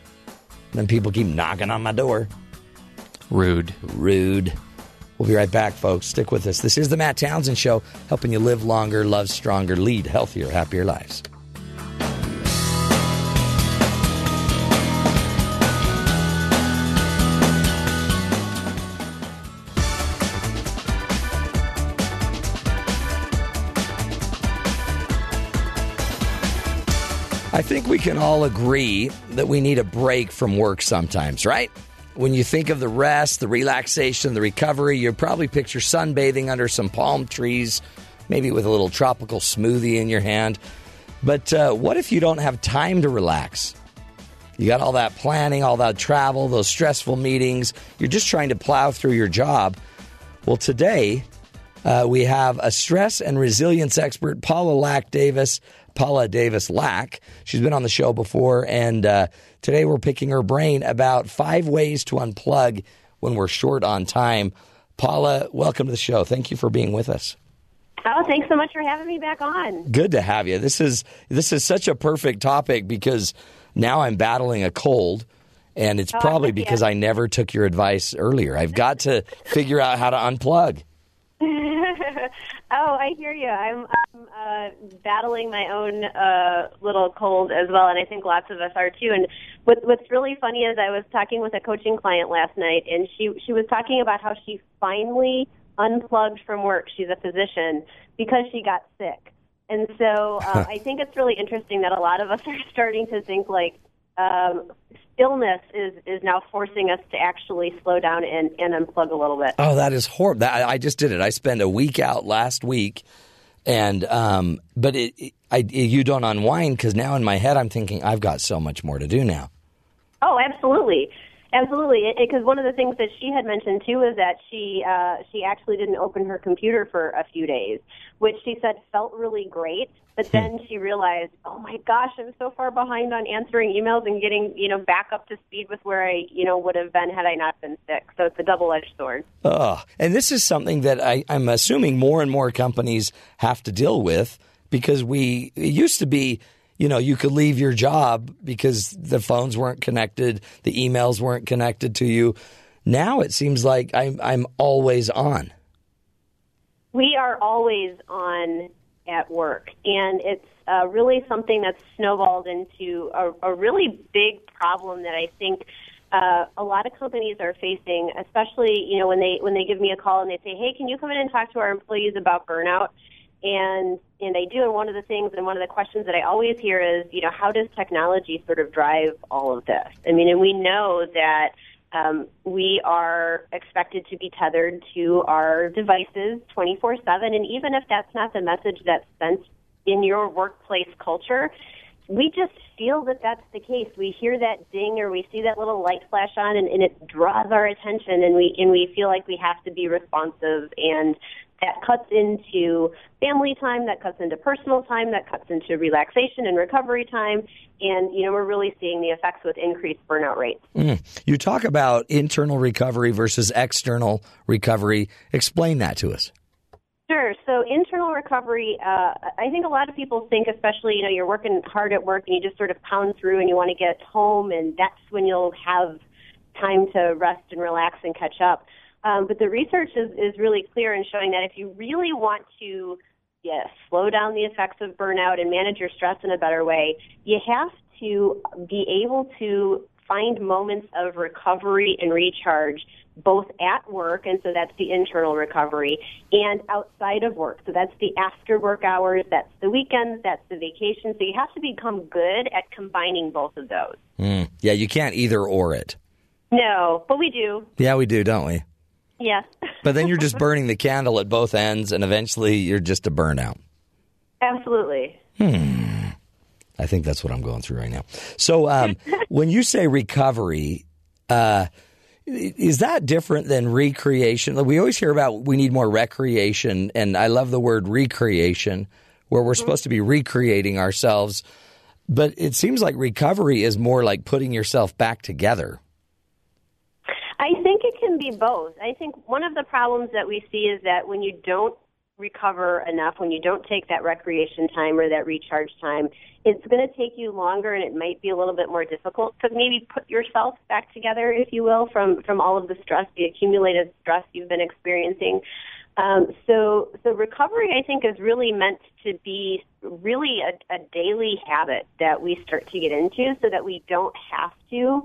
Then people keep knocking on my door. Rude. Rude. We'll be right back, folks. Stick with us. This is the Matt Townsend Show, helping you live longer, love stronger, lead healthier, happier lives. I think we can all agree that we need a break from work sometimes, right? When you think of the rest, the relaxation, the recovery, you probably picture sunbathing under some palm trees, maybe with a little tropical smoothie in your hand. But uh, what if you don't have time to relax? You got all that planning, all that travel, those stressful meetings. You're just trying to plow through your job. Well, today uh, we have a stress and resilience expert, Paula Laack Davis. Paula Davis Laack. She's been on the show before, and uh, today we're picking her brain about five ways to unplug when we're short on time. Paula, welcome to the show. Thank you for being with us. Oh, thanks so much for having me back on. Good to have you. This is this is such a perfect topic because now I'm battling a cold, and it's Oh, probably yeah. because I never took your advice earlier. I've got to figure out how to unplug. [laughs] oh, I hear you. I'm, I'm uh, battling my own uh, little cold as well, and I think lots of us are too. And what, what's really funny is I was talking with a coaching client last night, and she she was talking about how she finally unplugged from work. She's a physician because she got sick, and so [laughs] uh, I think it's really interesting that a lot of us are starting to think like um, illness is is now forcing us to actually slow down and, and unplug a little bit. Oh, that is horrible. That, I, just did it. I spent a week out last week, and um, but it, it, I, you don't unwind because now in my head I'm thinking I've got so much more to do now. Oh, absolutely, absolutely. Because one of the things that she had mentioned too is that she uh, she actually didn't open her computer for a few days, which she said felt really great. But then [laughs] she realized, oh my gosh, I'm so far behind on answering emails and getting you know back up to speed with where I you know would have been had I not been sick. So it's a double edged sword. Ugh. And this is something that I, I'm assuming more and more companies have to deal with because we it used to be, you know, you could leave your job because the phones weren't connected, the emails weren't connected to you. Now it seems like I'm I'm always on. We are always on at work, and it's uh, really something that's snowballed into a, a really big problem that I think uh, a lot of companies are facing. Especially, you know, when they when they give me a call and they say, "Hey, can you come in and talk to our employees about burnout?" And and I do. And one of the things and one of the questions that I always hear is, you know, how does technology sort of drive all of this? I mean, and we know that um, we are expected to be tethered to our devices 24 7. And even if that's not the message that's sent in your workplace culture, we just feel that that's the case. We hear that ding or we see that little light flash on and, and it draws our attention and we and we feel like we have to be responsive and that cuts into family time, that cuts into personal time, that cuts into relaxation and recovery time. And, you know, we're really seeing the effects with increased burnout rates. Mm. You talk about internal recovery versus external recovery. Explain that to us. Sure. So internal recovery, uh, I think a lot of people think, especially, you know, you're working hard at work and you just sort of pound through and you want to get home and that's when you'll have time to rest and relax and catch up. Um, but the research is, is really clear in showing that if you really want to yeah, slow down the effects of burnout and manage your stress in a better way, you have to be able to find moments of recovery and recharge both at work, and so that's the internal recovery, and outside of work. So that's the after work hours, that's the weekends, that's the vacation. So you have to become good at combining both of those. Mm. Yeah, you can't either or it. No, but we do. Yeah, we do, don't we? Yes. [laughs] But then you're just burning the candle at both ends, and eventually you're just a burnout. Absolutely. Hmm. I think that's what I'm going through right now. So, um, [laughs] when you say recovery, uh, is that different than recreation? We always hear about we need more recreation, and I love the word recreation, where we're supposed to be recreating ourselves. But it seems like recovery is more like putting yourself back together. Be both. I think one of the problems that we see is that when you don't recover enough, when you don't take that recreation time or that recharge time, it's going to take you longer and it might be a little bit more difficult to maybe put yourself back together, if you will, from, from all of the stress, the accumulated stress you've been experiencing. Um, so, so recovery, I think, is really meant to be really a, a daily habit that we start to get into, so that we don't have to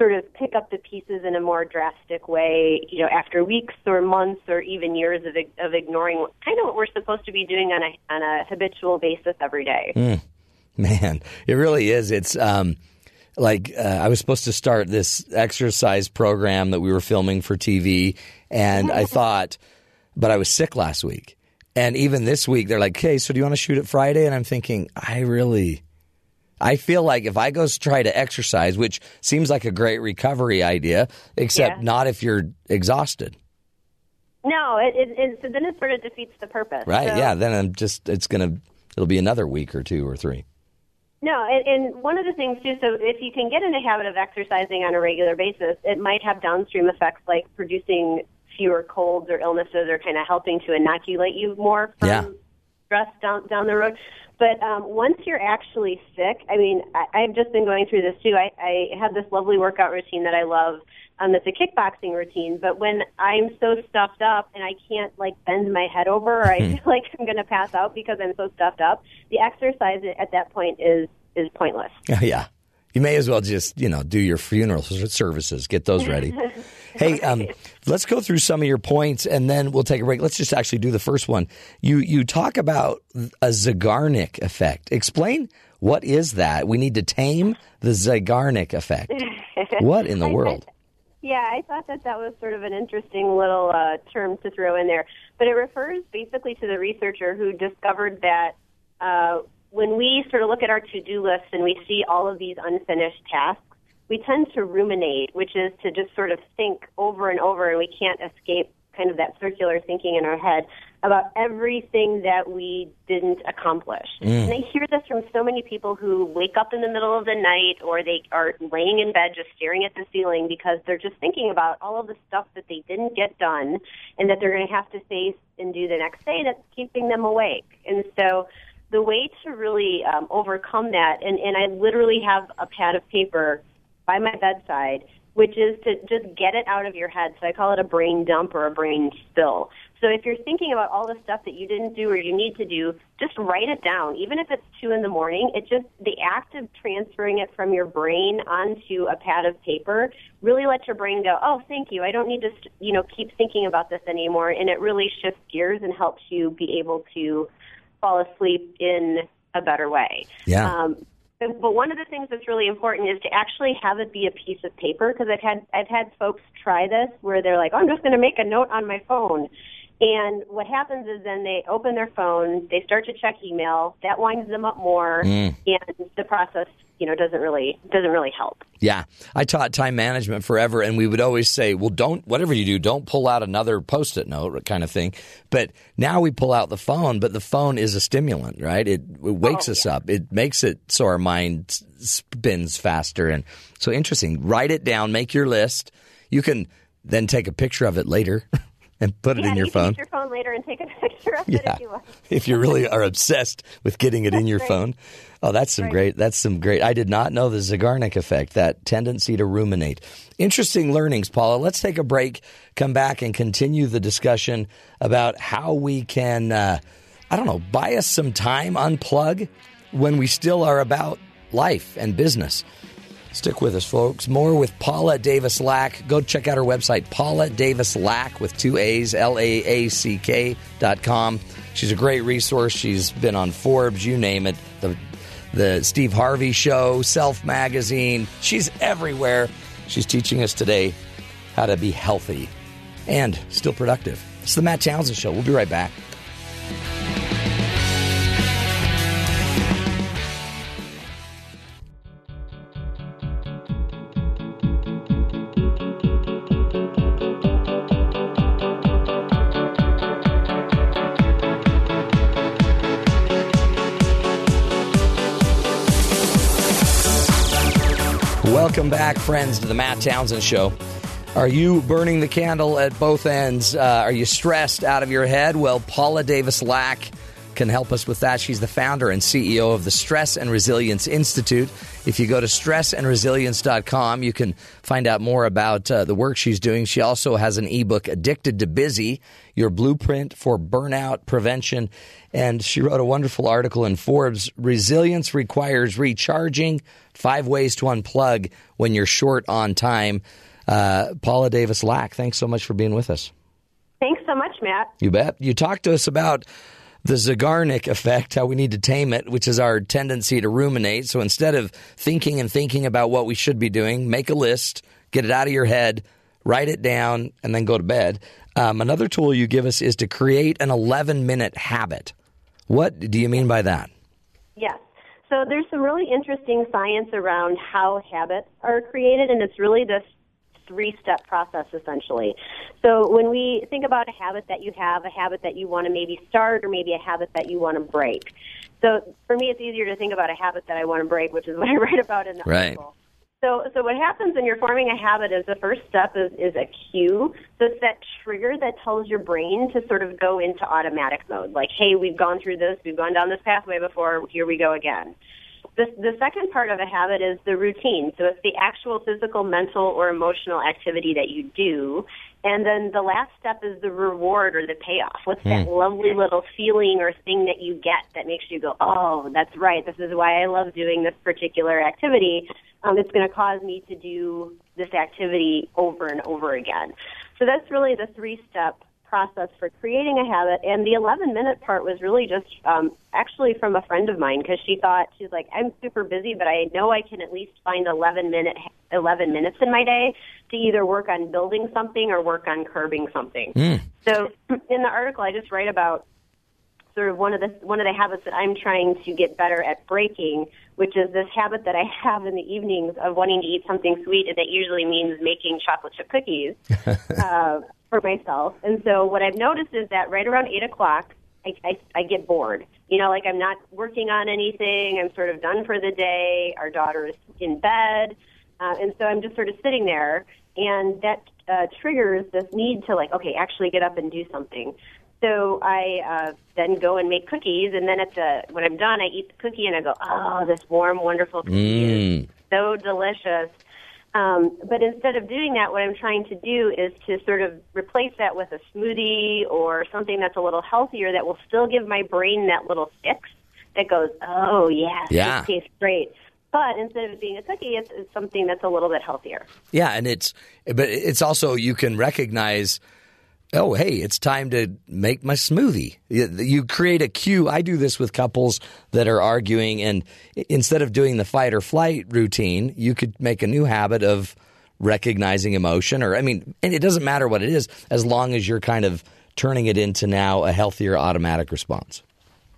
sort of pick up the pieces in a more drastic way, you know, after weeks or months or even years of of ignoring kind of what we're supposed to be doing on a on a habitual basis every day. Mm. Man, it really is. It's um, like uh, I was supposed to start this exercise program that we were filming for TV, and I [laughs] thought, but I was sick last week. And even this week, they're like, "Hey, so do you want to shoot it Friday?" And I'm thinking, I really, I feel like if I go try to exercise, which seems like a great recovery idea, except Yeah. not if you're exhausted, No, it, it, it so then it sort of defeats the purpose. right? So- yeah, then I'm just it's gonna it'll be another week or two or three. No, and, and one of the things too, so if you can get in a habit of exercising on a regular basis, it might have downstream effects like producing fewer colds or illnesses or kind of helping to inoculate you more from Yeah. stress down down the road. But um, once you're actually sick, I mean, I, I've just been going through this too. I, I have this lovely workout routine that I love. Um, it's a kickboxing routine. But when I'm so stuffed up and I can't like bend my head over, or I feel [laughs] like I'm going to pass out because I'm so stuffed up, the exercise at that point is is pointless. [laughs] Yeah. You may as well just, you know, do your funeral services, get those ready. [laughs] hey, [laughs] um, let's go through some of your points and then we'll take a break. Let's just actually do the first one. You you talk about a Zeigarnik effect. Explain what is that? We need to tame the Zeigarnik effect. [laughs] What in the world? Yeah, I thought that that was sort of an interesting little uh, term to throw in there. But it refers basically to the researcher who discovered that uh, when we sort of look at our to do list and we see all of these unfinished tasks, we tend to ruminate, which is to just sort of think over and over, and we can't escape kind of that circular thinking in our head about everything that we didn't accomplish. Mm. And I hear this from so many people who wake up in the middle of the night or they are laying in bed just staring at the ceiling because they're just thinking about all of the stuff that they didn't get done and that they're going to have to face and do the next day that's keeping them awake. And so the way to really um, overcome that, and, and I literally have a pad of paper by my bedside, which is to just get it out of your head. So I call it a brain dump or a brain spill. So if you're thinking about all the stuff that you didn't do or you need to do, just write it down. Even if it's two in the morning, it just the act of transferring it from your brain onto a pad of paper really lets your brain go, oh, thank you. I don't need to, you know, keep thinking about this anymore. And it really shifts gears and helps you be able to fall asleep in a better way. Yeah. Um, But one of the things that's really important is to actually have it be a piece of paper because I've had I've had folks try this where they're like, oh, I'm just going to make a note on my phone. And what happens is then they open their phone, they start to check email, that winds them up more, Mm. and the process, you know, doesn't really doesn't really help. Yeah, I taught time management forever, and we would always say, "Well, don't whatever you do, don't pull out another post-it note kind of thing." But now we pull out the phone, but the phone is a stimulant, right? It, it wakes us up. It makes it so our mind spins faster, and so interesting. Write it down, make your list. You can then take a picture of it later [laughs] and put it yeah, in your you phone. Can use your phone later and take a [laughs] picture of it Yeah. if you want. [laughs] if you really are obsessed with getting it in your phone. Oh, that's some Right. great. That's some great. I did not know the Zeigarnik effect, that tendency to ruminate. Interesting learnings, Paula. Let's take a break, come back, and continue the discussion about how we can, uh, I don't know, buy us some time, unplug when we still are about life and business. Stick with us, folks. More with Paula Davis Laack. Go check out her website, Paula Davis Laack with two A's, L A A C K dot com. She's a great resource. She's been on Forbes, you name it, the, the Steve Harvey Show, Self Magazine. She's everywhere. She's teaching us today how to be healthy and still productive. It's the Matt Townsend Show. We'll be right back. Welcome back, friends, to the Matt Townsend Show. Are you burning the candle at both ends? Uh, are you stressed out of your head? Well, Paula Davis Laack can help us with that. She's the founder and CEO of the Stress and Resilience Institute. If you go to stressandresilience.com, you can find out more about uh, the work she's doing. She also has an ebook, Addicted to Busy Your Blueprint for Burnout Prevention. And she wrote a wonderful article in Forbes Resilience Requires Recharging Five Ways to Unplug When You're Short on Time. Uh, Paula Davis Laack, thanks so much for being with us. Thanks so much, Matt. You bet. You talked to us about the Zeigarnik effect, how we need to tame it, which is our tendency to ruminate. So instead of thinking and thinking about what we should be doing, make a list, get it out of your head, write it down, and then go to bed. Um, another tool you give us is to create an 11 minute habit. What do you mean by that? Yes. So there's some really interesting science around how habits are created, and it's really this three step process essentially. So when we think about a habit that you have, a habit that you want to maybe start, or maybe a habit that you want to break. So for me, it's easier to think about a habit that I want to break, which is [laughs] what I write about in the Right. article. So, so what happens when you're forming a habit is the first step is, is a cue. So it's that trigger that tells your brain to sort of go into automatic mode. Like, hey, we've gone through this, we've gone down this pathway before, here we go again. The, the second part of a habit is the routine. So it's the actual physical, mental, or emotional activity that you do. And then the last step is the reward or the payoff. What's that lovely little feeling or thing that you get that makes you go, oh, that's right. This is why I love doing this particular activity. Um, it's going to cause me to do this activity over and over again. So that's really the three step process for creating a habit. And the 11 minute part was really just um, actually from a friend of mine because she thought, she's like, I'm super busy, but I know I can at least find 11 minute 11 minutes in my day to either work on building something or work on curbing something. So [clears throat] in the article, I just write about sort of one of the one of the habits that I'm trying to get better at breaking, which is this habit that I have in the evenings of wanting to eat something sweet, and that usually means making chocolate chip cookies [laughs] uh, for myself. And so what I've noticed is that right around eight o'clock, I, I, I get bored. You know, like I'm not working on anything. I'm sort of done for the day. Our daughter is in bed, uh, and so I'm just sort of sitting there, and that uh, triggers this need to like, okay, actually get up and do something. So I uh, then go and make cookies, and then at the when I'm done, I eat the cookie, and I go, oh, this warm, wonderful cookie is so delicious. Um, but instead of doing that, what I'm trying to do is to sort of replace that with a smoothie or something that's a little healthier that will still give my brain that little fix that goes, oh, yes, Yeah. this tastes great. But instead of being a cookie, it's, it's something that's a little bit healthier. Yeah, and it's but it's also you can recognize oh, hey, it's time to make my smoothie. You, create a cue. I do this with couples that are arguing, and instead of doing the fight or flight routine, you could make a new habit of recognizing emotion. Or, I mean, and it doesn't matter what it is as long as you're kind of turning it into now a healthier automatic response.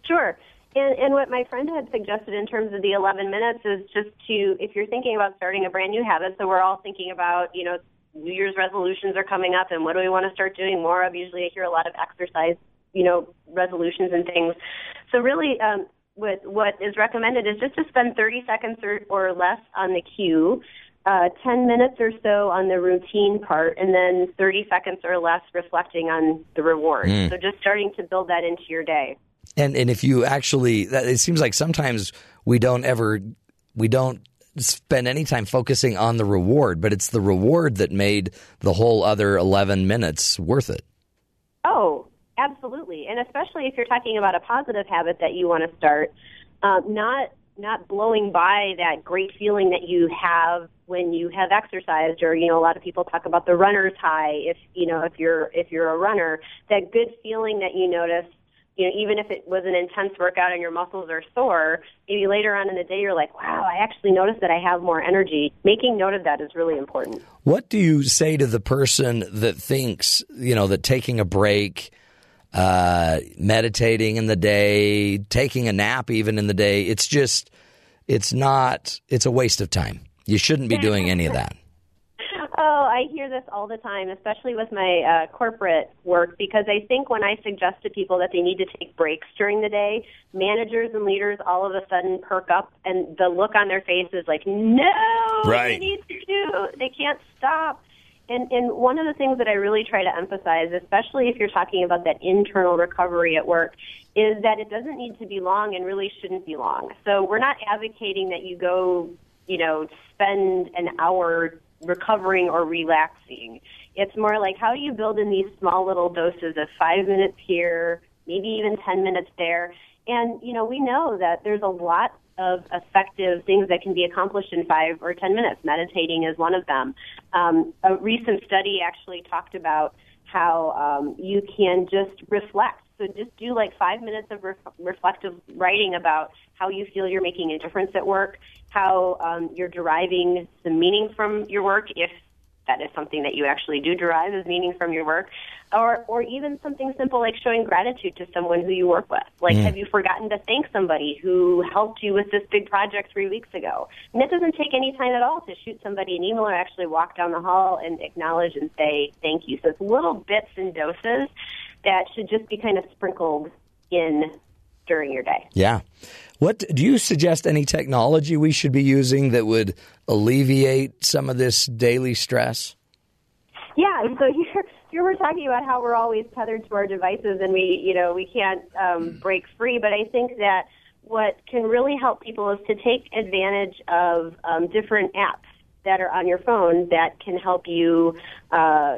Sure. And, and what my friend had suggested in terms of the 11 minutes is just to, if you're thinking about starting a brand new habit, so we're all thinking about, you know, New Year's resolutions are coming up and what do we want to start doing more of? Usually I hear a lot of exercise, you know, resolutions and things. So really, um, what, what is recommended is just to spend 30 seconds or, or less on the cue, uh, 10 minutes or so on the routine part, and then 30 seconds or less reflecting on the reward. Mm. So just starting to build that into your day. And and if you actually, that, it seems like sometimes we don't ever, we don't spend any time focusing on the reward, but it's the reward that made the whole other eleven minutes worth it. Oh, absolutely, and especially if you're talking about a positive habit that you want to start, um, not not blowing by that great feeling that you have when you have exercised, or you know, a lot of people talk about the runner's high. If you know, if you're if you're a runner, that good feeling that you notice. You know, even if it was an intense workout and your muscles are sore, maybe later on in the day you're like, "Wow, I actually noticed that I have more energy." Making note of that is really important. What do you say to the person that thinks, you know, that taking a break, uh, meditating in the day, taking a nap even in the day, it's just, it's not, it's a waste of time. You shouldn't be doing any of that. Oh, I hear this all the time, especially with my uh, corporate work, because I think when I suggest to people that they need to take breaks during the day, managers and leaders all of a sudden perk up, and the look on their face is like, "No, Right. they need to do. They can't stop." And and one of the things that I really try to emphasize, especially if you're talking about that internal recovery at work, is that it doesn't need to be long and really shouldn't be long. So we're not advocating that you go, you know, spend an hour recovering or relaxing. It's more like how do you build in these small little doses of five minutes here, maybe even 10 minutes there. And, you know, we know that there's a lot of effective things that can be accomplished in five or 10 minutes. Meditating is one of them. Um, a recent study actually talked about how um, you can just reflect. So just do like five minutes of ref- reflective writing about how you feel you're making a difference at work, how um, you're deriving some meaning from your work, if that is something that you actually do derive as meaning from your work, or or even something simple like showing gratitude to someone who you work with. Like, Mm. have you forgotten to thank somebody who helped you with this big project three weeks ago? And it doesn't take any time at all to shoot somebody an email or actually walk down the hall and acknowledge and say thank you. So it's little bits and doses that should just be kind of sprinkled in during your day. Yeah. What do you suggest any technology we should be using that would alleviate some of this daily stress? Yeah, so [laughs] here, here we're talking about how we're always tethered to our devices and we, you know, we can't um, break free. But I think that what can really help people is to take advantage of um, different apps that are on your phone that can help you, uh,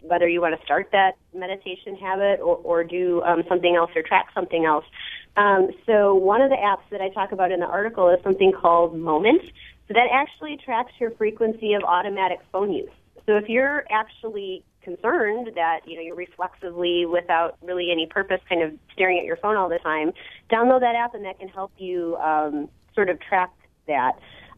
whether you want to start that meditation habit or, or do um, something else or track something else. Um, so one of the apps that I talk about in the article is something called Moment. So that actually tracks your frequency of automatic phone use. So if you're actually concerned that you know you're reflexively, without really any purpose, kind of staring at your phone all the time, download that app, and that can help you um, sort of track that.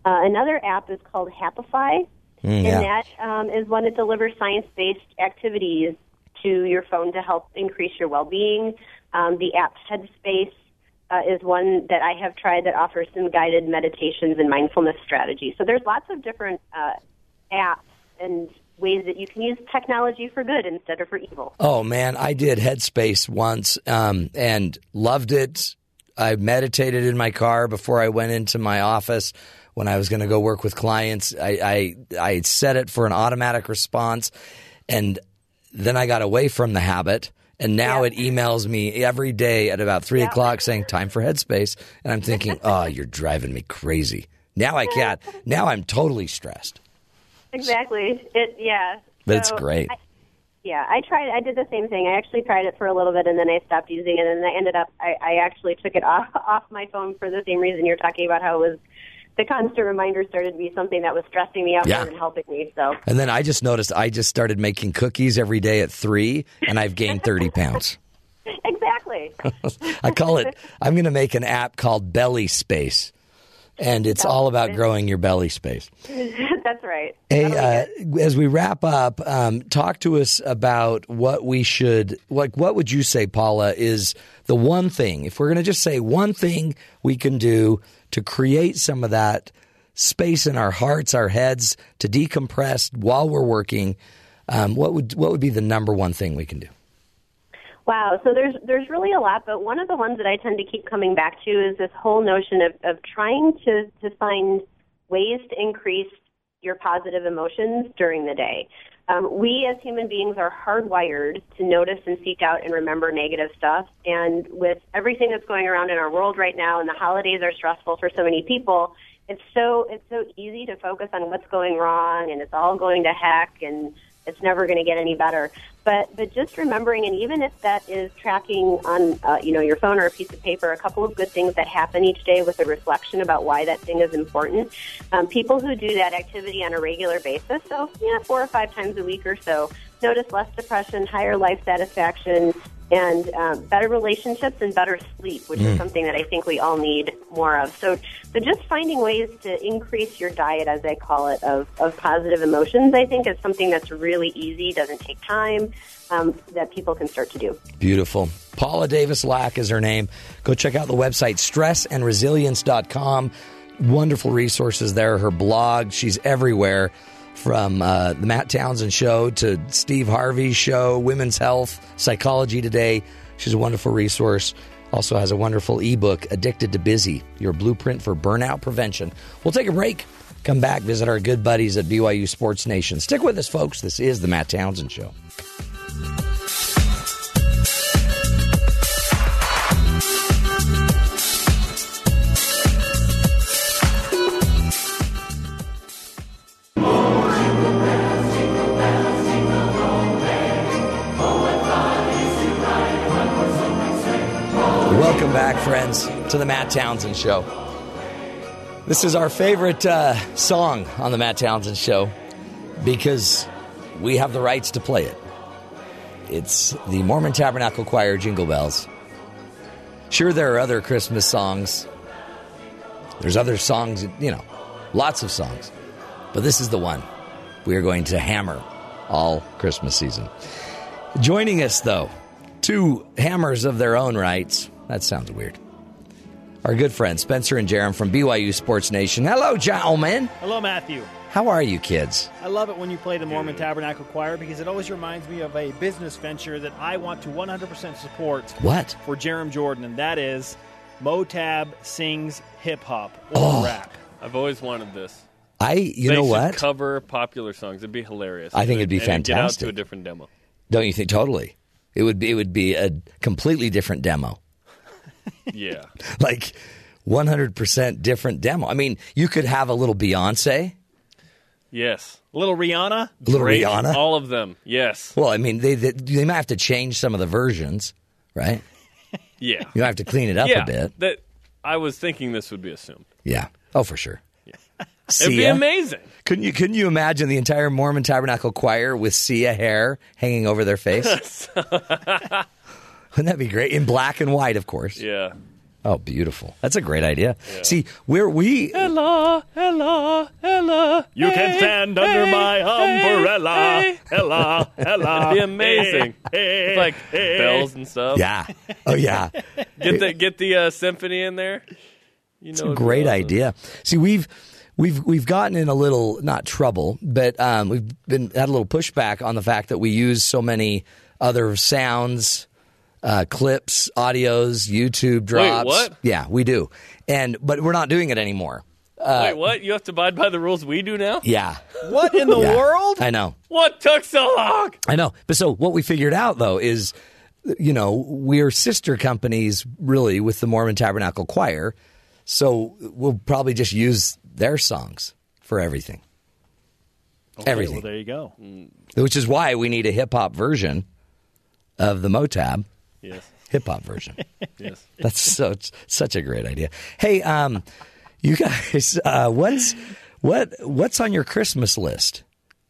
Uh, another app is called Happify, Mm, yeah. and that um, is one that delivers science-based activities to your phone to help increase your well-being. Um, the app Headspace uh, is one that I have tried that offers some guided meditations and mindfulness strategies. So there's lots of different uh, apps and ways that you can use technology for good instead of for evil. Oh man, I did Headspace once um, and loved it. I meditated in my car before I went into my office when I was going to go work with clients. I, I I set it for an automatic response, and then I got away from the habit. And now it emails me every day at about three o'clock saying time for Headspace, and I'm thinking, [laughs] oh, you're driving me crazy. Now I can't. Now I'm totally stressed. Exactly. It yeah. But it's great. I- yeah, I tried. I did the same thing. I actually tried it for a little bit, and then I stopped using it, and then I ended up. I, I actually took it [laughs] off off my phone for the same reason you're talking about. How it was the constant reminder started to be something that was stressing me out Yeah. than helping me. So And then I just noticed I just started making cookies every day at three, and I've gained 30 pounds. [laughs] [laughs] exactly. I call it, I'm going to make an app called Belly Space, and it's all about growing your belly space. [laughs] That's right. Hey, uh, as we wrap up, um, talk to us about what we should, like, what would you say, Paula, is the one thing, if we're going to just say one thing we can do to create some of that space in our hearts, our heads, to decompress while we're working, um, what would what would be the number one thing we can do? Wow. So there's there's really a lot, but one of the ones that I tend to keep coming back to is this whole notion of, of trying to, to find ways to increase your positive emotions during the day. Um, we as human beings are hardwired to notice and seek out and remember negative stuff. And with everything that's going around in our world right now, and the holidays are stressful for so many people, it's so it's so easy to focus on what's going wrong and it's all going to heck and it's never going to get any better. But but just remembering, and even if that is tracking on uh, you know your phone or a piece of paper, a couple of good things that happen each day with a reflection about why that thing is important. Um, people who do that activity on a regular basis, so yeah, four or five times a week or so, notice less depression, higher life satisfaction, and um, better relationships and better sleep, which is Mm. something that I think we all need more of. So, so just finding ways to increase your diet, as I call it, of, of positive emotions, I think is something that's really easy, doesn't take time, um, that people can start to do. Beautiful. Paula Davis Laack is her name. Go check out the website stressandresilience.com. Wonderful resources there. Her blog, she's everywhere from uh, the Matt Townsend show to Steve Harvey's show, Women's Health, Psychology Today. She's a wonderful resource. Also has a wonderful ebook, Addicted to Busy, your blueprint for burnout prevention. We'll take a break. Come back, visit our good buddies at BYU Sports Nation. Stick with us, folks. This is the Matt Townsend Show. To the Matt Townsend Show. This is our favorite uh, song on the Matt Townsend Show because we have the rights to play it. It's the Mormon Tabernacle Choir Jingle Bells. Sure, there are other Christmas songs. There's other songs, you know, lots of songs. But this is the one we are going to hammer all Christmas season. Joining us, though, two hammers of their own rights. That sounds weird. Our good friends, Spencer and Jarom from BYU Sports Nation. Hello, gentlemen. Hello, Matthew. How are you, kids? I love it when you play the Mormon Tabernacle Choir because it always reminds me of a business venture that I want to 100% support. What? For Jarom Jordan, and that is Motab sings hip hop or Oh. rap. I've always wanted this. I, you They know what? Cover popular songs. It'd be hilarious. I think it'd be And Get out to fantastic. a different demo. Don't you think? Totally. It would be. It would be a completely different demo. Yeah. [laughs] like 100% different demo. I mean, you could have a little Beyonce. Yes. Little Rihanna. Little Drake, Rihanna. All of them. Yes. Well, I mean, they, they they might have to change some of the versions, right? [laughs] Yeah. You might have to clean it up yeah. a bit. That I was thinking this would be assumed. Yeah. Oh, for sure. [laughs] It'd be amazing. Couldn't you couldn't you imagine the entire Mormon Tabernacle choir with Sia hair hanging over their face? [laughs] Wouldn't that be great? In black and white, of course. Yeah. Oh, beautiful. That's a great idea. See, where we Ella, Ella, Ella. You can stand under my umbrella. Ella, [laughs] Ella. It'd be amazing. Hey, It's like hey. bells and stuff. Yeah. Oh yeah. [laughs] Get the get the uh, symphony in there. You It's know, a great awesome. idea. See, we've we've we've gotten in a little not trouble, but um, we've been had a little pushback on the fact that we use so many other sounds, uh, clips, audios, YouTube drops. what? Yeah, we do, and but we're not doing it anymore. Uh, Wait, what? You have to abide by the rules we do now? Yeah, What in the Yeah. world? I know. What took so long? I know. But so what we figured out though is, you know, we're sister companies really with the Mormon Tabernacle Choir. So we'll probably just use their songs for everything. Okay, everything. Well, there you go. Which is why we need a hip hop version of the Motab. Yes. Hip hop version. [laughs] Yes. That's so it's such a great idea. Hey, um, You guys, [laughs] uh, what's what what's on your Christmas list?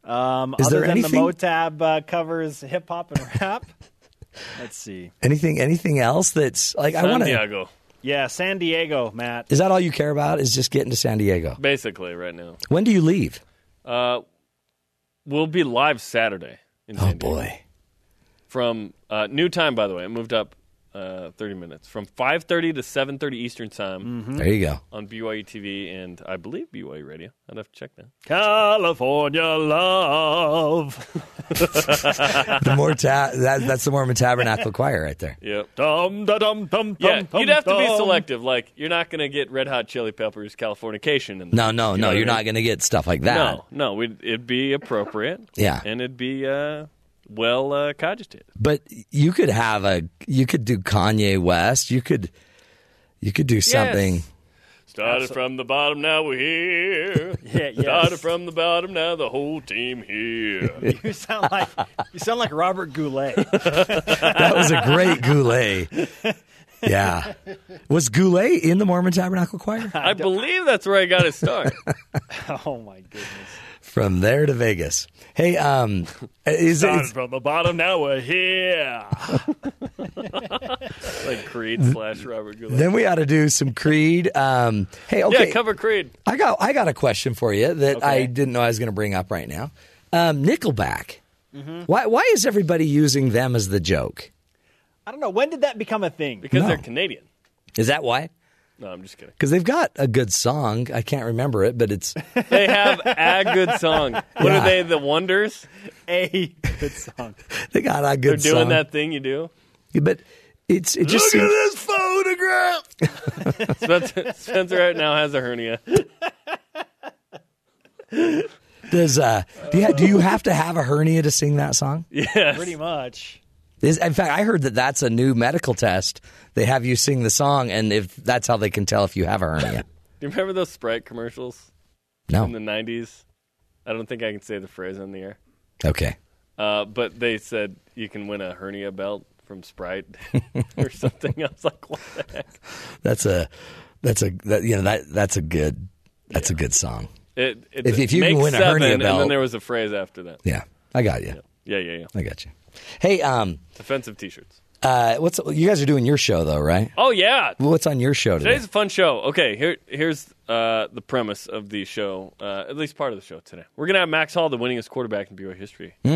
Um, Is other there than anything- the Motab uh, covers hip hop and rap. [laughs] Let's see. Anything anything else that's like I want to? San Diego, Yeah, San Diego, Matt. Is that all you care about? Is just getting to San Diego? basically, right now. When do you leave? Uh, we'll be live Saturday. In Oh Diego. boy, From uh, new time, by the way, it moved up uh, 30 minutes from 5:30 to 7:30 Eastern time there you go. on BYU TV and I believe BYU Radio. I'd have to check that. California love. [laughs] The more ta- that, that's the Mormon Tabernacle [laughs] Choir right there. Yep. dum da dum dum Yeah, dum. you'd have to be selective. Like, you're not going to get Red Hot Chili Peppers Californication. In No, no, you no. You're what I not going to get stuff like that. No, no. We'd, it'd be appropriate. Yeah. and it'd be uh, well uh, cogitated. But you could have a. You could do Kanye West. You could. You could do something. Started from the bottom, now we're here. [laughs] Yeah, yes. Started from the bottom, now the whole team here. [laughs] You sound like you sound like Robert Goulet. [laughs] That was a great Goulet. Yeah. Was Goulet in the Mormon Tabernacle Choir? I believe that's where I got his start. oh my goodness. From there to Vegas. Hey, um, is it? from the bottom, now we're here. [laughs] like Creed slash Robert Goulet. Then we ought to do some Creed. Um, hey, okay. Yeah, cover Creed. I got I got a question for you that I didn't know I was going to bring up right now. Um, Nickelback. Mm-hmm. Why why is everybody using them as the joke? I don't know. When did that become a thing? Because No. they're Canadian. Is that why? No, I'm just kidding. Because they've got a good song. I can't remember it, but it's [laughs] They have a good song. What Yeah. are they, the Wonders? A good song. [laughs] they got a good. They're doing song. that thing you do. Yeah, but it's it just seems, this photograph. [laughs] Spencer, Spencer right now has a hernia. does uh do you, do you have to have a hernia to sing that song? Yes. Pretty much. Is, in fact, I heard that that's a new medical test. They have you sing the song, and if that's how they can tell if you have a hernia. [laughs] Do you remember those Sprite commercials No. in the 90s? I don't think I can say the phrase on the air. Okay. Uh, but they said you can win a hernia belt from Sprite [laughs] or something. I was like, what the heck? That's a that's a that, you know that that's a good that's a good song. It, it, If- if you can win a seven, belt, And then there was a phrase after that. Yeah, I got you. Yeah, yeah, yeah. I got you. Hey, um, Offensive t shirts. uh, what's you guys are doing your show though, right? Oh, yeah. What's on your show today? Today's a fun show. Okay, here here's uh, the premise of the show, uh, at least part of the show today. We're going to have Max Hall, the winningest quarterback in BYU history, uh,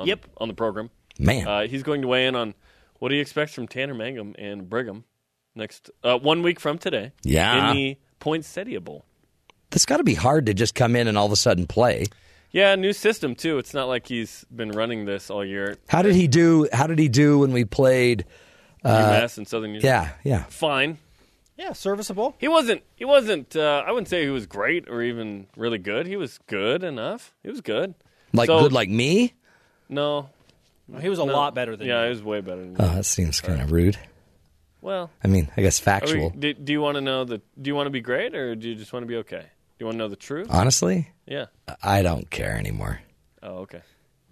on, Yep. on the program. Man, Uh, he's going to weigh in on what he expects from Tanner Mangum and Brigham next uh, one week from today. Yeah. in the Poinsettia Bowl. that's got to be hard to just come in and all of a sudden play. Yeah, new system too. It's not like he's been running this all year. How did he do? How did he do when we played? UMass and Southern University. Yeah, yeah. fine. Yeah, serviceable. He wasn't. He wasn't. Uh, I wouldn't say he was great or even really good. He was good enough. He was good. Like So- good, like me. No, He was a no. lot better than me. Yeah, you. he was way better than. Oh, me. that seems kind of rude. Well, I mean, I guess are we- factual. do, do you want to know the? Do you want to be great or do you just want to be okay? Do you want to know the truth? Honestly, yeah. I don't care anymore. Oh, okay.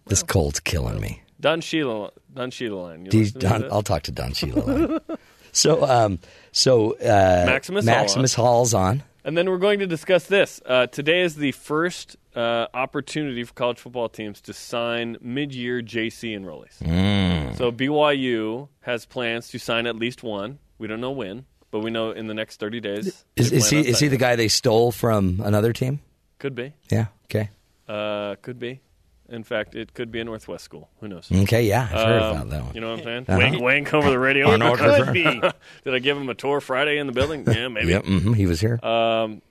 This cold's killing me. Don Sheila. Don Sheila line. You Do listening to Don, this? I'll talk to Don Sheila. [laughs] so, um, so uh, Maximus Hall Maximus Hall's on. And then we're going to discuss this. Uh, today is the first uh, opportunity for college football teams to sign mid-year JC enrollees. Mm. So BYU has plans to sign at least one. We don't know when, but we know in the next 30 days. Is, they is he on is he the guy they stole from another team? Could be. Yeah. Okay. Uh, could be. In fact, it could be a Northwest school. Who knows? Okay. Yeah, I've heard Um, about that one. You know what I'm saying? Uh-huh. Wink, wink over the radio. Order could for- be. [laughs] Did I give him a tour Friday in the building? Yeah, [laughs] maybe. Yep. hmm he was here. Um,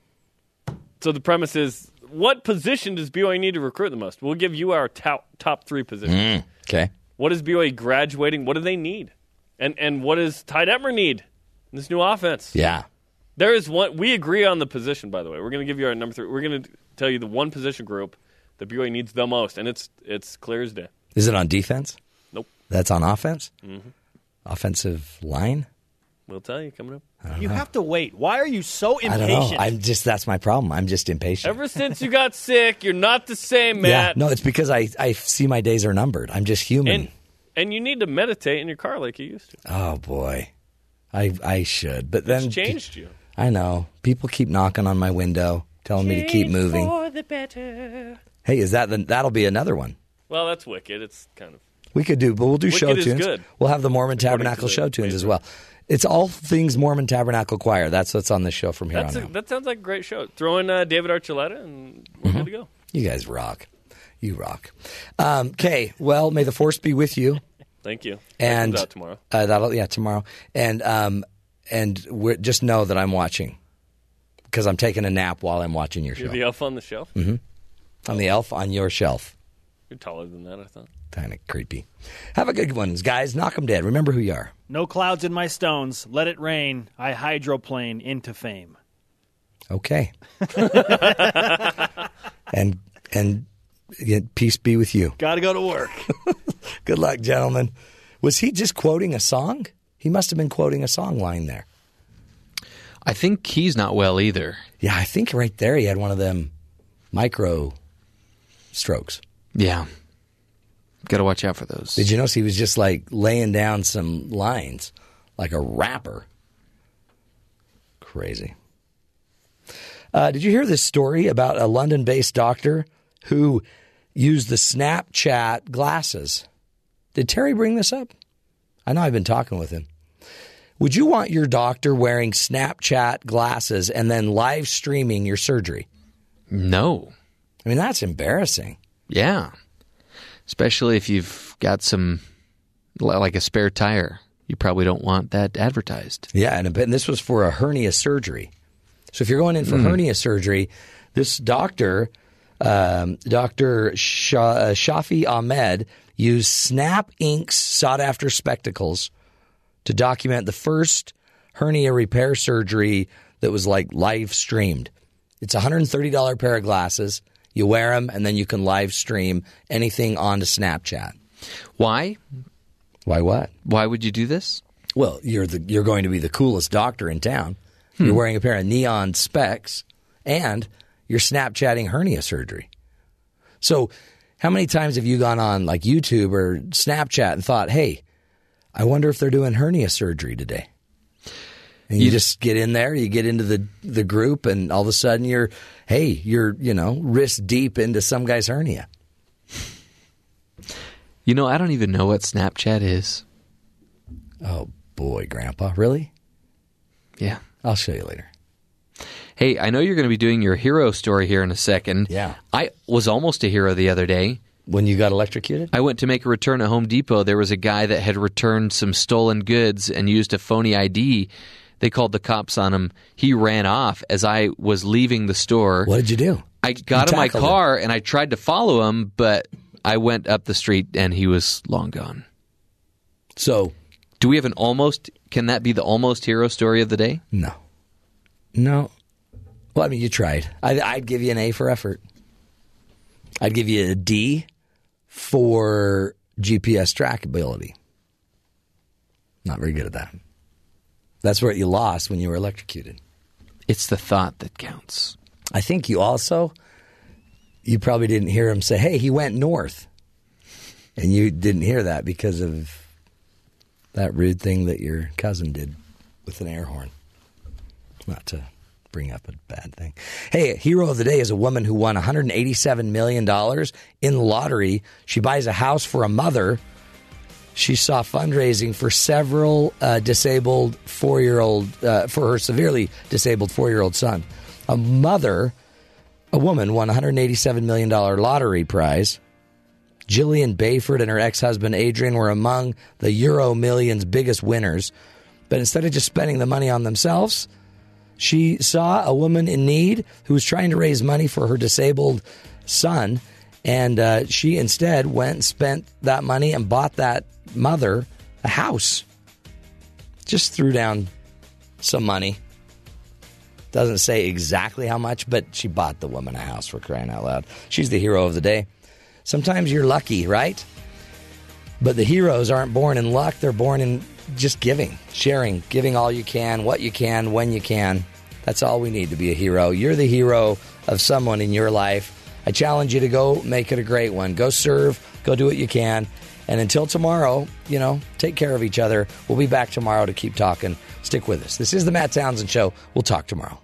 so the premise is, what position does BYU need to recruit the most? We'll give you our top top three positions. Mm, okay. What is BYU graduating? What do they need? And and what does Ty Detmer need in this new offense? Yeah. There is one. We agree on the position. By the way, we're going to give you our number three. We're going to tell you the one position group that BYU needs the most, and it's it's clear as day. Is it on defense? Nope. That's on offense. Mhm. Offensive line. We'll tell you coming up. You have to wait. Why are you so I impatient? don't know. I'm just that's my problem. I'm just impatient. Ever since you got sick, you're not the same, Matt. Yeah. No, it's because I I see my days are numbered. I'm just human. And and you need to meditate in your car like you used to. oh boy, I I should. But then It's changed you. I know. People keep knocking on my window, telling me to keep moving. For the better. Hey, is that the, that'll be another one? Well, that's Wicked. It's kind of We could do, but we'll do Wicked show is tunes. good. We'll have the Mormon According Tabernacle the show tunes as well. It's all things Mormon Tabernacle Choir. That's what's on this show from here that's on a, out. that sounds like a great show. Throw in uh, David Archuleta and we're Mm-hmm. good to go. You guys rock. You rock. Um, Okay, well, may the force be with you. Thank you. And that tomorrow. Uh, that'll yeah tomorrow. And um, and we're, just know that I'm watching because I'm taking a nap while I'm watching your show. You're the elf on the shelf. Mm-hmm. I'm the elf on your shelf. You're taller than that, I thought. Kind of creepy. Have a good one, guys. Knock 'em dead. Remember who you are. No clouds in my stones. Let it rain. I hydroplane into fame. Okay. [laughs] and and again, peace be with you. Got to go to work. [laughs] Good luck, gentlemen. Was he just quoting a song? He must have been quoting a song line there. I think he's not well either. Yeah, I think right there he had one of them micro strokes. Yeah. Got to watch out for those. Did you notice he was just like laying down some lines like a rapper? Crazy. Uh, did you hear this story about a London based doctor who used the Snapchat glasses? Did Terry bring this up? I know I've been talking with him. Would you want your doctor wearing Snapchat glasses and then live streaming your surgery? No. I mean, that's embarrassing. Yeah. Especially if you've got some, like a spare tire. You probably don't want that advertised. Yeah, and, and this was for a hernia surgery. So if you're going in for Mm. hernia surgery, this doctor, um, Dr. Uh, Shafi Ahmed, used Snap Inc.'s sought after spectacles to document the first hernia repair surgery that was like live streamed. It's a $130 pair of glasses. You wear them, and then you can live stream anything onto Snapchat. Why? Why what? Why would you do this? Well, you're the you're going to be the coolest doctor in town. Hmm. You're wearing a pair of neon specs, and you're Snapchatting hernia surgery. So, how many times have you gone on like YouTube or Snapchat and thought, "Hey, I wonder if they're doing hernia surgery today"? And you, You- just get in there, you get into the the group, and all of a sudden you're, hey, you're you know wrist deep into some guy's hernia. You know, I don't even know what Snapchat is. Oh boy, Grandpa, really? Yeah. I'll show you later. Hey, I know you're going to be doing your hero story here in a second. Yeah. I was almost a hero the other day. When you got electrocuted? I went to make a return at Home Depot. There was a guy that had returned some stolen goods and used a phony ID. They called the cops on him. He ran off as I was leaving the store. What did you do? I got in my tackled him. car and I tried to follow him, but I went up the street and he was long gone. So, do we have an almost? Can that be the almost hero story of the day? No. No. Well, I mean, you tried. I'd, I'd give you an A for effort. I'd give you a D for GPS trackability. Not very good at that. That's what you lost when you were electrocuted. It's the thought that counts. I think you also, you probably didn't hear him say, hey, he went north. And you didn't hear that because of that rude thing that your cousin did with an air horn. Not to bring up a bad thing. Hey, hero of the day is a woman who won $187 million in lottery. She buys a house for a mother. She saw fundraising for several uh, disabled four year old, uh, for her severely disabled four year old son. A mother, a woman, won $187 million lottery prize. Jillian Bayford and her ex husband Adrian were among the Euro Millions biggest winners. But instead of just spending the money on themselves, she saw a woman in need who was trying to raise money for her disabled son. And uh, she instead went and spent that money and bought that mother a house. Just threw down some money. Doesn't say exactly how much, but she bought the woman a house for crying out loud. She's the hero of the day. Sometimes you're lucky, right? But the heroes aren't born in luck, they're born in just giving, sharing, giving all you can, what you can, when you can. That's all we need to be a hero. You're the hero of someone in your life. I challenge you to go make it a great one. Go serve, Go do what you can. And until tomorrow, you know, take care of each other. We'll be back tomorrow to keep talking. Stick with us. This is the Matt Townsend Show. We'll talk tomorrow.